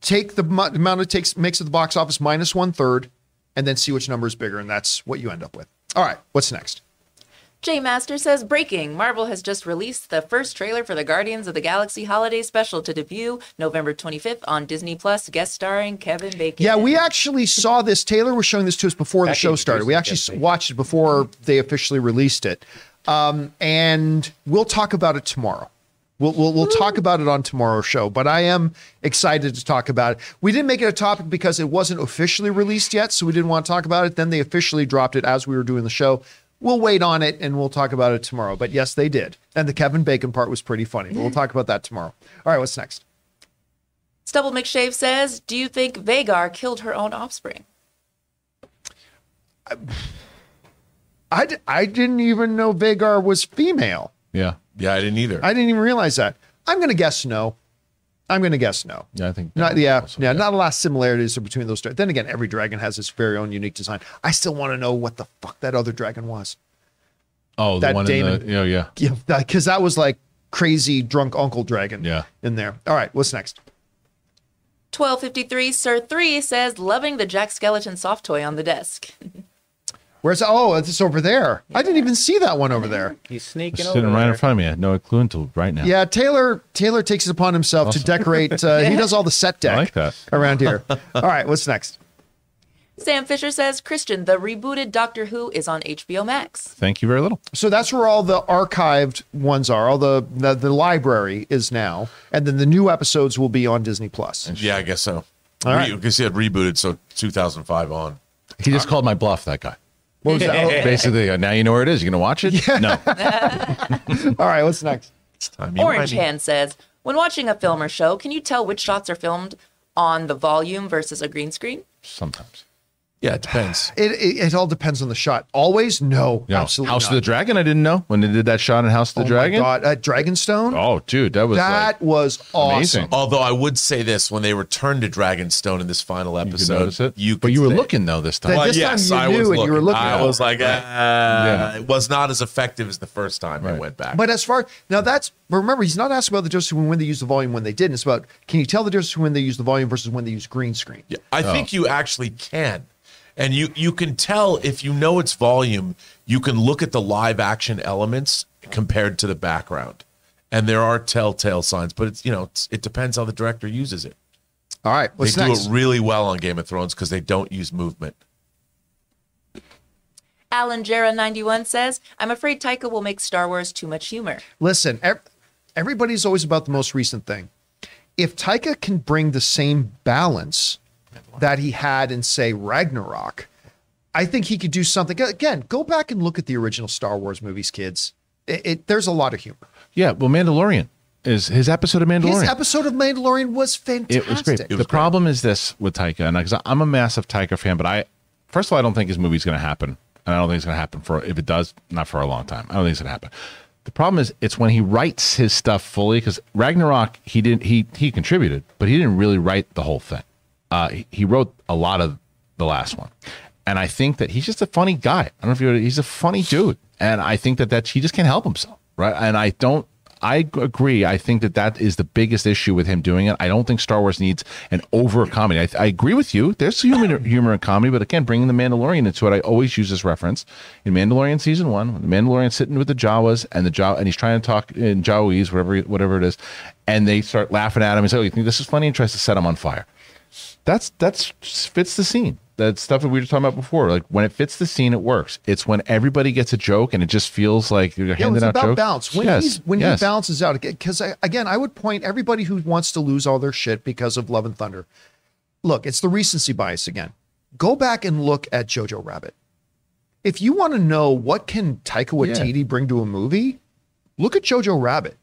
take the amount it takes makes at the box office minus one third, and then see which number is bigger, and that's what you end up with. All right, what's next? J Master says breaking. Marvel has just released the first trailer for the Guardians of the Galaxy holiday special to debut November 25th on Disney Plus, guest starring Kevin Bacon. Yeah, we actually saw this. Taylor was showing this to us before the show started. We actually watched it before they officially released it, um, and we'll talk about it tomorrow. We'll, we'll, we'll talk about it on tomorrow's show, but I am excited to talk about it. We didn't make it a topic because it wasn't officially released yet, so we didn't want to talk about it. Then they officially dropped it as we were doing the show. We'll wait on it and we'll talk about it tomorrow. But yes, they did. And the Kevin Bacon part was pretty funny. But we'll talk about that tomorrow. All right, what's next? Stubble McShave says, Do you think Vhagar killed her own offspring? I I didn't even know Vhagar was female. Yeah, Yeah, I didn't either. I didn't even realize that. I'm going to guess no. I'm going to guess no. yeah. I think Not yeah, also, yeah, not a lot of similarities between those. Two. Then again, every dragon has its very own unique design. I still want to know what the fuck that other dragon was. Oh, the that one Daemon- in the oh, yeah, yeah. Yeah, because that was like crazy drunk uncle dragon. Yeah. in there. All right, what's next? 1253 Sir 3 says, Loving the Jack Skellington soft toy on the desk. Where's oh, it's over there. I didn't even see that one over there. He's sneaking It's over sitting right there. in front of me. I had no clue until right now. Yeah, Taylor Taylor takes it upon himself to decorate. Uh, he does all the set deck like around here. All right, what's next? Sam Fisher says, Christian, the rebooted Doctor Who is on HBO Max. Thank you very little. So that's where all the archived ones are. All the, the the library is now, and then the new episodes will be on Disney Plus. yeah, I guess so. All right. Because he had rebooted, so 2005 on. He just called my bluff. That guy. What was that? Oh, Basically, uh, now you know where it is. You're gonna watch it? Yeah. No. all right, what's next? It's time Orange. Hand says, When watching a film or show, can you tell which shots are filmed on the volume versus a green screen? Sometimes. Yeah, it depends. It, it it all depends on the shot. Always, no, Yeah. absolutely. House not. of the Dragon. I didn't know when they did that shot in House of the Oh my Dragon. God, uh, Dragonstone. Oh, dude, that was that like, was awesome. amazing. Although I would say this, when they returned to Dragonstone in this final you could episode, notice it. you but you were say- looking though this time. Well, This time yes, you I knew was and you were looking I was like, uh, Yeah. it was not as effective as the first time I went back. But as far now, that's but remember, he's not asking about the difference when they use the volume when they didn't. It's about can you tell the difference when they use the volume versus when they use green screen? Yeah, I think you actually can. And you you can tell if you know its volume, you can look at the live action elements compared to the background. And there are telltale signs, but it's you know, it's, it depends how the director uses it. All right, what's they next? do it really well on Game of Thrones because they don't use movement. Alan Jera91 says, I'm afraid Taika will make Star Wars too much humor. Listen, ev- everybody's always about the most recent thing. If Taika can bring the same balance that he had in, say, Ragnarok, I think he could do something. Again, go back and look at the original Star Wars movies, kids. It, it, there's a lot of humor. yeah. Well, Mandalorian is his episode of Mandalorian. His episode of Mandalorian was fantastic. It was great. the problem is this with Taika, and because I'm a massive Taika fan, but I, first of all, I don't think his movie's going to happen, and I don't think it's going to happen for if it does, not for a long time. I don't think it's going to happen. The problem is it's when he writes his stuff fully because Ragnarok he didn't he he contributed, but he didn't really write the whole thing. Uh, he, wrote a lot of the last one, and I think that he's just a funny guy. I don't know if you he's a funny dude, and I think that that he just can't help himself, right? And I don't I agree. I think that that is the biggest issue with him doing it. I don't think Star Wars needs an over comedy. I, I agree with you. There's humor, humor and comedy, but again, bringing the Mandalorian into it, I always use this reference in Mandalorian season one. The Mandalorian sitting with the Jawas and the Jawa, and he's trying to talk in Jawese, whatever whatever it is, and they start laughing at him and say, "Oh, you think this is funny?" and tries to set him on fire. That's that's fits the scene. That stuff that we were talking about before. Like when it fits the scene, it works. It's when everybody gets a joke and it just feels like you're Yeah, handing out about jokes. balance. When Yes, he's when yes. he bounces out, because again, I would point everybody who wants to lose all their shit because of Love and Thunder. Look, it's the recency bias again. Go back and look at Jojo Rabbit. if you want to know what can Taika Waititi bring to a movie, look at Jojo Rabbit.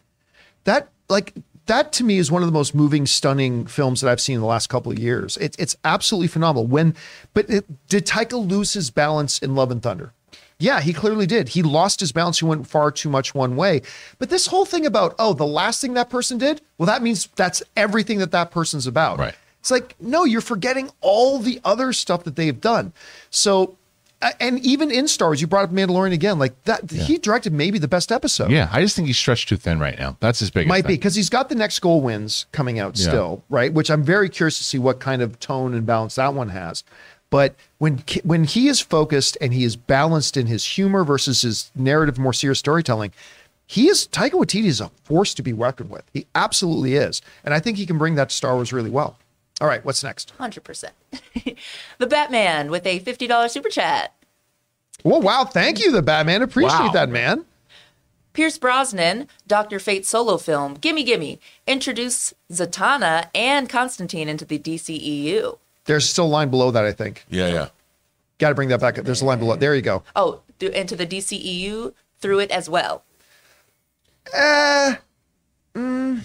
That like that to me is one of the most moving, stunning films that I've seen in the last couple of years. It's it's absolutely phenomenal. When, but it, did Taika lose his balance in Love and Thunder? Yeah, he clearly did. He lost his balance. He went far too much one way. But this whole thing about oh, the last thing that person did, well, that means that's everything that that person's about. Right. It's like no, you're forgetting all the other stuff that they've done. So. Uh, And even in Star Wars, you brought up Mandalorian again. Like that, he directed maybe the best episode. Yeah, I just think he's stretched too thin right now. That's his biggest. Might be because he's got the next goal wins coming out Yeah. still, right? Which I'm very curious to see what kind of tone and balance that one has. But when when he is focused and he is balanced in his humor versus his narrative, more serious storytelling, he is Taika Waititi is a force to be reckoned with. He absolutely is, and I think he can bring that to Star Wars really well. All right, what's next? 100%. the Batman with a $50 super chat. Well, wow, thank you, the Batman. Appreciate Wow. that, man. Pierce Brosnan, Dr. Fate solo film, Gimme Gimme, introduce Zatanna and Constantine into the DCEU. There's still a line below that. I think. Yeah, yeah. Got to bring that back up. There's a line below. There you go. Oh, th- into the DCEU through it as well. Eh, mm.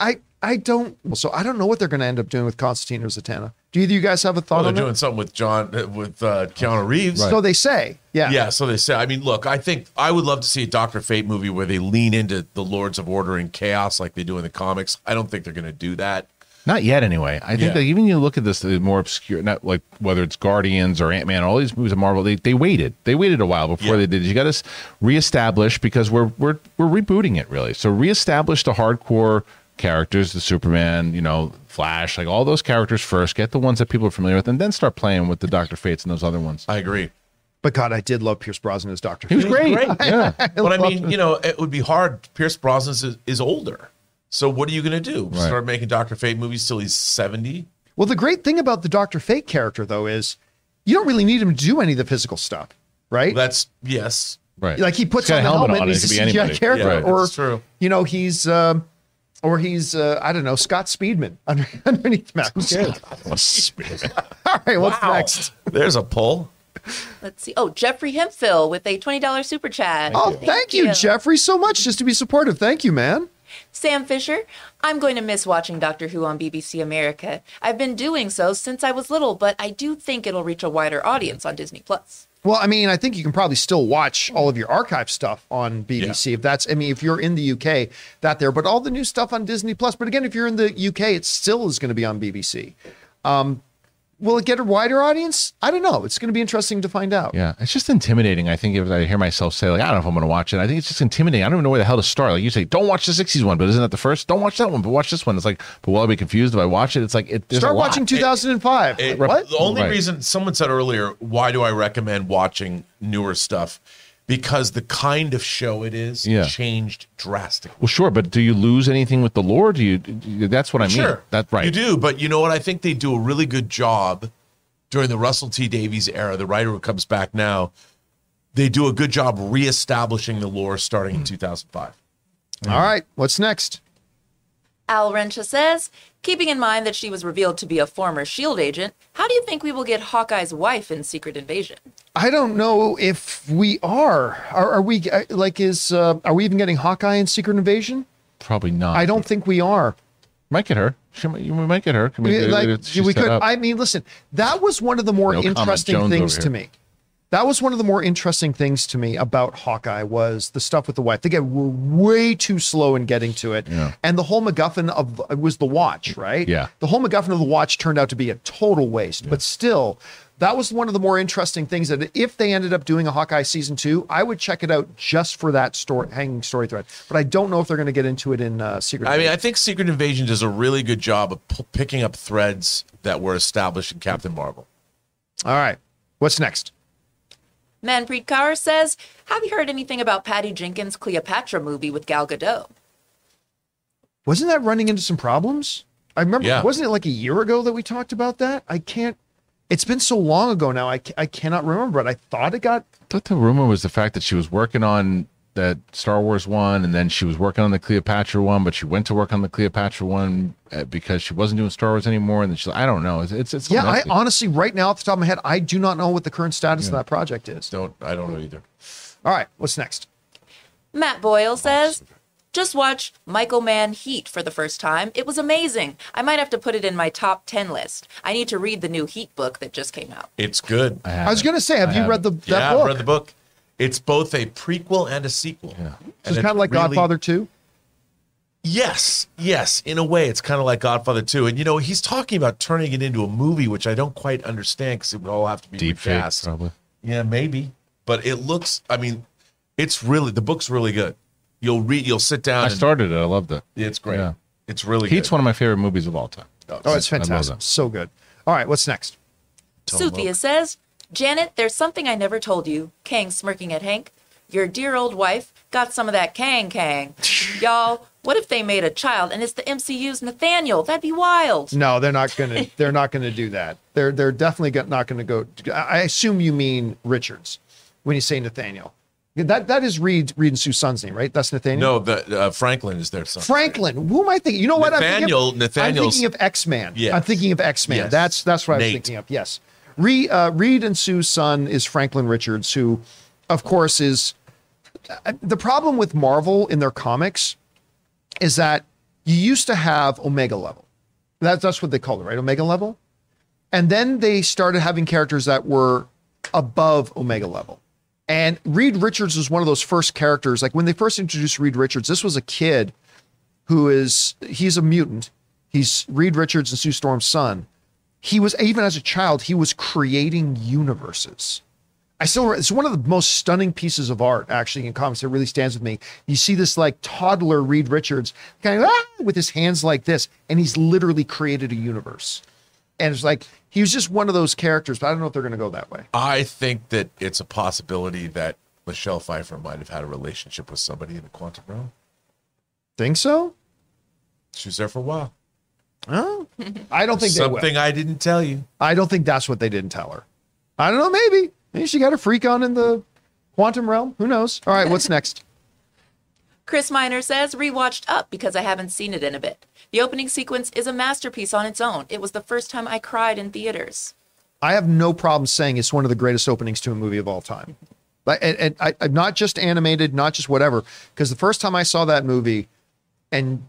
I I don't. Well, so I don't know what they're going to end up doing with Constantine or Zatanna. Do either of you guys have a thought Well, they're on doing it? something with John uh, with uh, Keanu Reeves. So they say, yeah. Yeah, so they say. I mean, look, I think I would love to see a Doctor Fate movie where they lean into the Lords of Order and chaos like they do in the comics. I don't think they're going to do that. Not yet, anyway. I think Yeah. that even you look at this, the more obscure, not like whether it's Guardians or Ant Man, all these movies of Marvel, they, they waited. They waited a while before Yeah. they did. You got to reestablish because we're we're we're rebooting it really. So reestablish the hardcore characters, the Superman, you know, Flash, like all those characters first. Get the ones that people are familiar with, and then start playing with the Doctor Fates and those other ones. I agree. But God, I did love Pierce Brosnan as Doctor. He was great. Great. Yeah. But I mean, you know, it would be hard. Pierce Brosnan is, is older. So what are you going to do? Right. Start making Doctor Fate movies till he's 70? Well, the great thing about the Doctor Fate character, though, is you don't really need him to do any of the physical stuff, right? That's, yes. Right. like he puts on the a helmet, on and he's a could CGI anybody. character, Yeah, or true. you know, he's um, or he's uh, I don't know, Scott Speedman under, underneath Matt. Who cares? All right, what's Wow. next? There's a pull. Let's see. Oh, Jeffrey Hemphill with a $20 super chat. Oh, thank, you, Jeffrey, so much just to be supportive. Thank you, man. Sam Fisher, I'm going to miss watching Doctor Who on BBC America. I've been doing so since I was little, but I do think it'll reach a wider audience on Disney Plus. Well, I mean, I think you can probably still watch all of your archive stuff on BBC if that's. I mean, if you're in the UK, that there, but all the new stuff on Disney Plus. But again, if you're in the UK, it still is going to be on BBC. Um, will it get a wider audience? I don't know. It's going to be interesting to find out. Yeah, it's just intimidating. I think if I hear myself say like, I don't know if I'm going to watch it. I think it's just intimidating. I don't even know where the hell to start. Like you say, don't watch the '60s one, but isn't that the first? Don't watch that one, but watch this one. It's like, but will I be confused if I watch it? It's like it. there's a Start lot. watching 2005. It- what? The only Right. reason someone said earlier, why do I recommend watching newer stuff? Because the kind of show it is Yeah. changed drastically. Well, sure, but do you lose anything with the lore? Do you? do you- That's what I mean. Sure, That's right. You do, but you know what? I think they do a really good job during the Russell T Davies era. The writer who comes back now, they do a good job reestablishing the lore starting in hmm. 2005. All right. What's next? Al Rencha says, keeping in mind that she was revealed to be a former S.H.I.E.L.D. Agent, how do you think we will get Hawkeye's wife in Secret Invasion? I don't know if we are. Are, are we uh, like is uh, are we even getting Hawkeye in Secret Invasion? Probably not. I don't think we are. Might get her. She might, we might get her. Can we, We- like we could. up. I mean, listen, that was one of the more No interesting things to me. That was one of the more interesting things to me about Hawkeye was the stuff with the wife. They get were way too slow in getting to it, Yeah. and the whole MacGuffin of it was the watch, right? Yeah. the whole MacGuffin of the watch turned out to be a total waste. But still, that was one of the more interesting things. That if they ended up doing a Hawkeye season two, I would check it out just for that story hanging story thread. But I don't know if they're going to get into it in uh, Secret. I mean, I think Secret Invasion does a really good job of p- picking up threads that were established in Captain Marvel. all right. What's next? Manpreet Kaur says, have you heard anything about Patty Jenkins' Cleopatra movie with Gal Gadot? Wasn't that running into some problems? I remember, Yeah. wasn't it like a year ago that we talked about that? I can't, it's been so long ago now, I, I cannot remember, but I thought it got, thought the rumor was the fact that she was working on that Star Wars one, and then she was working on the Cleopatra one, but she went to work on the Cleopatra one uh, because she wasn't doing Star Wars anymore, and then she's like, I don't know. It's it's, it's Yeah, I honestly, right now, off the top of my head, I do not know what the current status of that project is. Don't I don't know either. All right, what's next? Matt Boyle says, just watch Michael Mann Heat for the first time. It was amazing. I might have to put it in my top 10 list. I need to read the new Heat book that just came out. It's good. I, I was going to say, have you read the that book yeah, book? I've read the book. It's both a prequel and a sequel. Yeah. So it's kind of like Godfather 2. Yes, yes. In a way, it's kind of like Godfather 2. And you know, he's talking about turning it into a movie, which I don't quite understand because it would all have to be deep fake recast. probably. Yeah, maybe. But it looks. I mean, it's really the book's really good. You'll read. You'll sit down. I and- started it. I loved it. It's great. Yeah. It's really Heat's good. one of my favorite movies of all time. Oh, oh it's fantastic. So good. All right, what's next? Suthia says, Janet, there's something I never told you. Kang smirking at Hank. Your dear old wife got some of that Kang Kang. Y'all, what if they made a child and it's the MCU's Nathaniel? That'd be wild. No, they're not going to. They're not going to do that. They're they're definitely not going to go. I assume you mean Richards when you say Nathaniel. That that is Reed Reed and Sue's son's name, right? That's Nathaniel. no, the uh, Franklin is their son. Franklin. Who am I thinking? You know what? Nathaniel- I'm thinking of, I'm thinking of X Man. Yes. I'm thinking of X Man. Yes. That's that's what I was Nate. thinking of. Yes. Reed, uh, Reed and Sue's son is Franklin Richards, who, of course, is uh, the problem with Marvel in their comics is that you used to have Omega level. That's that's what they called it, right? Omega level. And then they started having characters that were above Omega level. And Reed Richards was one of those first characters. Like when they first introduced Reed Richards, this was a kid who is he's a mutant. He's Reed Richards and Sue Storm's son. He was even as a child, he was creating universes. I still it's one of the most stunning pieces of art actually in comics that really stands with me. You see this like toddler Reed Richards kind of ah, with his hands like this, and he's literally created a universe. And it's like he was just one of those characters, but I don't know if they're going to go that way. I think that it's a possibility that Michelle Pfeiffer might have had a relationship with somebody in the quantum realm. Think so? She was there for a while. Oh, I don't think they will. Something I didn't tell you. I don't think that's what they didn't tell her. I don't know. Maybe. Maybe she got a freak on in the quantum realm. Who knows? All right, what's next? Chris Miner says, rewatched Up because I haven't seen it in a bit. The opening sequence is a masterpiece on its own. It was the first time I cried in theaters. I have no problem saying it's one of the greatest openings to a movie of all time. And, and I, I'm not just animated, not just whatever. Because the first time I saw that movie, and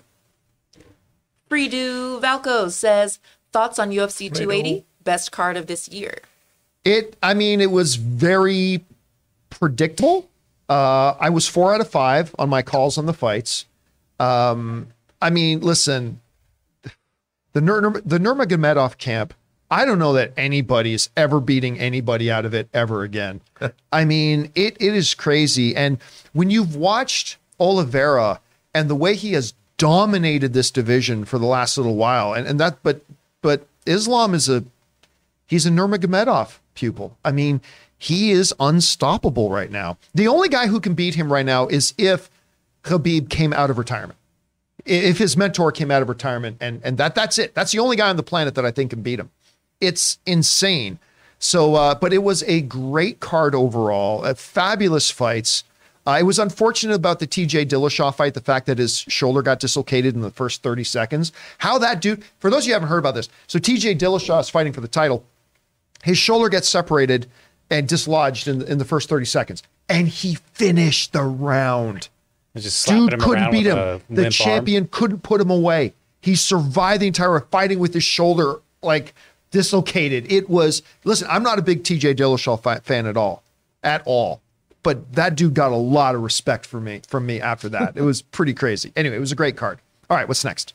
Fredo Valco says, thoughts on UFC 280? Best card of this year. It. I mean, it was very predictable. Uh, I was four out of five on my calls on the fights. Um, I mean, listen, the Nur- the Nurmagomedov camp. I don't know that anybody is ever beating anybody out of it ever again. I mean, it it is crazy. And when you've watched Oliveira and the way he has dominated this division for the last little while, and, and that, but but Islam is a he's a Nurmagomedov pupil. I mean, he is unstoppable right now. The only guy who can beat him right now is if Khabib came out of retirement. If his mentor came out of retirement, and and that that's it. That's the only guy on the planet that I think can beat him. It's insane. So, uh, but it was a great card overall. Uh, fabulous fights. Uh, it was unfortunate about the TJ Dillashaw fight, the fact that his shoulder got dislocated in the first 30 seconds. How that dude, for those of you who haven't heard about this, so TJ Dillashaw is fighting for the title. His shoulder gets separated and dislodged in, in the first 30 seconds, and he finished the round. Dude couldn't beat him. The champion couldn't put him away. He survived the entire fighting with his shoulder like dislocated. It was listen. I'm not a big TJ Dillashaw fan at all, at all. But that dude got a lot of respect for me from me after that. it was pretty crazy. Anyway, it was a great card. All right, what's next?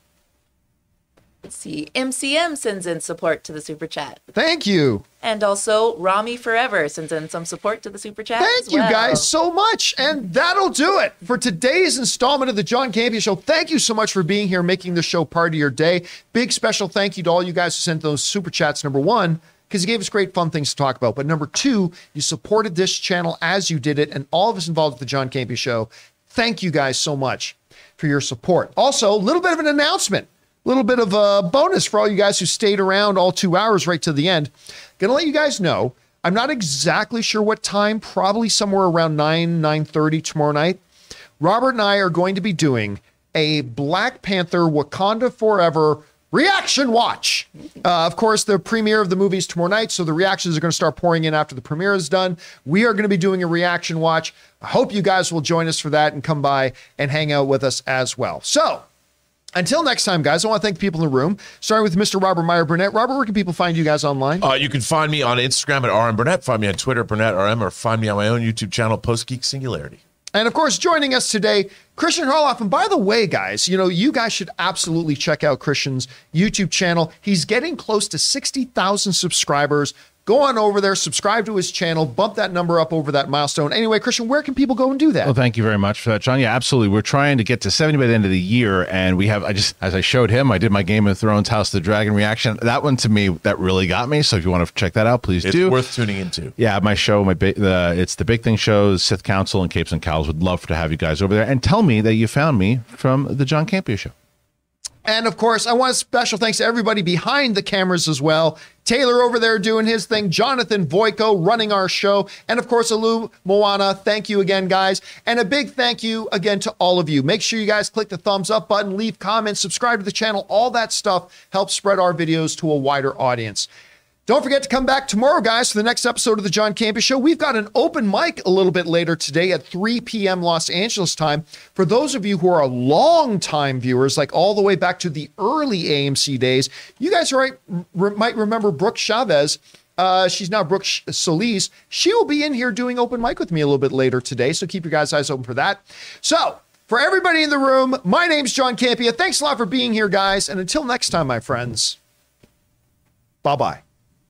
Let's see. MCM sends in support to the super chat. Thank you. And also Rami Forever sends in some support to the super chat. Thank you well. guys so much. And that'll do it for today's installment of the John Campea Show. Thank you so much for being here, making the show part of your day. Big special thank you to all you guys who sent those super chats. Number one, because you gave us great fun things to talk about. But number two, you supported this channel as you did it, and all of us involved with the John Campea Show. Thank you guys so much for your support. Also, a little bit of an announcement, a little bit of a bonus for all you guys who stayed around all two hours right to the end. Gonna let you guys know. I'm not exactly sure what time, probably somewhere around 9, 9:30 tomorrow night. Robert and I are going to be doing a Black Panther Wakanda Forever reaction watch. Uh, of course, the premiere of the movie is tomorrow night, so the reactions are going to start pouring in after the premiere is done. We are going to be doing a reaction watch. I hope you guys will join us for that and come by and hang out with us as well. So, until next time, guys, I want to thank the people in the room, starting with Mr. Robert Meyer Burnett. Robert, where can people find you guys online? Uh, you can find me on Instagram at RM Burnett, find me on Twitter, Burnett RM, or find me on my own YouTube channel, Post Geek Singularity. And of course, joining us today, Christian Harloff. And by the way, guys, you know, you guys should absolutely check out Christian's YouTube channel. He's getting close to 60,000 subscribers. Go on over there, subscribe to his channel, bump that number up over that milestone. Anyway, Christian, where can people go and do that? Well, thank you very much for that, John. Yeah, absolutely. We're trying to get to 70 by the end of the year. And we have, I just, as I showed him, I did my Game of Thrones House of the Dragon reaction. That one to me, that really got me. So if you want to check that out, please It's do. It's worth tuning into. yeah, my show, my big, the it's the Big Thing shows, Sith Council, and Capes and Cows. Would love to have you guys over there and tell me that you found me from the John Campea show. And of course, I want a special thanks to everybody behind the cameras as well. Taylor over there doing his thing, Jonathan Voico running our show, and of course, Alu Moana. Thank you again, guys. And a big thank you again to all of you. Make sure you guys click the thumbs up button, leave comments, subscribe to the channel. All that stuff helps spread our videos to a wider audience. Don't forget to come back tomorrow, guys, for the next episode of the John Campea Show. We've got an open mic a little bit later today at 3 p.m. Los Angeles time. For those of you who are long time viewers, like all the way back to the early AMC days, you guys right, might remember Brooke Chavez. Uh, she's now Brooke Solis. She will be in here doing open mic with me a little bit later today, so keep your guys' eyes open for that. So, for everybody in the room, my name's John Campea. Thanks a lot for being here, guys. And until next time, my friends, bye bye.